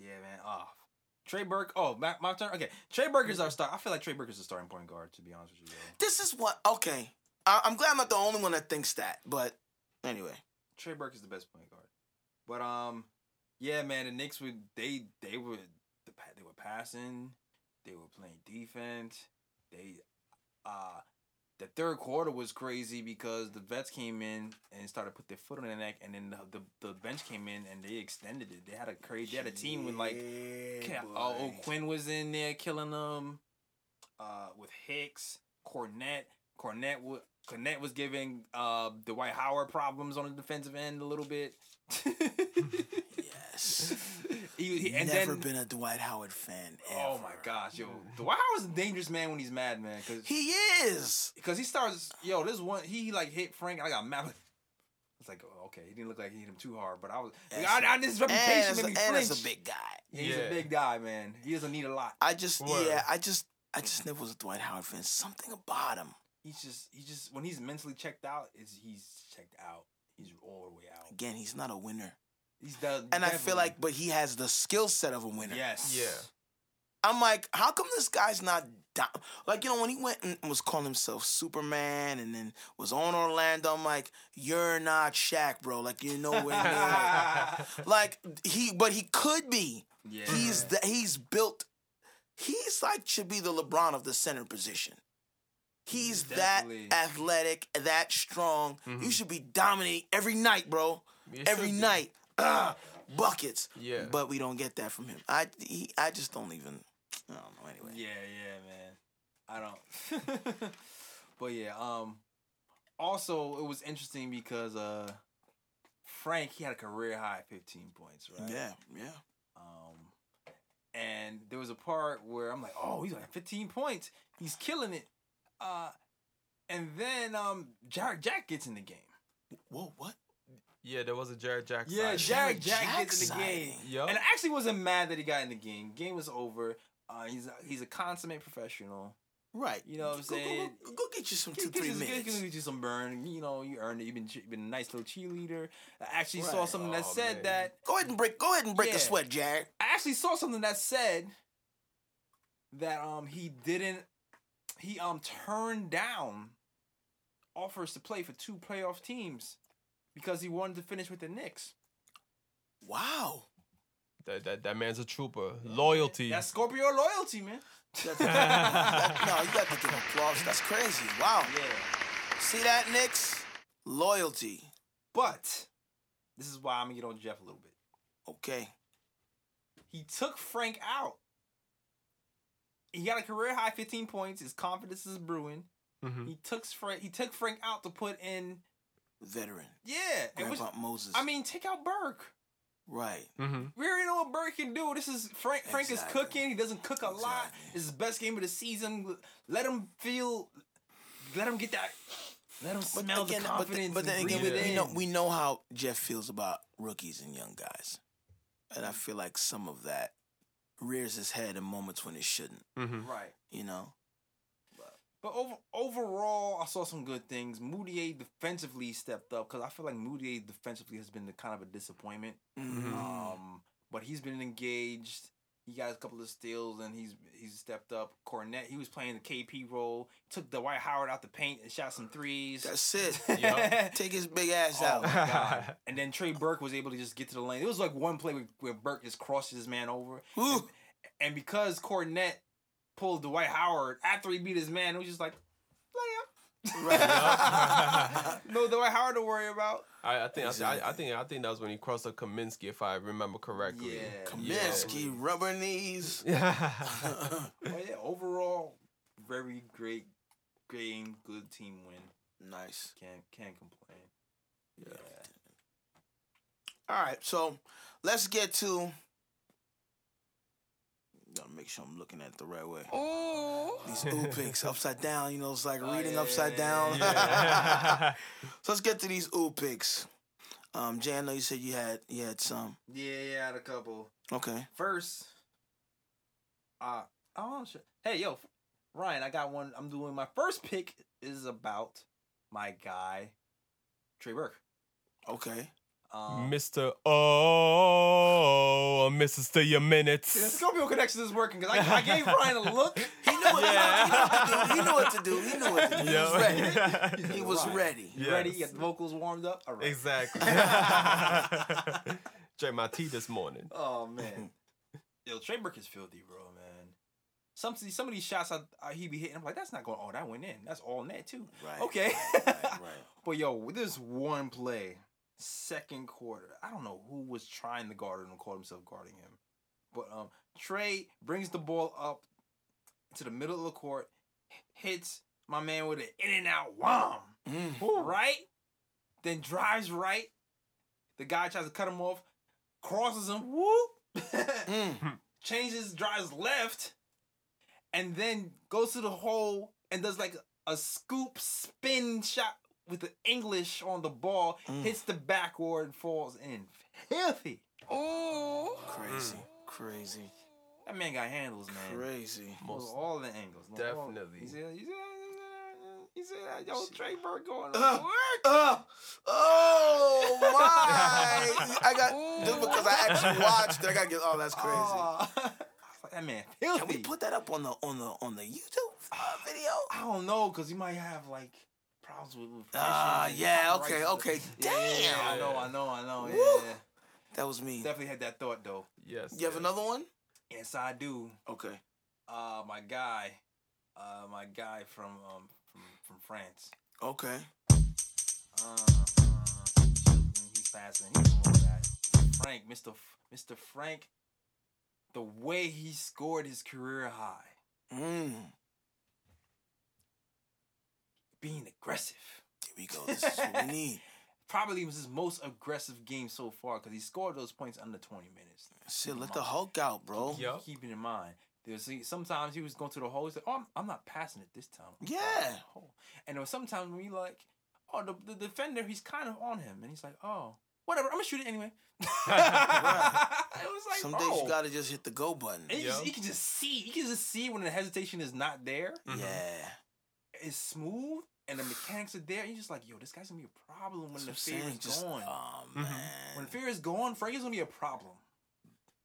Yeah, man. Oh. Trey Burke. Oh, my, my turn. Okay, Trey Burke is our star. I feel like Trey Burke is the starting point guard. To be honest with you, yo. This is what. Okay, I, I'm glad I'm not the only one that thinks that. But anyway, Trey Burke is the best point guard. But um, yeah, man, the Knicks would they they were they were passing, they were playing defense. They uh the third quarter was crazy because the vets came in and started to put their foot on their neck, and then the, the, the bench came in and they extended it. They had a crazy, they had a team with like Yeah, uh, oh. Quinn was in there killing them. Uh, with Hicks, Kornet, Kornet, Kornet was giving uh Dwight Howard problems on the defensive end a little bit. Yes. he, he- and Never then, been a Dwight Howard fan. oh my gosh, yo, Dwight Howard's a dangerous man when he's mad, man, because He is. because he starts, yo, this one he like hit Frank, and I got mad. Like, it's like, oh, okay, he didn't look like he hit him too hard, but I was, And I, I, this reputation And, made me a, and flinch. it's a big guy. Yeah, he's Yeah. a big guy, man. He doesn't need a lot. I just Word. yeah, I just I just never was a Dwight Howard fan. Something about him. he's just he just when he's mentally checked out is he's checked out. He's all the way out. Again, he's not a winner. He's the And I feel like but he has the skill set of a winner. yes, Yeah. I'm like, how come this guy's not down? Like, you know, when he went and was calling himself Superman and then was on Orlando, I'm like, you're not Shaq, bro. Like, you're nowhere near. like he, but he could be. yeah. He's the, he's built. He's like should be the LeBron of the center position. He's Definitely. that athletic, that strong. You Mhm. should be dominating every night, bro. It every night, ah, buckets. Yeah. But we don't get that from him. I he, I just don't even. I don't know. Anyway. yeah, yeah, man. I don't. but yeah, um. Also, it was interesting because uh, Frank he had a career high 15 points, right? Yeah. Yeah. Um, and there was a part where I'm like, oh, he's like 15 points. He's killing it. Uh, and then um, Jarrett Jack gets in the game. Whoa. What? Yeah, there was a Jared Jackson. Yeah, Jared Jarrett Jack Jack gets in the game. sighting. Yup. And I actually wasn't mad that he got in the game. Game was over. Uh, he's a, he's a consummate professional. Right. You know what I'm Go- go- saying? Go, go get you some two, Get- get three you- get- minutes. Get you some burn. You know, you earned it. You've been you've been a nice little cheerleader. I actually saw Right. something that Oh, said man. that. Go ahead and break. Go ahead and break the Yeah. sweat, Jared. I actually saw something that said that um he didn't he um turned down offers to play for two playoff teams because he wanted to finish with the Knicks. Wow. That, that that man's a trooper. Loyalty. That's Scorpio loyalty, man. That's- no, you got to give applause. That's crazy. Wow. Yeah. See that, Knicks? Loyalty. But this is why I'm gonna get on Jeff a little bit. Okay. He took Frank out. He got a career high 15 points. His confidence is brewing. Mhm. He took Frank. He took Frank out to put in. Veteran. Yeah, and which, Grandpa Moses. I mean, take out Burke. right. Mhm. We already know what Burke can do. This is Frank. Frank is cooking. He doesn't cook a lot. Exactly. It's his best game of the season. Let him feel. Let him get that. Let him But smell again, the but, confidence. then- but then again, we, we know we know how Jeff feels about rookies and young guys, and I feel like some of that rears his head in moments when it shouldn't. Mhm. right. You know. But over, overall, I saw some good things. Mudiay defensively stepped up because I feel like Mudiay defensively has been the kind of a disappointment. Mhm. Um, but he's been engaged. He got a couple of steals and he's he's stepped up. Kornet, he was playing the KP role. Took the Dwight Howard out the paint and shot some threes. That's it. Yup. Take his big ass Oh out. And then Trey Burke was able to just get to the lane. It was like one play where, where Burke just crosses his man over, Whew. and because Kornet pulled Dwight Howard after he beat his man, it was just like, Right. him. no Dwight Howard to worry about. I, I think I, I think I think that was when he crossed up Kaminsky, if I remember correctly. Yeah. Kaminsky, rubber knees. Yeah. But yeah, overall, very great game, good team win. nice. Can't can't complain. Yeah. All right, so let's get to Gotta make sure I'm looking at it the right way. These ooh picks upside down, you know, it's like reading yeah, upside yeah, down. so let's get to these ooh picks. Um, Jay, I know you said you had you had some. Yeah, yeah, I had a couple. Okay. First, uh, oh shit. Hey, yo, Ryan, I got one. I'm doing my first pick is about my guy, Trey Burke. Okay. Um, Mr. Oh, Mrs. to your see, the minutes. Scorpio connection is working because I, I gave Ryan a look. He knew what, Yeah. he knew what to do. He knew what to do. He knew what to do. He was ready. Yeah. He was ready. You ready? Yes. You got the vocals warmed up? All right. exactly. Drank my tea this morning. Oh man, yo, Trey Burke is filthy, bro, man. Some some of these shots I, I, he be hitting, I'm like, that's not going. Oh, that went in. That's all net too. Right. Okay. Right, right, right. But yo, this one play, second quarter, I don't know who was trying to guard him and called himself guarding him. But um Trey brings the ball up to the middle of the court, hits my man with an in and out wham. Mm. Right? Then drives right. The guy tries to cut him off, crosses him, whoop. Mm. changes, drives left, and then goes to the hole and does like a scoop spin shot with the English on the ball, Mm. hits the backboard, and falls in. Filthy. Oh, crazy. Crazy. That man got handles, man. Crazy. Most, Most all the angles. no, all- definitely. He said, he said, he said, that, yo, Trey Burke going Uh, to work. Uh, oh my! I got just because I actually watched. it, I gotta get. Oh, that's crazy. Oh. I was like, that man filthy. Can we put that up on the on the on the YouTube uh, video? I don't know, cause he might have like problems with. with Ah, permissions and yeah, okay, okay. stuff. Yeah, yeah, yeah, I know, I know, I know. Yeah, Woo. yeah. That was me. definitely had that thought though. Yes. You have another one? Yes, I do. Okay. Uh, my guy, uh, my guy from um from from France. Okay. Uh, uh he's passing. He's all that. Frank, Mister Mister Frank. The way he scored his career high, Mm. Being aggressive. Here we go. This is what we need. Probably was his most aggressive game so far because he scored those points under 20 minutes. Shit, let the Hulk out, bro. Yeah. Keep it in mind. There's sometimes he was going to the hole. He's like, "Oh, I'm, I'm not passing it this time." I'm Yeah. the hole." And there was sometimes when he like, "Oh, the, the defender, he's kind of on him," and he's like, "Oh, whatever, I'm gonna shoot it anyway." It was like, Some bro, days you gotta just hit the go button. and you, just, Yeah. you can just see, you can just see when the hesitation is not there. Mhm. Yeah. It's smooth, and the mechanics are there. And you're just like, "Yo, this guy's gonna be a problem when That's the fear saying. is Just, gone." oh Mhm. man. When fear is gone, Frankie's gonna be a problem.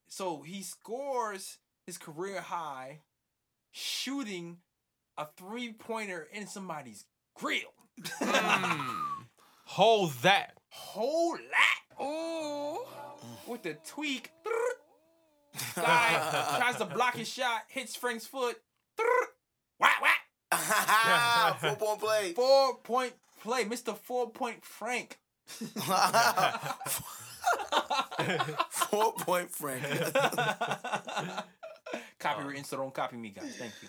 So he scores his career high, shooting a three pointer in somebody's grill. Mm. Hold that. Whole lot. With the tweak. Guy tries to block his shot, hits Frank's foot. Whack, whack. Four point play. Four point play, Mr. Four Point Frank. Four point Frank. Copyright so don't copy me, guys. Thank you.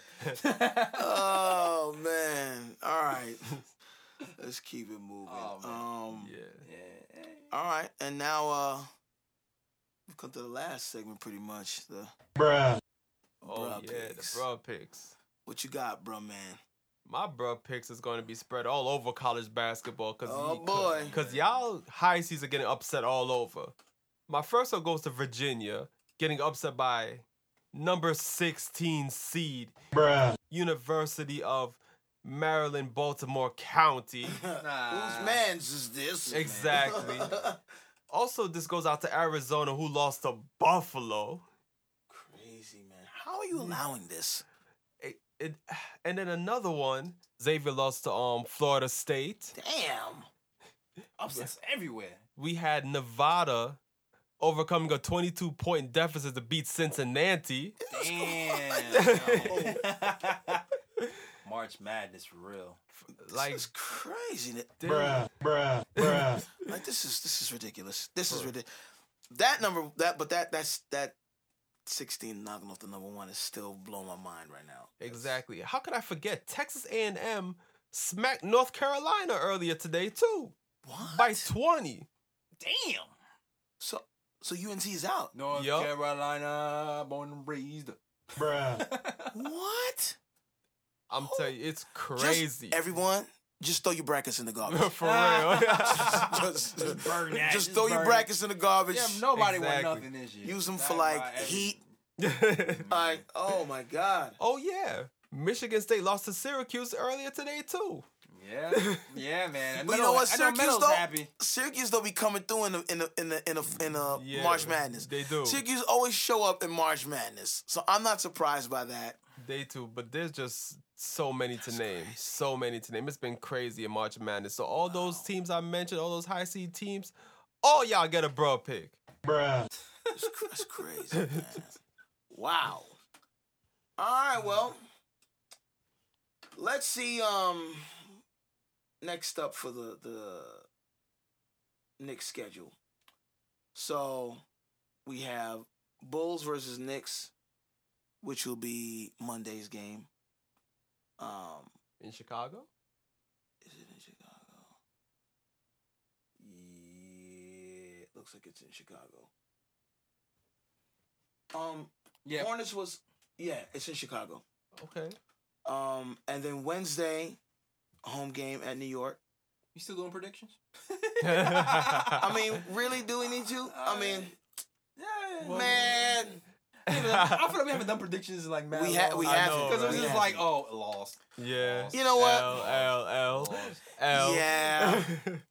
oh man. All right. Let's keep it moving. Oh, man. um Yeah. Yeah. all right. And now uh we've come to the last segment pretty much. The Oh Bruh yeah, picks. the bruh picks. what you got, bro man? My bruh picks is going to be spread all over college basketball because Oh, boy. because y'all high seas are getting upset all over. My first one goes to Virginia, getting upset by number sixteen seed Bruh. University of Maryland, Baltimore County. Whose man's is this? Exactly. also, this goes out to Arizona, who lost to Buffalo. Crazy man. How are you allowing this? It, it, and then another one, Xavier lost to um Florida State. Damn. Upsets everywhere. We had Nevada overcoming a 22 point deficit to beat Cincinnati. Damn. March Madness for real. Like, This is crazy. bruh. Like this is this is ridiculous. This is ridiculous. That number that but that that's that sixteen knocking off the number one is still blowing my mind right now. exactly. How could I forget? Texas A&M smacked North Carolina earlier today too What? by 20. Damn. So so UNC is out. North Yup. Carolina, born and raised. Bruh. what? I'm telling you, it's Just- crazy. everyone, just throw your brackets in the garbage. For real. just, Just burn that. just Just throw your burn it. brackets in the garbage. Yeah, nobody Exactly. want nothing this year. Use them for like heat. Like, oh my god. oh yeah, Michigan State lost to Syracuse earlier today too. Yeah, yeah, man. And But you know what, I know Syracuse Meadows though, happy. Syracuse though be coming through in the in the in the in the, in the Yeah, March Madness. they do. Syracuse always show up in March Madness, so I'm not surprised by that. They too, but there's just so many to name. So many to name. It's been crazy in March Madness. So all those teams I mentioned, all those high seed teams, all y'all get a bro pick. That's, cr- that's crazy, man. Wow. All right, well, let's see. Um, next up for the the Knicks schedule. So we have Bulls versus Knicks, which will be Monday's game. Um, In Chicago? is it in Chicago? Yeah, looks like it's in Chicago. Um, Yeah, Hornets was yeah, it's in Chicago. Okay. Um, and then Wednesday, home game at New York. you still doing predictions? I mean, really, do we need to? I mean, yeah. man, I feel like we haven't done predictions in like man. we have we I have because it was just like oh lost. Yeah. You know what? L L L L. Yeah.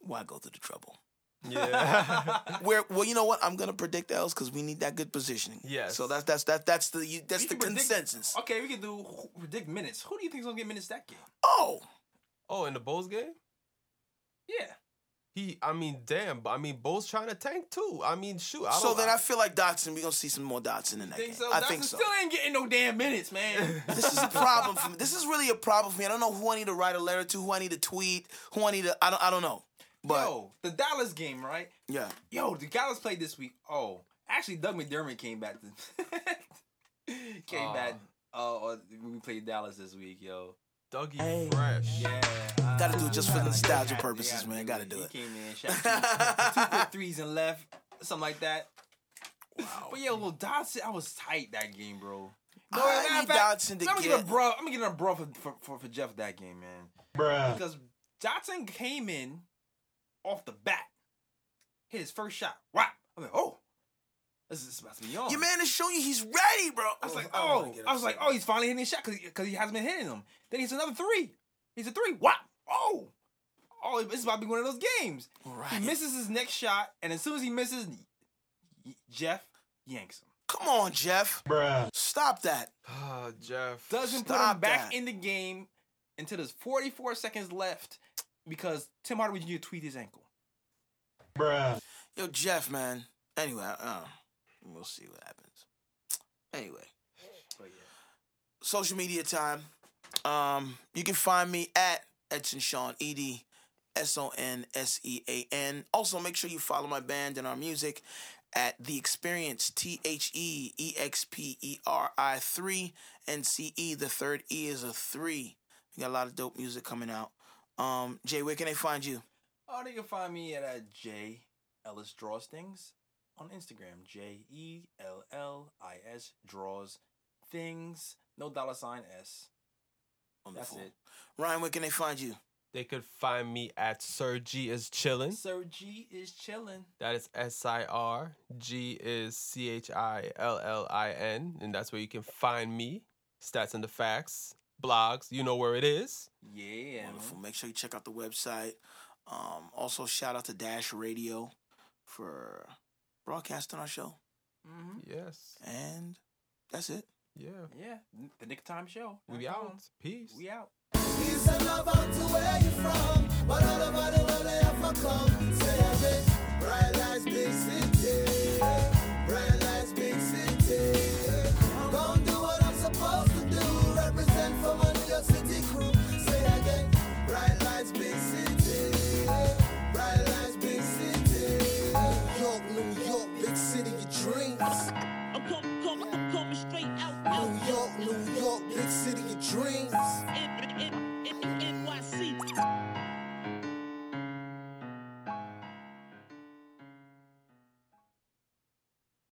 why go through the trouble? yeah. Where well, you know what? I'm gonna predict L's because we need that good positioning. Yeah. So that's that's that that's the you- that's We the can predict- consensus. Okay, we can do predict minutes. Who do you think's gonna get minutes that game? Oh, oh, in the Bulls game? Yeah. He, I mean, damn, I mean, Bulls trying to tank too. I mean, shoot. I so then I feel like Dotson. We gonna see some more Dotson in that Think game. so? I Dotson think so. Still ain't getting no damn minutes, man. This is a problem for me. This is really a problem for me. I don't know who I need to write a letter to, who I need to tweet, who I need to. I don't. I don't know. But Yo, the Dallas game, right? yeah, Yo, the Dallas played this week. Oh, actually, Doug McDermott came back. To, came Aw. back. Uh, uh, we played Dallas this week, yo. Dougie Hey. Fresh. Yeah, Gotta do it just for uh, nostalgia gotta- purposes, man. Gotta do He it. came in, shot two, two quick threes and left, something like that. wow. But yeah, little Dotson, I was tight that game, bro. I matter of need fact, Dotson to I'm gonna give a bro. I'm gonna give a bro for, for, for, for Jeff that game, man. Bro. Because Dotson came in off the bat, hit his first shot. Wow. I'm like, oh, this is about to be on. Your man is showing you he's ready, bro. I was like, I don't oh, wanna I was like, oh, he's finally hitting his shot because he hasn't been hitting them. Then he's another three. He's a three. What? Oh. Oh, this is about to be one of those games. Right. He misses his next shot, and as soon as he misses, Jeff yanks him. Come on, Jeff. Bruh. Stop that. Ah, Jeff. Doesn't put him back that. in the game until there's 44 seconds left because Tim Hardaway Jr. tweaked his ankle. Bruh. Yo, Jeff, man. Anyway, uh, we'll see what happens. Anyway, social media time. Um, you can find me at Edson Sean E D S O N S E A N. Also, make sure you follow my band and our music at The Experience T H E E X P E R I three and C E. The third E is a three. We got a lot of dope music coming out. Um, Jay, where can they find you? Oh, they can find me at uh, J Ellis Draws Things on Instagram. J E L L I S Draws Things. No dollar sign S. That's Wonderful. it. Ryan, where can they find you? They could find me at Sir G is chillin'. Sir G is chilling. That is S I R. G is C H I L L I N. And that's where you can find me. Stats and the facts. Blogs. You know where it is. Yeah. Wonderful. man. Make sure you check out the website. Um, also, shout out to Dash Radio for Broadcast on our show. Mm-hmm. Yes. And that's it. Yeah. Yeah. The Nick Time Show. We be out. Peace. We out. Love out to where you from. But all about the world they have come. Say